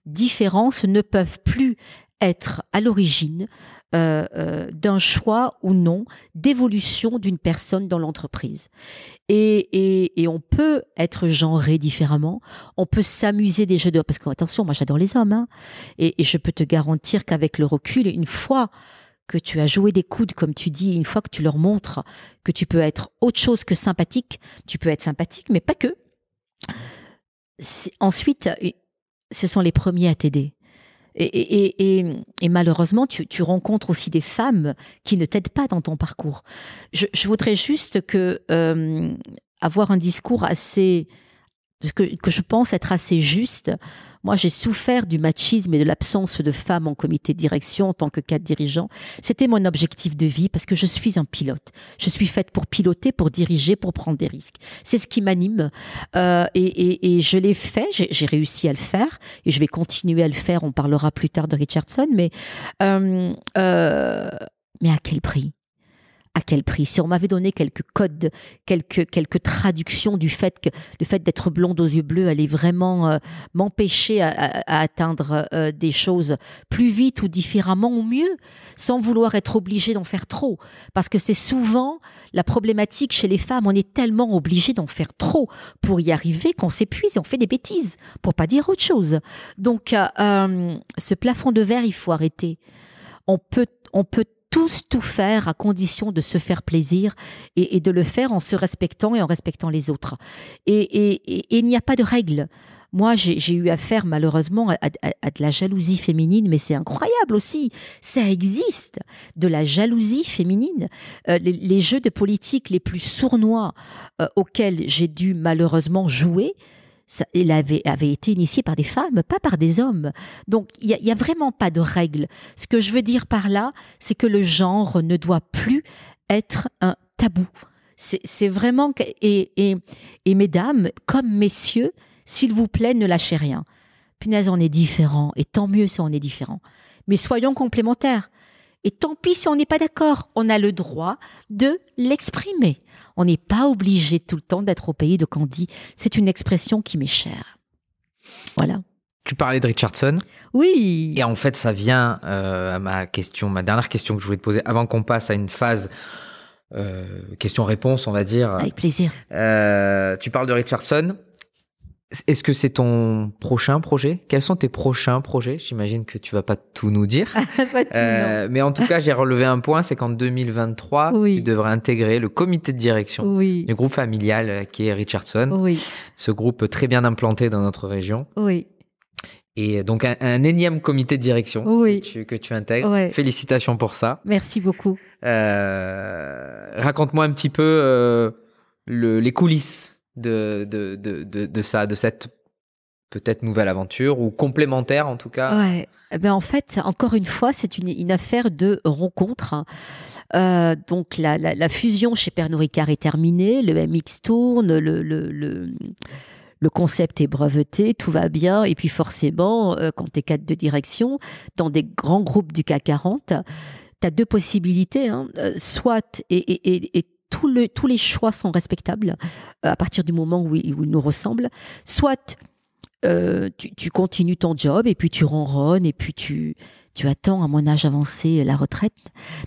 différence, ne peuvent plus être à l'origine euh, euh, d'un choix ou non d'évolution d'une personne dans l'entreprise. Et, et, et on peut être genré différemment, on peut s'amuser des jeux de... Parce que, attention, moi j'adore les hommes, hein, et, et je peux te garantir qu'avec le recul, une fois que tu as joué des coudes, comme tu dis, une fois que tu leur montres que tu peux être autre chose que sympathique, tu peux être sympathique, mais pas que. Ensuite, ce sont les premiers à t'aider. Et, malheureusement, tu, rencontres aussi des femmes qui ne t'aident pas dans ton parcours. Je, voudrais juste que euh, avoir un discours assez que je pense être assez juste. Moi, j'ai souffert du machisme et de l'absence de femmes en comité de direction en tant que cadre dirigeant. C'était mon objectif de vie parce que je suis un pilote. Je suis faite pour piloter, pour diriger, pour prendre des risques. C'est ce qui m'anime euh, et, et, et je l'ai fait. J'ai réussi à le faire et je vais continuer à le faire. On parlera plus tard de Richardson, mais euh, euh, mais à quel prix? À quel prix Si on m'avait donné quelques codes, quelques, quelques traductions du fait que le fait d'être blonde aux yeux bleus allait vraiment euh, m'empêcher à, atteindre euh, des choses plus vite ou différemment ou mieux, sans vouloir être obligée d'en faire trop. Parce que c'est souvent la problématique chez les femmes, on est tellement obligé d'en faire trop pour y arriver qu'on s'épuise et on fait des bêtises, pour pas dire autre chose. Donc, euh, ce plafond de verre, il faut arrêter. On peut, on peut tous tout faire à condition de se faire plaisir et, de le faire en se respectant et en respectant les autres. Et, il n'y a pas de règle. Moi, j'ai eu affaire malheureusement à, de la jalousie féminine, mais c'est incroyable aussi. Ça existe, de la jalousie féminine. Euh, les, les jeux de politique les plus sournois euh, auxquels j'ai dû malheureusement jouer, ça, il avait, été initié par des femmes, pas par des hommes. Donc, il n'y a, vraiment pas de règle. Ce que je veux dire par là, c'est que le genre ne doit plus être un tabou. C'est vraiment... Et, et, et mesdames, comme messieurs, s'il vous plaît, ne lâchez rien. Punaise, on est différents, et tant mieux si on est différents. Mais soyons complémentaires. Et tant pis si on n'est pas d'accord, on a le droit de l'exprimer. On n'est pas obligé tout le temps d'être au pays de Candy. C'est une expression qui m'est chère. Voilà. tu parlais de Richardson. Oui. Et en fait, ça vient euh, à ma question, ma dernière question que je voulais te poser avant qu'on passe à une phase euh, question-réponse, on va dire. Avec plaisir. Euh, tu parles de Richardson. Est-ce que c'est ton prochain projet? Quels sont tes prochains projets? J'imagine que tu vas pas tout nous dire. Pas tout, Euh, mais en tout cas, j'ai relevé un point, c'est qu'en 2023, Oui. tu devrais intégrer le comité de direction. Oui. du groupe familial euh, qui est Richardson, Oui. ce groupe très bien implanté dans notre région. Oui. Et donc un, un énième comité de direction Oui. que, tu, que tu intègres. Ouais. Félicitations pour ça. Merci beaucoup. Euh, Raconte-moi un petit peu euh, le- les coulisses de, de, de, de, ça, de cette peut-être nouvelle aventure ou complémentaire en tout cas. Ouais. Eh Ben en fait, encore une fois, c'est une, une affaire de rencontre. Euh, donc la, la, fusion chez Pernod Ricard est terminée, le MX tourne, le, le, le, le concept est breveté, tout va bien. Et puis forcément, euh, quand tu es cadre de direction, dans des grands groupes du CAC 40, tu as deux possibilités. hein. Euh, soit, et, et, et tous les choix sont respectables euh, à partir du moment où ils, nous ressemblent, soit euh, tu, continues ton job et puis tu ronronnes et puis tu, attends à mon âge avancé la retraite.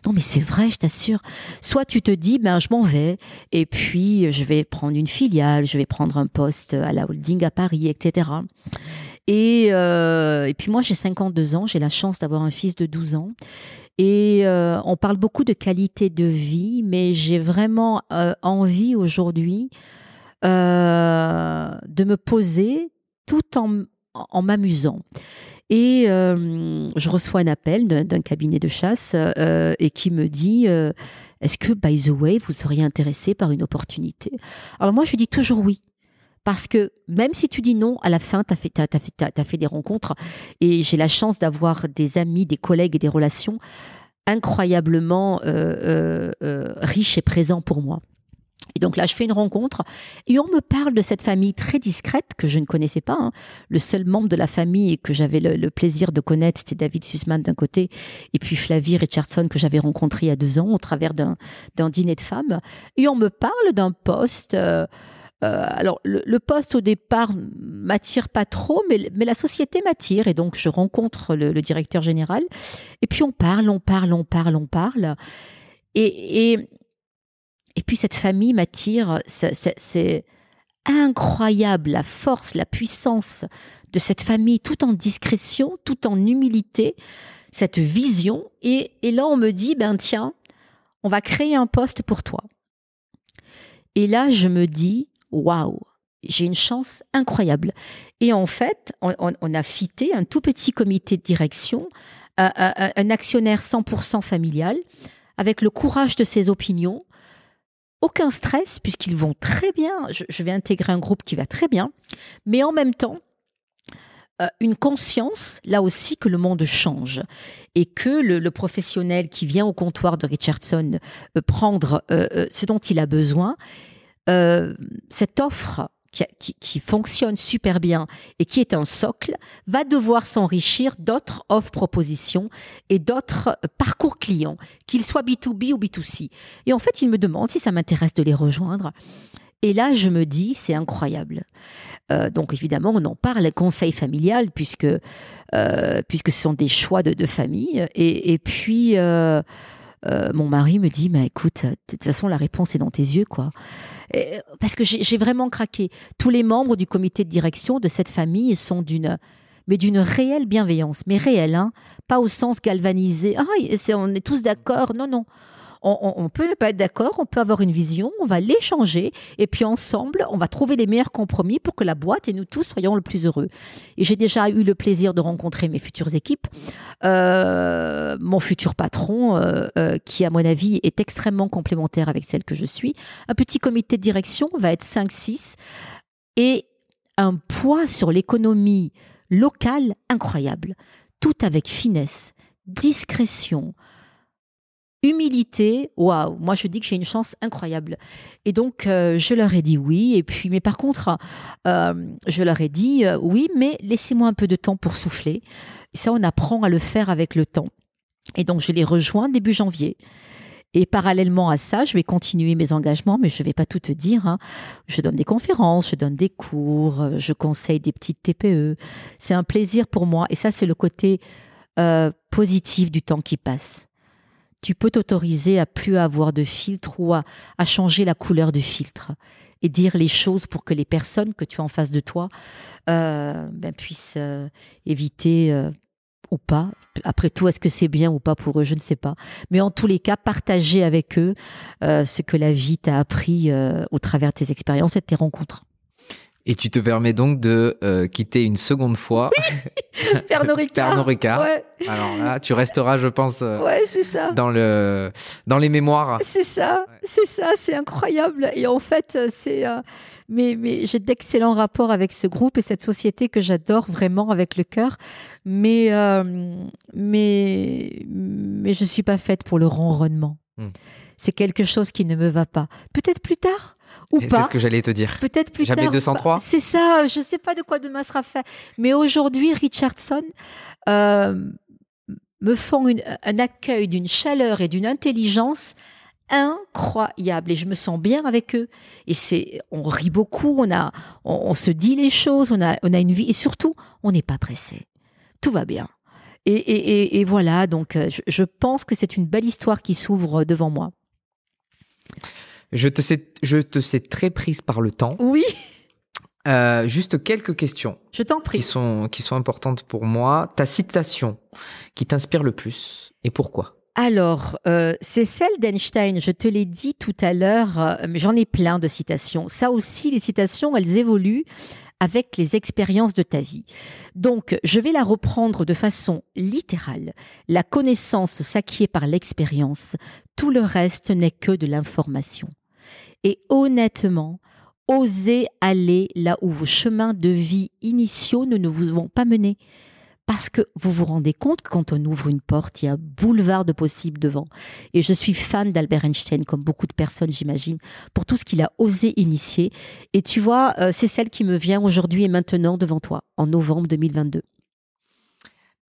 Non, mais c'est vrai, je t'assure. Soit tu te dis, ben, je m'en vais et puis je vais prendre une filiale, je vais prendre un poste à la holding à Paris, etc. Et, euh, et puis moi, j'ai 52 ans, j'ai la chance d'avoir un fils de 12 ans. Et euh, on parle beaucoup de qualité de vie, mais j'ai vraiment euh, envie aujourd'hui euh, de me poser tout en, en m'amusant. Et je reçois un appel d'un cabinet de chasse et qui me dit Est-ce que, by the way, vous seriez intéressé par une opportunité? Alors moi, je dis toujours oui. Parce que même si tu dis non, à la fin, tu as, fait- fait- des rencontres. Et j'ai la chance d'avoir des amis, des collègues et des relations incroyablement euh, euh, euh, riches et présents pour moi. Et donc là, je fais une rencontre et on me parle de cette famille très discrète que je ne connaissais pas. hein. Le seul membre de la famille que j'avais le, plaisir de connaître, c'était David Sussman d'un côté et puis Flavie Richardson que j'avais rencontré il y a deux ans au travers d'un dîner de femmes. Et on me parle d'un poste. Euh, alors, le, poste au départ m'attire pas trop, mais, mais la société m'attire. Et donc, je rencontre le, le directeur général. Et puis, on parle, on parle, on parle, on parle. Et, et, et puis, cette famille m'attire. C'est incroyable la force, la puissance de cette famille, tout en discrétion, tout en humilité, cette vision. Et, et là, on me dit, ben tiens, on va créer un poste pour toi. Et là, je me dis, waouh, j'ai une chance incroyable. Et en fait, on, a fité un tout petit comité de direction, un, un- un actionnaire 100% familial, avec le courage de ses opinions, aucun stress, puisqu'ils vont très bien. Je, vais intégrer un groupe qui va très bien, mais en même temps, euh, une conscience, là aussi, que le monde change et que le, professionnel qui vient au comptoir de Richardson euh, prendre euh, euh, ce dont il a besoin, euh, cette offre qui, fonctionne super bien et qui est un socle, va devoir s'enrichir d'autres offres propositions et d'autres parcours clients, qu'ils soient B2B ou B2C. Et en fait, il me demande si ça m'intéresse de les rejoindre. Et là, je me dis, c'est incroyable. Euh, donc évidemment, on en parle, conseil familial, puisque, euh, puisque ce sont des choix de, de famille. Et, puis, euh, mon mari me dit, mais écoute, de toute façon, la réponse est dans tes yeux, quoi. Parce que j'ai vraiment craqué. Tous les membres du comité de direction de cette famille sont d'une mais d'une réelle bienveillance, mais réelle, hein, pas au sens galvanisé. Ah, on est tous d'accord. Non, non. On, peut ne pas être d'accord, on peut avoir une vision, on va l'échanger, et puis ensemble, on va trouver les meilleurs compromis pour que la boîte et nous tous soyons le plus heureux. Et j'ai déjà eu le plaisir de rencontrer mes futures équipes, euh, mon futur patron, euh, euh, qui à mon avis est extrêmement complémentaire avec celle que je suis. Un petit comité de direction va être 5-6 et un poids sur l'économie locale incroyable. Tout avec finesse, discrétion, humilité. Waouh, moi je dis que j'ai une chance incroyable. Et donc euh, je leur ai dit oui. Et puis, mais par contre, euh, je leur ai dit euh, oui, mais laissez-moi un peu de temps pour souffler. Ça, on apprend à le faire avec le temps. Et donc je les rejoins début janvier. Et parallèlement à ça, je vais continuer mes engagements, mais je ne vais pas tout te dire. hein. Je donne des conférences, je donne des cours, je conseille des petites TPE. C'est un plaisir pour moi. Et ça, c'est le côté positif du temps qui passe. Tu peux t'autoriser à plus avoir de filtre ou à, changer la couleur du filtre et dire les choses pour que les personnes que tu as en face de toi euh, ben, puissent euh, éviter euh, ou pas. Après tout, est-ce que c'est bien ou pas pour eux? Je ne sais pas. Mais en tous les cas, partager avec eux ce que la vie t'a appris au travers de tes expériences et de tes rencontres. Et tu te permets donc de euh, quitter une seconde fois Pernod Ricard. Pernod Ricard. Ouais, Alors là, tu resteras, je pense, euh, ouais c'est ça. dans, le, dans les mémoires. C'est ça, Ouais. c'est ça, c'est incroyable. Et en fait, euh, c'est. euh, mais mais j'ai d'excellents rapports avec ce groupe et cette société que j'adore vraiment avec le cœur. Mais, mais, mais je suis pas faite pour le ronronnement. Hmm. C'est quelque chose qui ne me va pas. Peut-être plus tard ou C'est ce que j'allais te dire. Peut-être plus Jamais tard. 203? Bah, C'est ça, je ne sais pas de quoi demain sera fait. Mais aujourd'hui, Richardson euh, me font une- un accueil d'une chaleur et d'une intelligence incroyable et je me sens bien avec eux et c'est on rit beaucoup on a on, on se dit les choses on a on a une vie et surtout on n'est pas pressé tout va bien et, et, et, et voilà donc euh, je, je pense que c'est une belle histoire qui s'ouvre devant moi Je te sais, je te sais très prise par le temps. oui Euh, juste quelques questions je t'en qui prie sont, qui sont importantes pour moi. Ta citation qui t'inspire le plus et pourquoi? Alors, euh, c'est celle d'Einstein, je te l'ai dit tout à l'heure, euh, mais j'en ai plein de citations. Ça aussi, les citations, elles évoluent avec les expériences de ta vie. Donc, je vais la reprendre de façon littérale. La connaissance s'acquiert par l'expérience, tout le reste n'est que de l'information. Et honnêtement, osez aller là où vos chemins de vie initiaux ne, ne vous vont pas mener. Parce que vous vous rendez compte que quand on ouvre une porte, il y a un boulevard de possibles devant. Et je suis fan d'Albert Einstein, comme beaucoup de personnes, j'imagine, pour tout ce qu'il a osé initier. Et tu vois, euh, c'est celle qui me vient aujourd'hui et maintenant devant toi, en novembre 2022.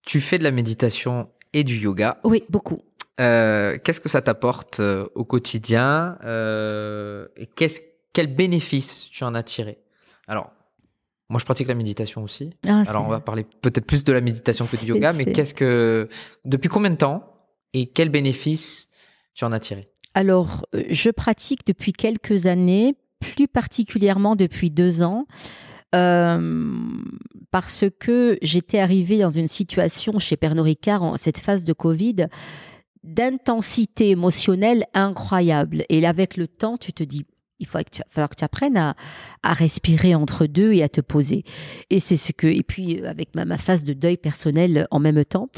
Tu fais de la méditation et du yoga. Oui, beaucoup. Euh, qu'est-ce que ça t'apporte euh, au quotidien euh, et qu'est-ce, quel bénéfice tu en as tiré? Alors, moi, je pratique la méditation aussi. Ah, Alors, on va parler peut-être plus de la méditation que du yoga, mais qu'est-ce que, depuis combien de temps et quel bénéfice tu en as tiré? Alors, euh, je pratique depuis quelques années, plus particulièrement depuis deux ans, euh, parce que j'étais arrivée dans une situation chez Pernod Ricard en cette phase de Covid d'intensité émotionnelle incroyable. Et avec le temps, tu te dis, il va falloir que tu apprennes à, à respirer entre deux et à te poser. Et c'est ce que, et puis euh, avec ma, ma phase de deuil personnel en même temps.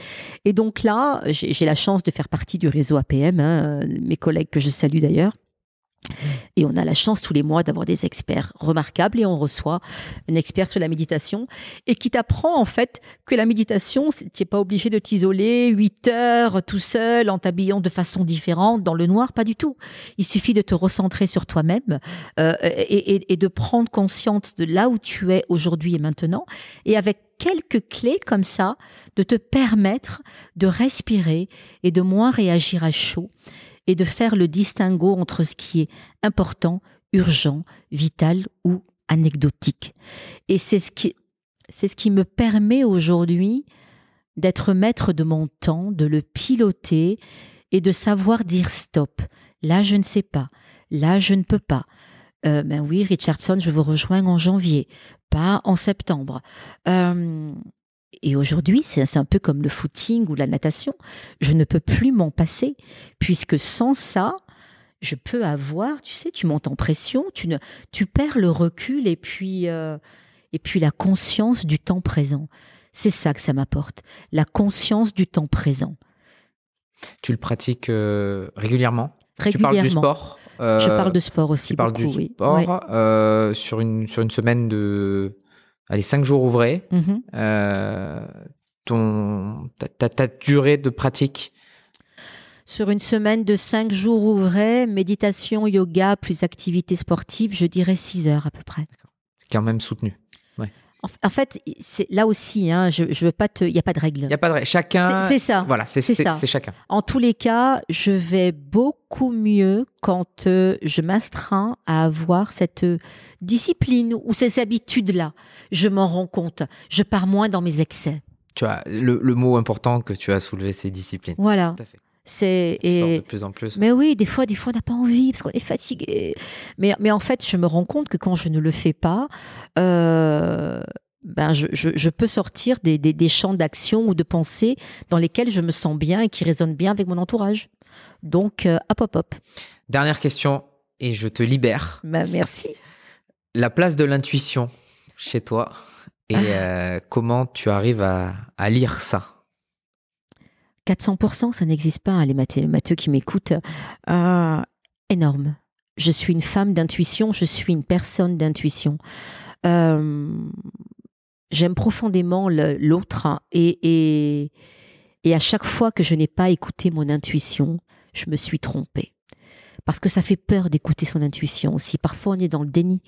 Et donc là, j'ai la chance de faire partie du réseau APM, hein, mes collègues que je salue d'ailleurs. Et on a la chance tous les mois d'avoir des experts remarquables et on reçoit un expert sur la méditation et qui t'apprend en fait que la méditation, tu n'es pas obligé de t'isoler 8 heures tout seul en t'habillant de façon différente dans le noir, pas du tout. Il suffit de te recentrer sur toi-même euh, et, et- et de prendre conscience de là où tu es aujourd'hui et maintenant et avec quelques clés comme ça, de te permettre de respirer et de moins réagir à chaud et de faire le distinguo entre ce qui est important, urgent, vital ou anecdotique. Et c'est ce qui, c'est ce qui me permet aujourd'hui d'être maître de mon temps, de le piloter et de savoir dire stop. Là, je ne sais pas. Là, je ne peux pas. Euh, ben oui, Richardson, je vous rejoins en janvier, pas en septembre. Euh, et aujourd'hui, c'est un peu comme le footing ou la natation. Je ne peux plus m'en passer, puisque sans ça, je peux avoir, tu sais, tu montes en pression, tu, ne, tu perds le recul et puis, euh, et puis la conscience du temps présent. C'est ça que ça m'apporte, la conscience du temps présent. Tu le pratiques euh, régulièrement? Tu parles du Régulièrement. sport euh, Je parle de sport aussi Tu parles beaucoup, du oui. sport Ouais. euh, sur, une, sur une semaine de. Allez, 5 jours ouvrés. Mhm. Euh, ton, ta, ta- ta durée de pratique? Sur une semaine de cinq jours ouvrés, méditation, yoga, plus activités sportives, je dirais six heures à peu près. c'est quand même soutenu. En, fait, c'est là aussi, hein, je, je veux pas te, il y a pas de règle. Il y a pas de règle. Chacun. C'est ça. Voilà, c'est ça. C'est chacun. En tous les cas, je vais beaucoup mieux quand euh, je m'astreins à avoir cette discipline ou ces habitudes-là. Je m'en rends compte. Je pars moins dans mes excès. Tu vois, le, le mot important que tu as soulevé, c'est discipline. Voilà. Tout à fait. C'est et de plus en plus. Mais oui, des fois, des fois, on n'a pas envie parce qu'on est fatigué. Mais mais en fait, je me rends compte que quand je ne le fais pas, euh, ben je, je, je, peux sortir des, des, des champs d'action ou de pensée dans lesquels je me sens bien et qui résonnent bien avec mon entourage. Donc, euh, hop, hop, hop. Dernière question et je te libère. Ben, merci. La place de l'intuition chez toi et ah. euh, comment tu arrives à, à lire ça? 400%, ça n'existe pas, hein, les matheux qui m'écoutent. Euh, énorme. Je suis une femme d'intuition, je suis une personne d'intuition. Euh, j'aime profondément l'autre hein, et, et, et à chaque fois que je n'ai pas écouté mon intuition, je me suis trompée. Parce que ça fait peur d'écouter son intuition aussi. Parfois, on est dans le déni.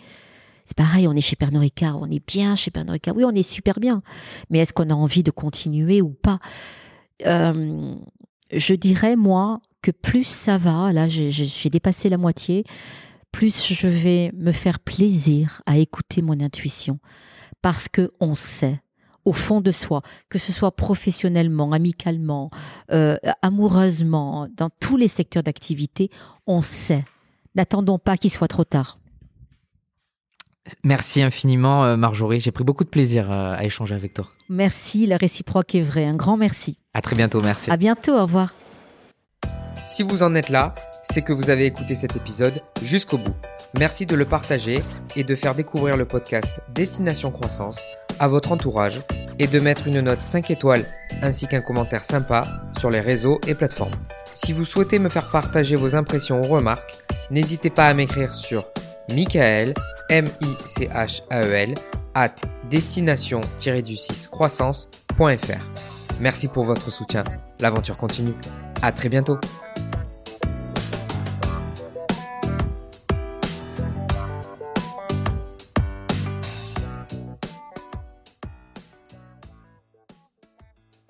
C'est pareil, on est chez Pernod Ricard, on est bien chez Pernod Ricard. Oui, on est super bien. Mais est-ce qu'on a envie de continuer ou pas? Euh, je dirais, moi, que plus ça va, là j'ai dépassé la moitié, plus je vais me faire plaisir à écouter mon intuition. Parce que on sait, au fond de soi, que ce soit professionnellement, amicalement, euh, amoureusement, dans tous les secteurs d'activité, on sait. N'attendons pas qu'il soit trop tard. Merci infiniment, euh, Marjorie. J'ai pris beaucoup de plaisir euh, à échanger avec toi. Merci, la réciproque est vraie. Un grand merci. À très bientôt, merci. À bientôt, au revoir. Si vous en êtes là, c'est que vous avez écouté cet épisode jusqu'au bout. Merci de le partager et de faire découvrir le podcast Destination Croissance à votre entourage et de mettre une note 5 étoiles ainsi qu'un commentaire sympa sur les réseaux et plateformes. Si vous souhaitez me faire partager vos impressions ou remarques, n'hésitez pas à m'écrire sur Michael M-I-C-H-A-E-L, at destination-du-6 croissance.fr. Merci pour votre soutien. L'aventure continue. À très bientôt.